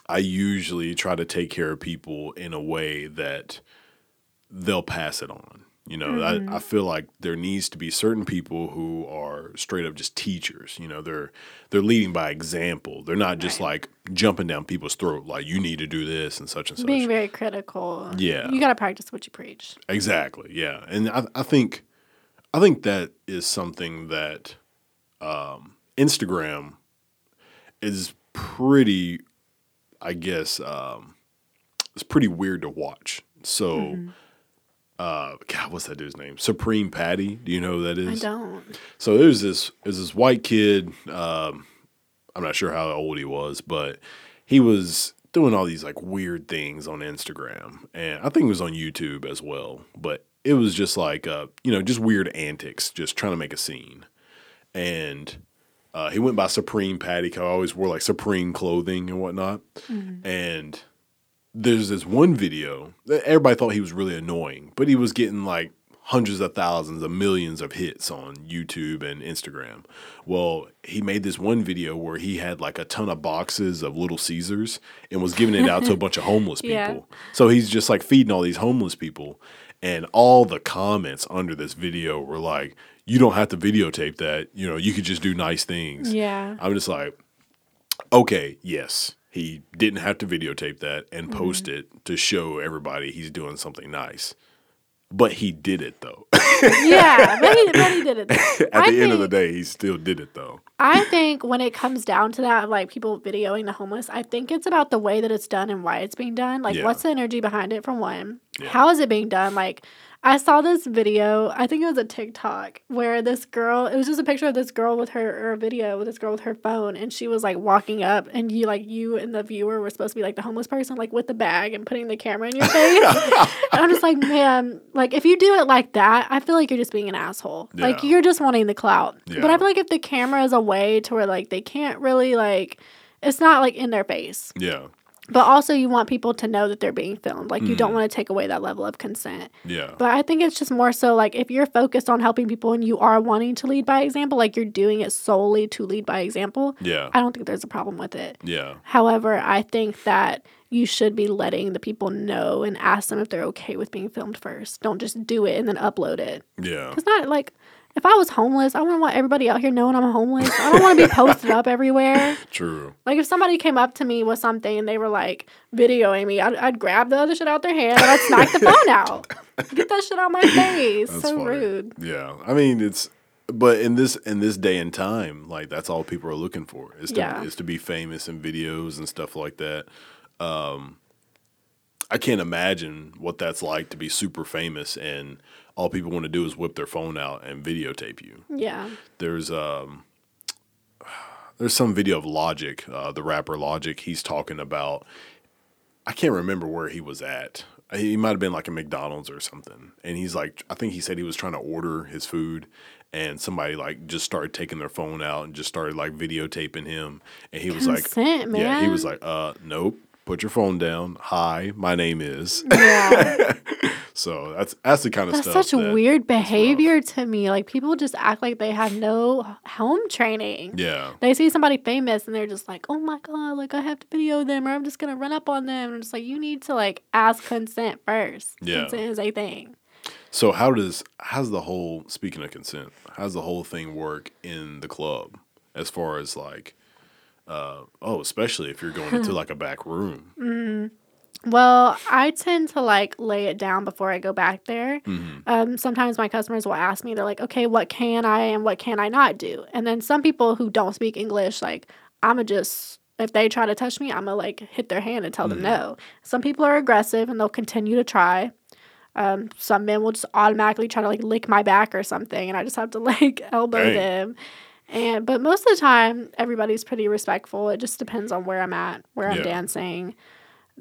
I usually try to take care of people in a way that they'll pass it on. You know, I, I feel like there needs to be certain people who are straight up just teachers. You know, they're they're leading by example. They're not just like jumping down people's throat like you need to do this and such and such. Being very critical. Yeah. You got to practice what you preach. Exactly. Yeah, and I, I think I think that is something that um, Instagram is pretty. I guess um, it's pretty weird to watch. So, uh, God, what's that dude's name? Supreme Patty. Do you know who that I don't. So there's this there's this white kid. Um, I'm not sure how old he was, but he was doing all these like weird things on Instagram, and I think it was on YouTube as well. But it was just like uh, you know just weird antics, just trying to make a scene. And uh, he went by Supreme Patty. 'cause I always wore like Supreme clothing and whatnot. And there's this one video that everybody thought he was really annoying, but he was getting like hundreds of thousands of millions of hits on YouTube and Instagram. Well, he made this one video where he had like a ton of boxes of Little Caesars and was giving it out to a bunch of homeless people. Yeah. So he's just like feeding all these homeless people. And all the comments under this video were like, you don't have to videotape that. You know, you could just do nice things. Yeah. I'm just like, okay, yes, he didn't have to videotape that and Mm-hmm. post it to show everybody he's doing something nice. But he did it though. yeah, but he, but he did it. At I the end of the day, he still did it though. I think when it comes down to that, like people videoing the homeless, I think it's about the way that it's done and why it's being done. Like, Yeah. what's the energy behind it, from one? Yeah. How is it being done? Like, I saw this video, I think it was a TikTok, where this girl, it was just a picture of this girl with her, or a video with this girl with her phone, and she was like walking up, and you, like, you and the viewer were supposed to be like the homeless person, like with the bag and putting the camera in your face. and I'm just like, man, like, if you do it like that, I feel like you're just being an asshole. Like, you're just wanting the clout. But I feel like if the camera is a way to where like they can't really like it's not like in their face. Yeah, But also you want people to know that they're being filmed. Like you Mm-hmm. don't want to take away that level of consent. yeah, But I think it's just more so like if you're focused on helping people and you are wanting to lead by example, like you're doing it solely to lead by example, yeah, I don't think there's a problem with it. yeah, However, I think that you should be letting the people know and ask them if they're okay with being filmed first. Don't just do it and then upload it. yeah, It's not like if I was homeless, I wouldn't want everybody out here knowing I'm homeless. I don't want to be posted up everywhere. true. Like if somebody came up to me with something and they were like videoing me, I'd, I'd grab the other shit out their hand and I'd smack the phone out. Get that shit out my face. That's so funny. rude. Yeah, I mean it's, but in this in this day and time, like that's all people are looking for is to Yeah. is to be famous in videos and stuff like that. Um, I can't imagine what that's like to be super famous and all people want to do is whip their phone out and videotape you. Yeah. There's um, there's some video of Logic, uh, the rapper Logic. He's talking about. I can't remember where he was at. He might have been like a McDonald's or something, and he's like, I think he said he was trying to order his food, and somebody like just started taking their phone out and just started like videotaping him, and he was Consent, like, yeah, he was like, uh, nope, put your phone down. Hi, my name is. Yeah. so that's that's the kind of That's stuff. such that- weird behavior to me. Like people just act like they have no home training. Yeah, They see somebody famous and they're just like, "Oh my god, like I have to video them or I'm just going to run up on them." And it's like you need to like ask consent first. Yeah. Consent is a thing. So how does how's the whole speaking of consent? How's the whole thing work in the club as far as like uh oh, especially if you're going into like a back room. Well, I tend to like lay it down before I go back there. Mm-hmm. Um, sometimes my customers will ask me, they're like, okay, what can I and what can I not do? And then some people who don't speak English, like, I'm going to just, if they try to touch me, I'm going to like hit their hand and tell them no. Some people are aggressive and they'll continue to try. Um, some men will just automatically try to like lick my back or something, and I just have to like elbow Dang. them. And but most of the time, everybody's pretty respectful. It just depends on where I'm at, where I'm dancing.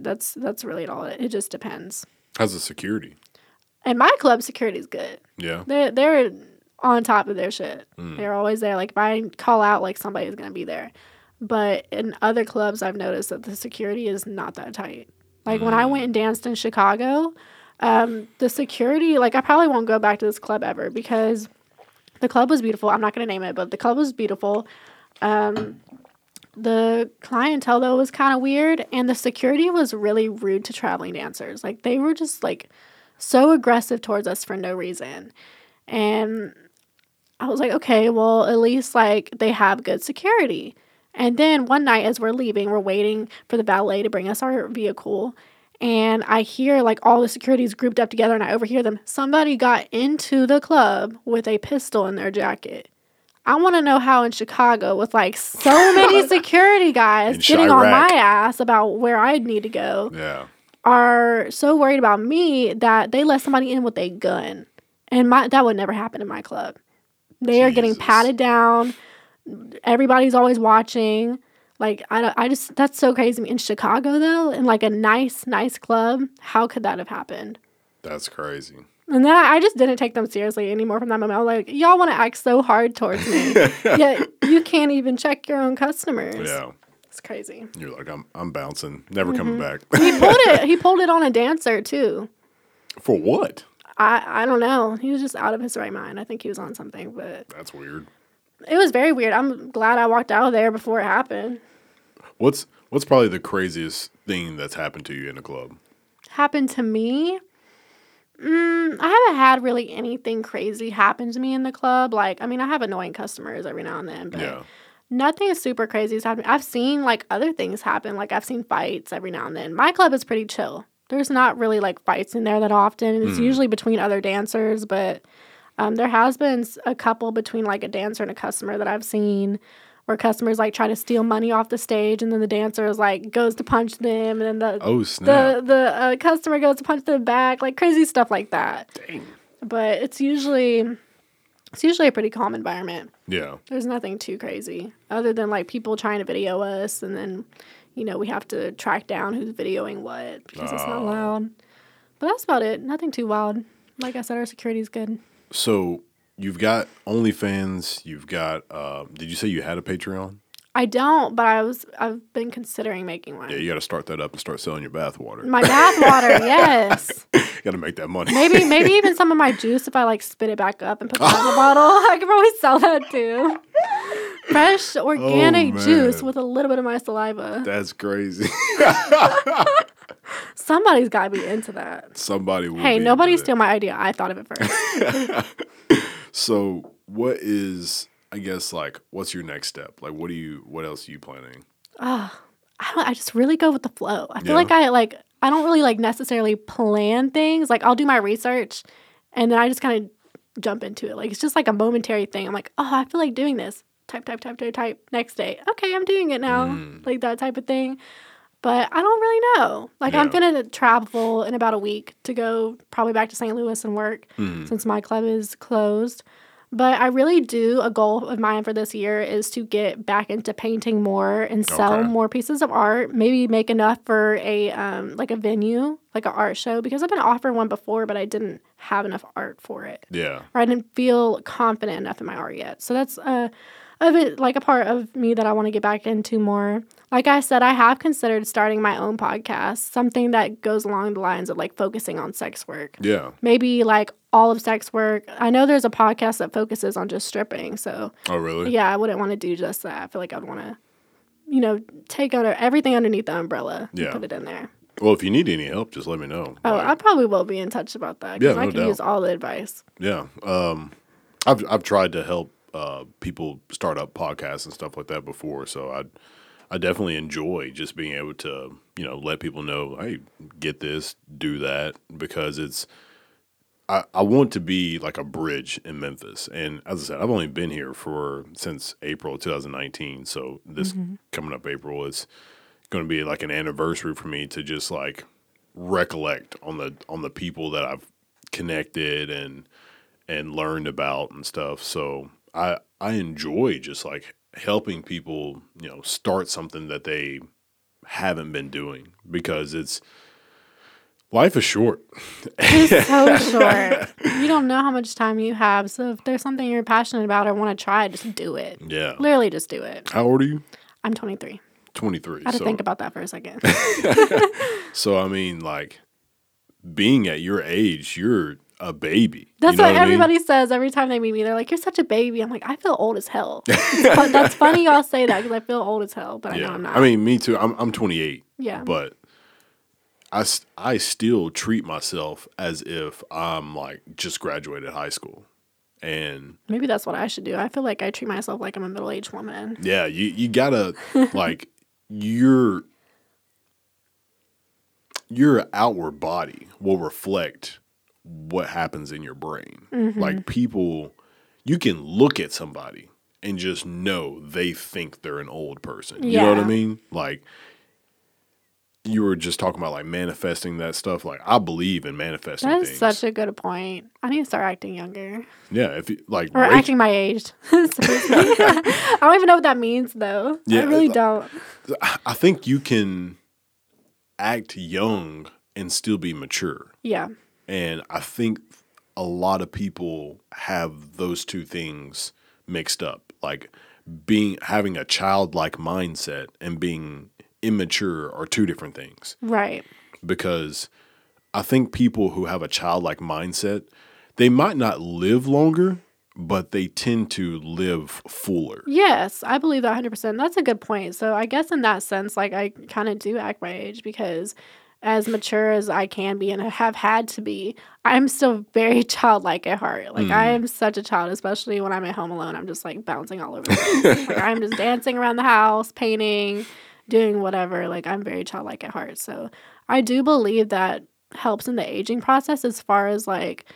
That's that's really all. It, it just depends. How's the security? And my club security is good. Yeah. They're they're on top of their shit. Mm. They're always there. Like if I call out, like somebody's gonna be there. But in other clubs, I've noticed that the security is not that tight. Like when I Mm. went and danced in Chicago, um, the security, like I probably won't go back to this club ever because the club was beautiful. I'm not gonna name it, but the club was beautiful. Um, the clientele though was kind of weird, and the security was really rude to traveling dancers. Like they were just like so aggressive towards us for no reason. And I was like, okay, well, at least like they have good security. And then one night as we're leaving, we're waiting for the valet to bring us our vehicle. And I hear like all the securities grouped up together and I overhear them. Somebody got into the club with a pistol in their jacket. I want to know how in Chicago, with like so many security guys In getting on my ass about where I need to go, Yeah. are so worried about me that they let somebody in with a gun. And my that would never happen in my club. They are getting patted down. Everybody's always watching. Like I, I just that's so crazy. In Chicago though, in like a nice nice club, how could that have happened? That's crazy. And then I I just didn't take them seriously anymore from that moment. I was like, y'all want to act so hard towards me, yet you can't even check your own customers. Yeah. it's crazy. You're like, I'm I'm bouncing. Never coming mm-hmm. back. He pulled it. He pulled it on a dancer too. For what? I I don't know. He was just out of his right mind. I think he was on something, but That's weird. it was very weird. I'm glad I walked out of there before it happened. What's what's probably the craziest thing that's happened to you in a club? Happened to me. Mm, I haven't had really anything crazy happen to me in the club. Like, I mean, I have annoying customers every now and then, but Yeah. nothing super crazy has happened. I've seen like other things happen. Like I've seen fights every now and then. My club is pretty chill. There's not really like fights in there that often. It's usually between other dancers, but um, there has been a couple between like a dancer and a customer that I've seen where customers like try to steal money off the stage and then the dancer is like goes to punch them and then the Oh snap! the the uh, customer goes to punch them back, like crazy stuff like that. Dang. But it's usually it's usually a pretty calm environment. Yeah. There's nothing too crazy other than like people trying to video us and then you know we have to track down who's videoing what because it's not Oh. allowed. But that's about it. Nothing too wild. Like I said, our security's good. So you've got OnlyFans. You've got. Uh, did you say you had a Patreon? I don't, but I was I've been considering making one. Yeah, you got to start that up and start selling your bath water. My bath water, yes. got to make that money. Maybe maybe even some of my juice if I like spit it back up and put it in the bottle. I could probably sell that too. Fresh organic juice Oh, man. with a little bit of my saliva. That's crazy. Somebody's got to be into that. Somebody will. Hey, nobody steal my idea. I thought of it first. So, what is? I guess like, what's your next step? Like, what do you? What else are you planning? I don't. I just really go with the flow. I feel Yeah. like I like. I don't really like necessarily plan things. Like I'll do my research, and then I just kind of jump into it. Like it's just like a momentary thing. I'm like, oh, I feel like doing this. Type, type, type, type, type. Next day, okay, I'm doing it now. Mm. Like that type of thing. But I don't really know. Like I'm gonna travel in about a week to go probably back to St. Louis and work Mm-hmm. since my club is closed. But I really do a goal of mine for this year is to get back into painting more and sell Okay. more pieces of art. Maybe make enough for a um, like a venue, like an art show, because I've been offered one before, but I didn't have enough art for it, Yeah. or I didn't feel confident enough in my art yet. So that's uh, of it, like a part of me that I want to get back into more. Like I said, I have considered starting my own podcast, something that goes along the lines of like focusing on sex work Yeah. maybe like all of sex work. I know there's a podcast that focuses on just stripping, so Oh, really? yeah, I wouldn't want to do just that. I feel like I'd want to, you know, take under everything underneath the umbrella and Yeah. put it in there. Well, if you need any help, just let me know. Oh, Like, I probably will be in touch about that Yeah, because I no can doubt. use all the advice. Yeah. Um, I've I've tried to help uh, people start up podcasts and stuff like that before, so I I definitely enjoy just being able to you know let people know hey get this do that because it's I, I want to be like a bridge in Memphis. And as I said I've only been here for since April 2019 so this coming up April is going to be like an anniversary for me to just like recollect on the on the people that I've connected and and learned about and stuff. So I I enjoy just like helping people, you know, start something that they haven't been doing because it's life is short. It's so short. You don't know how much time you have. So if there's something you're passionate about or want to try, just do it. Yeah. Literally, just do it. How old are you? I'm 23. 23. I had to think about that for a second. so I mean like being at your age, you're a baby. That's you know what, I mean? everybody says every time they meet me. They're like, "You're such a baby." I'm like, "I feel old as hell." That's funny y'all say that because I feel old as hell, but I know I'm not. I mean, me too. I'm I'm 28. Yeah. But I I still treat myself as if I'm like just graduated high school. And maybe that's what I should do. I feel like I treat myself like I'm a middle aged woman. yeah, you you got to like your your outward body will reflect what happens in your brain. Mm-hmm. Like people you can look at somebody and just know they think they're an old person. You know what I mean? Like you were just talking about like manifesting that stuff. Like I believe in manifesting That is things. such a good point. I need to start acting younger yeah, if you like or Rachel- acting my age. I don't even know what that means though. Yeah, I really uh, don't. I think you can act young and still be mature. Yeah. And I think a lot of people have those two things mixed up. Like being having a childlike mindset and being immature are two different things. Right. Because I think people who have a childlike mindset, they might not live longer, but they tend to live fuller. Yes, I believe that 100%. That's a good point. So I guess in that sense, like I kind of do act my age because as mature as I can be and have had to be, I'm still very childlike at heart. Like mm. I am such a child, especially when I'm at home alone. I'm just like bouncing all over the place. like I'm just dancing around the house, painting, doing whatever. Like I'm very childlike at heart. So I do believe that helps in the aging process as far as like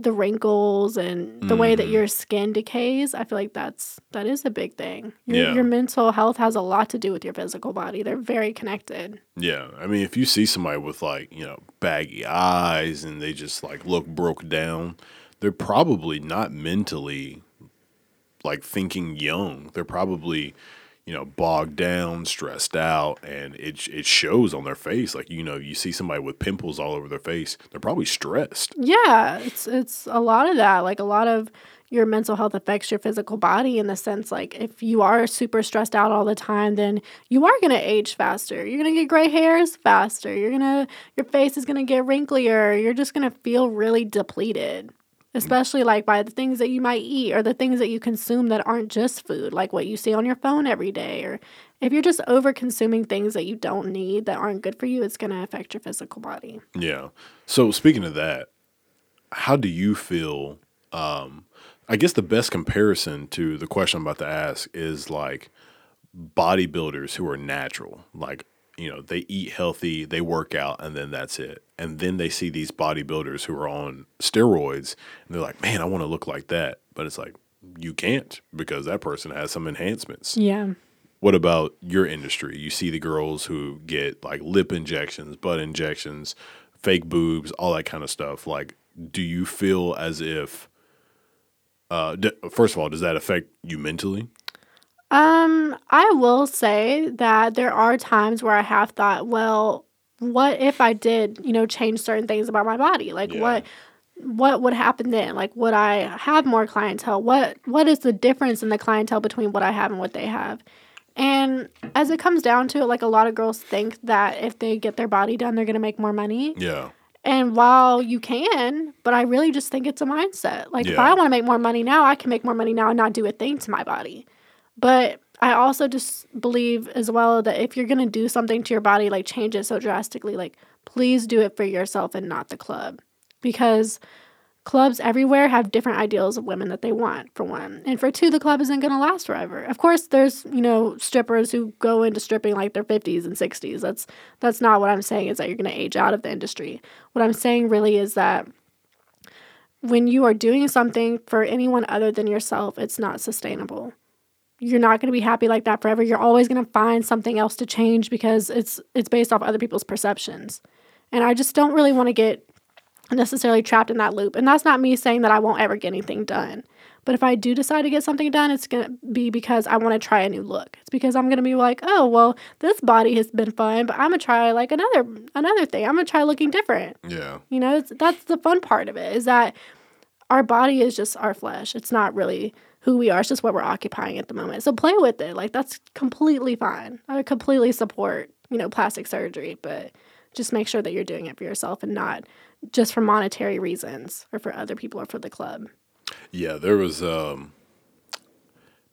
the wrinkles and the mm. way that mm. your skin decays i feel like that's that is a big thing your, yeah. your mental health has a lot to do with your physical body they're very connected yeah i mean if you see somebody with like you know baggy eyes and they just like look broke down they're probably not mentally like thinking young they're probably you know, bogged down, stressed out, and it it shows on their face. Like you know, you see somebody with pimples all over their face, they're probably stressed. Yeah, it's it's a lot of that. Like a lot of your mental health affects your physical body in the sense like if you are super stressed out all the time then you are going to age faster you're going to get gray hairs faster you're going to your face is going to get wrinklier you're just going to feel really depleted especially like by the things that you might eat or the things that you consume that aren't just food, like what you see on your phone every day. Or if you're just over consuming things that you don't need that aren't good for you, it's going to affect your physical body. Yeah. So, speaking of that, how do you feel? Um, I guess the best comparison to the question I'm about to ask is like bodybuilders who are natural. Like you know they eat healthy, they work out, and then that's it. And then they see these bodybuilders who are on steroids, and they're like, "Man, I want to look like that," but it's like you can't because that person has some enhancements. Yeah. What about your industry? You see the girls who get like lip injections, butt injections, fake boobs, all that kind of stuff. Like, do you feel as if, uh, d- first of all, does that affect you mentally? Um, I will say that there are times where I have thought, well, what if I did, you know, change certain things about my body? Like yeah. what what would happen then? Like would I have more clientele? What what is the difference in the clientele between what I have and what they have? And as it comes down to it, like a lot of girls think that if they get their body done, they're gonna make more money. Yeah. And while you can, but I really just think it's a mindset. Like yeah. if I want to make more money now, I can make more money now and not do a thing to my body. But I also just believe as well that if you're going to do something to your body, like change it so drastically, like please do it for yourself and not the club. Because clubs everywhere have different ideals of women that they want, for one. And for two, the club isn't going to last forever. Of course, there's, you know, strippers who go into stripping like their 50s and 60s. That's that's not what I'm saying is that you're going to age out of the industry. What I'm saying really is that when you are doing something for anyone other than yourself, it's not sustainable you're not going to be happy like that forever. You're always going to find something else to change because it's it's based off other people's perceptions. And I just don't really want to get necessarily trapped in that loop. And that's not me saying that I won't ever get anything done. But if I do decide to get something done, it's going to be because I want to try a new look. It's because I'm going to be like, "Oh, well, this body has been fun, but I'm going to try like another another thing. I'm going to try looking different." Yeah. You know, that's the fun part of it is that our body is just our flesh. It's not really who we are. It's just what we're occupying at the moment. So play with it. Like that's completely fine. I completely support, you know, plastic surgery, but just make sure that you're doing it for yourself and not just for monetary reasons or for other people or for the club. Yeah, there was um,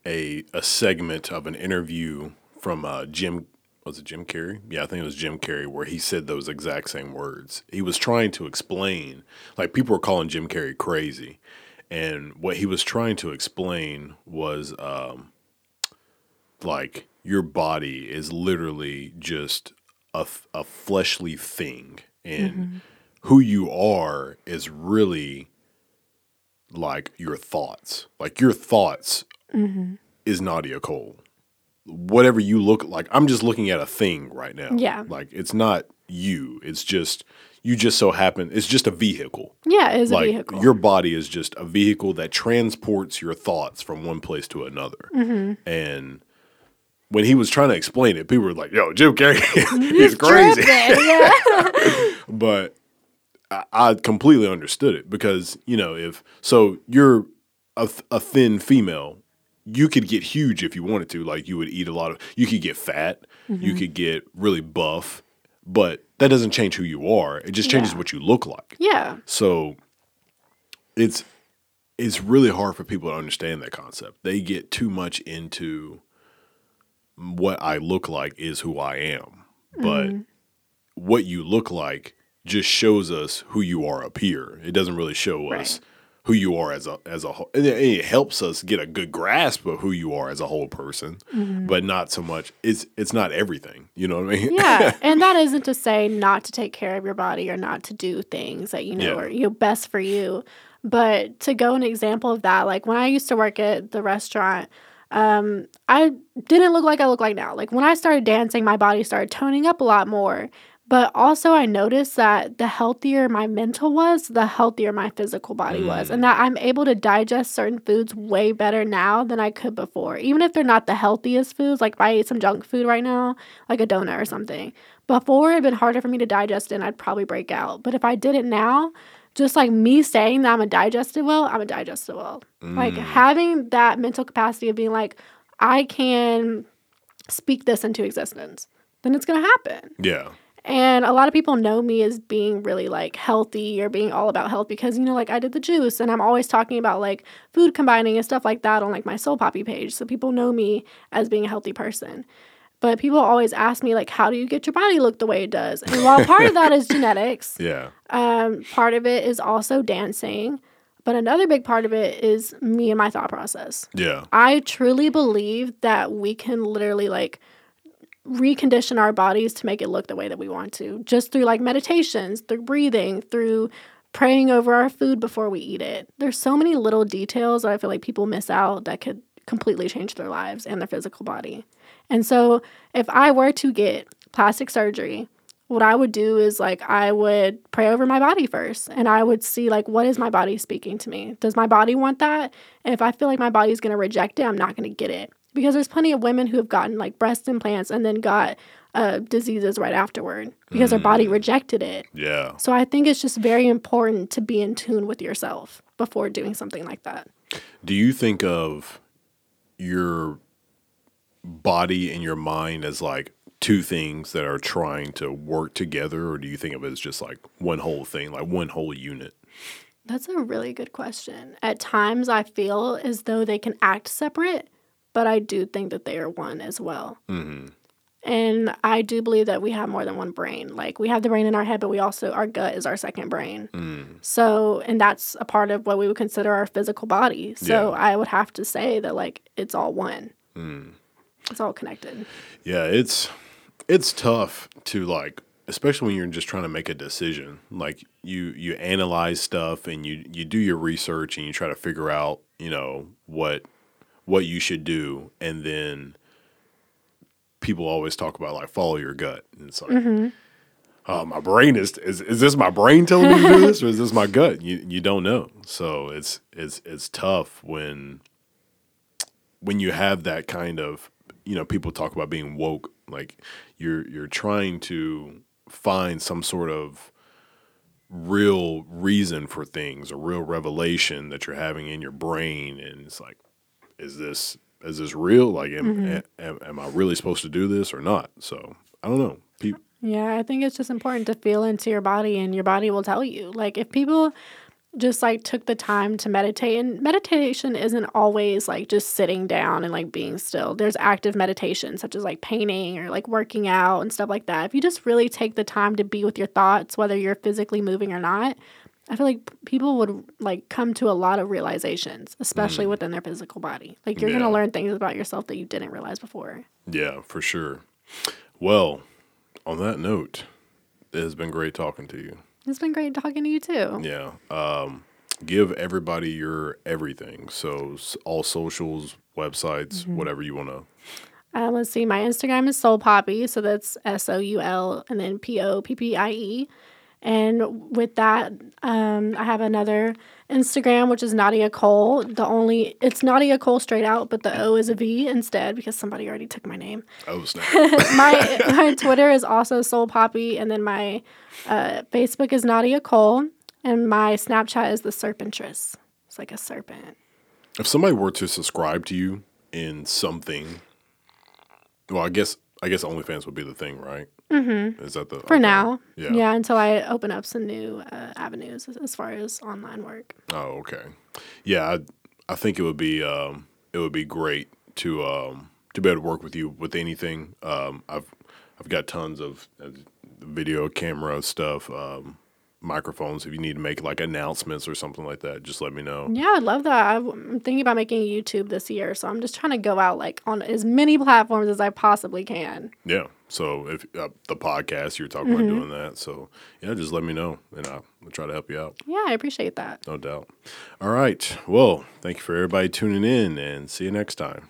a a segment of an interview from uh, Jim was it Jim Carrey? Yeah, I think it was Jim Carrey where he said those exact same words. He was trying to explain, like people were calling Jim Carrey crazy, and what he was trying to explain was um, like your body is literally just a, a fleshly thing and mm-hmm. who you are is really like your thoughts. Like your thoughts mm-hmm. is nadia cole. Whatever you look like i'm just looking at a thing right now. Yeah. Like it's not you. It's just you just so happen it's just a vehicle. Yeah, it is like, a vehicle. Your body is just a vehicle that transports your thoughts from one place to another. Mm-hmm. And when he was trying to explain it, people were like, "Yo, Jim Carrey is crazy." Yeah. but I, I, completely understood it because you know if so, you're a, a thin female. You could get huge if you wanted to. Like you would eat a lot of. You could get fat. Mm-hmm. You could get really buff but that doesn't change who you are. It just changes Yeah. what you look like. Yeah. So it's it's really hard for people to understand that concept. They get too much into what I look like is who I am. But Mm-hmm. what you look like just shows us who you are up here. It doesn't really show us Right. Who you are as a as a whole. and It, helps us get a good grasp of who you are as a whole person, but not so much. It's it's not everything. You know what I mean? Mm-hmm. Yeah, and that isn't to say not to take care of your body or not to do things that you know Yeah. are you know, best for you. But to go an example of that, like when I used to work at the restaurant, um, I didn't look like I look like now. Like when I started dancing, my body started toning up a lot more. But also, I noticed that the healthier my mental was, the healthier my physical body was, and mm. that I'm able to digest certain foods way better now than I could before. Even if they're not the healthiest foods, like if I ate some junk food right now, like a donut or something, before it'd been harder for me to digest and I'd probably break out. But if I did it now, just like me saying that I'm a digested well, I'm a digested well. Like mm. having that mental capacity of being like, I can speak this into existence, then it's gonna happen. Yeah. And a lot of people know me as being really like healthy or being all about health because, you know, like I did the juice and I'm always talking about like food combining and stuff like that on like my Soul Poppie page. So people know me as being a healthy person. But people always ask me, like, how do you get your body look the way it does? And while part of that is genetics, Yeah. um, part of it is also dancing. But another big part of it is me and my thought process. Yeah. I truly believe that we can literally like recondition our bodies to make it look the way that we want to, just through like meditations, through breathing, through praying over our food before we eat it. There's so many little details that I feel like people miss out that could completely change their lives and their physical body. And so, if I were to get plastic surgery, what I would do is like I would pray over my body first and I would see like what is my body speaking to me? Does my body want that? And if I feel like my body's going to reject it, I'm not going to get it. Because there's plenty of women who have gotten like breast implants and then got uh, diseases right afterward because their body rejected it. Yeah. So I think it's just very important to be in tune with yourself before doing something like that. Do you think of your body and your mind as like two things that are trying to work together, or do you think of it as just like one whole thing, like one whole unit? That's a really good question. At times, I feel as though they can act separate, but I do think that they are one as well. Mm-hmm. And I do believe that we have more than one brain. Like we have the brain in our head, but we also, our gut is our second brain. Mm. So, and that's a part of what we would consider our physical body. So Yeah. I would have to say that like it's all one, Mm. it's all connected. Yeah, it's it's tough to like especially when you're just trying to make a decision. Like you you analyze stuff and you you do your research and you try to figure out, you know, what what you should do and then people always talk about like follow your gut. And it's like Oh, my brain is, is is this my brain telling me to do this or is this my gut? You you don't know. So it's it's it's tough when when you have that kind of you know people talk about being woke like you're you're trying to find some sort of real reason for things a real revelation that you're having in your brain and it's like is this is this real like am, mm-hmm. am, am i really supposed to do this or not so i don't know people Yeah, I think it's just important to feel into your body and your body will tell you. Like if people just like took the time to meditate and meditation isn't always like just sitting down and like being still. There's active meditation such as like painting or like working out and stuff like that. If you just really take the time to be with your thoughts whether you're physically moving or not, I feel like people would like come to a lot of realizations, especially within their physical body. Like you're going to learn things about yourself that you didn't realize before. yeah for sure well on that note it has been great talking to you It's been great talking to you too. Yeah. Um, give everybody your everything. So all socials, websites, whatever you want to. Uh, let's see. My Instagram is Soul Poppie, so that's S O U L and then P O P P I E. And with that, um, I have another Instagram, which is Nadia Cole. The only it's Nadia Cole straight out, but the O is a V instead because somebody already took my name. Oh snap! my my Twitter is also Soul Poppie, and then my uh, Facebook is Nadia Cole, and my Snapchat is the Serpentress. It's like a serpent. if somebody were to subscribe to you in something, well, I guess I guess OnlyFans would be the thing, right? Mm-hmm. Is that the For okay. now. Yeah. Yeah, until I open up some new uh, avenues as, far as online work. Oh, okay. Yeah, I, I think it would be um, it would be great to um, to be able to work with you with anything. Um, I've I've got tons of video camera stuff, um, microphones. If you need to make like announcements or something like that, just let me know. Yeah, I'd love that. I'm thinking about making YouTube this year, so I'm just trying to go out like on as many platforms as I possibly can. Yeah. So if uh, the podcast you're talking about doing that, so yeah, just let me know and I'll, I'll try to help you out. Yeah, I appreciate that. No doubt. All right. Well, thank you for everybody tuning in and see you next time.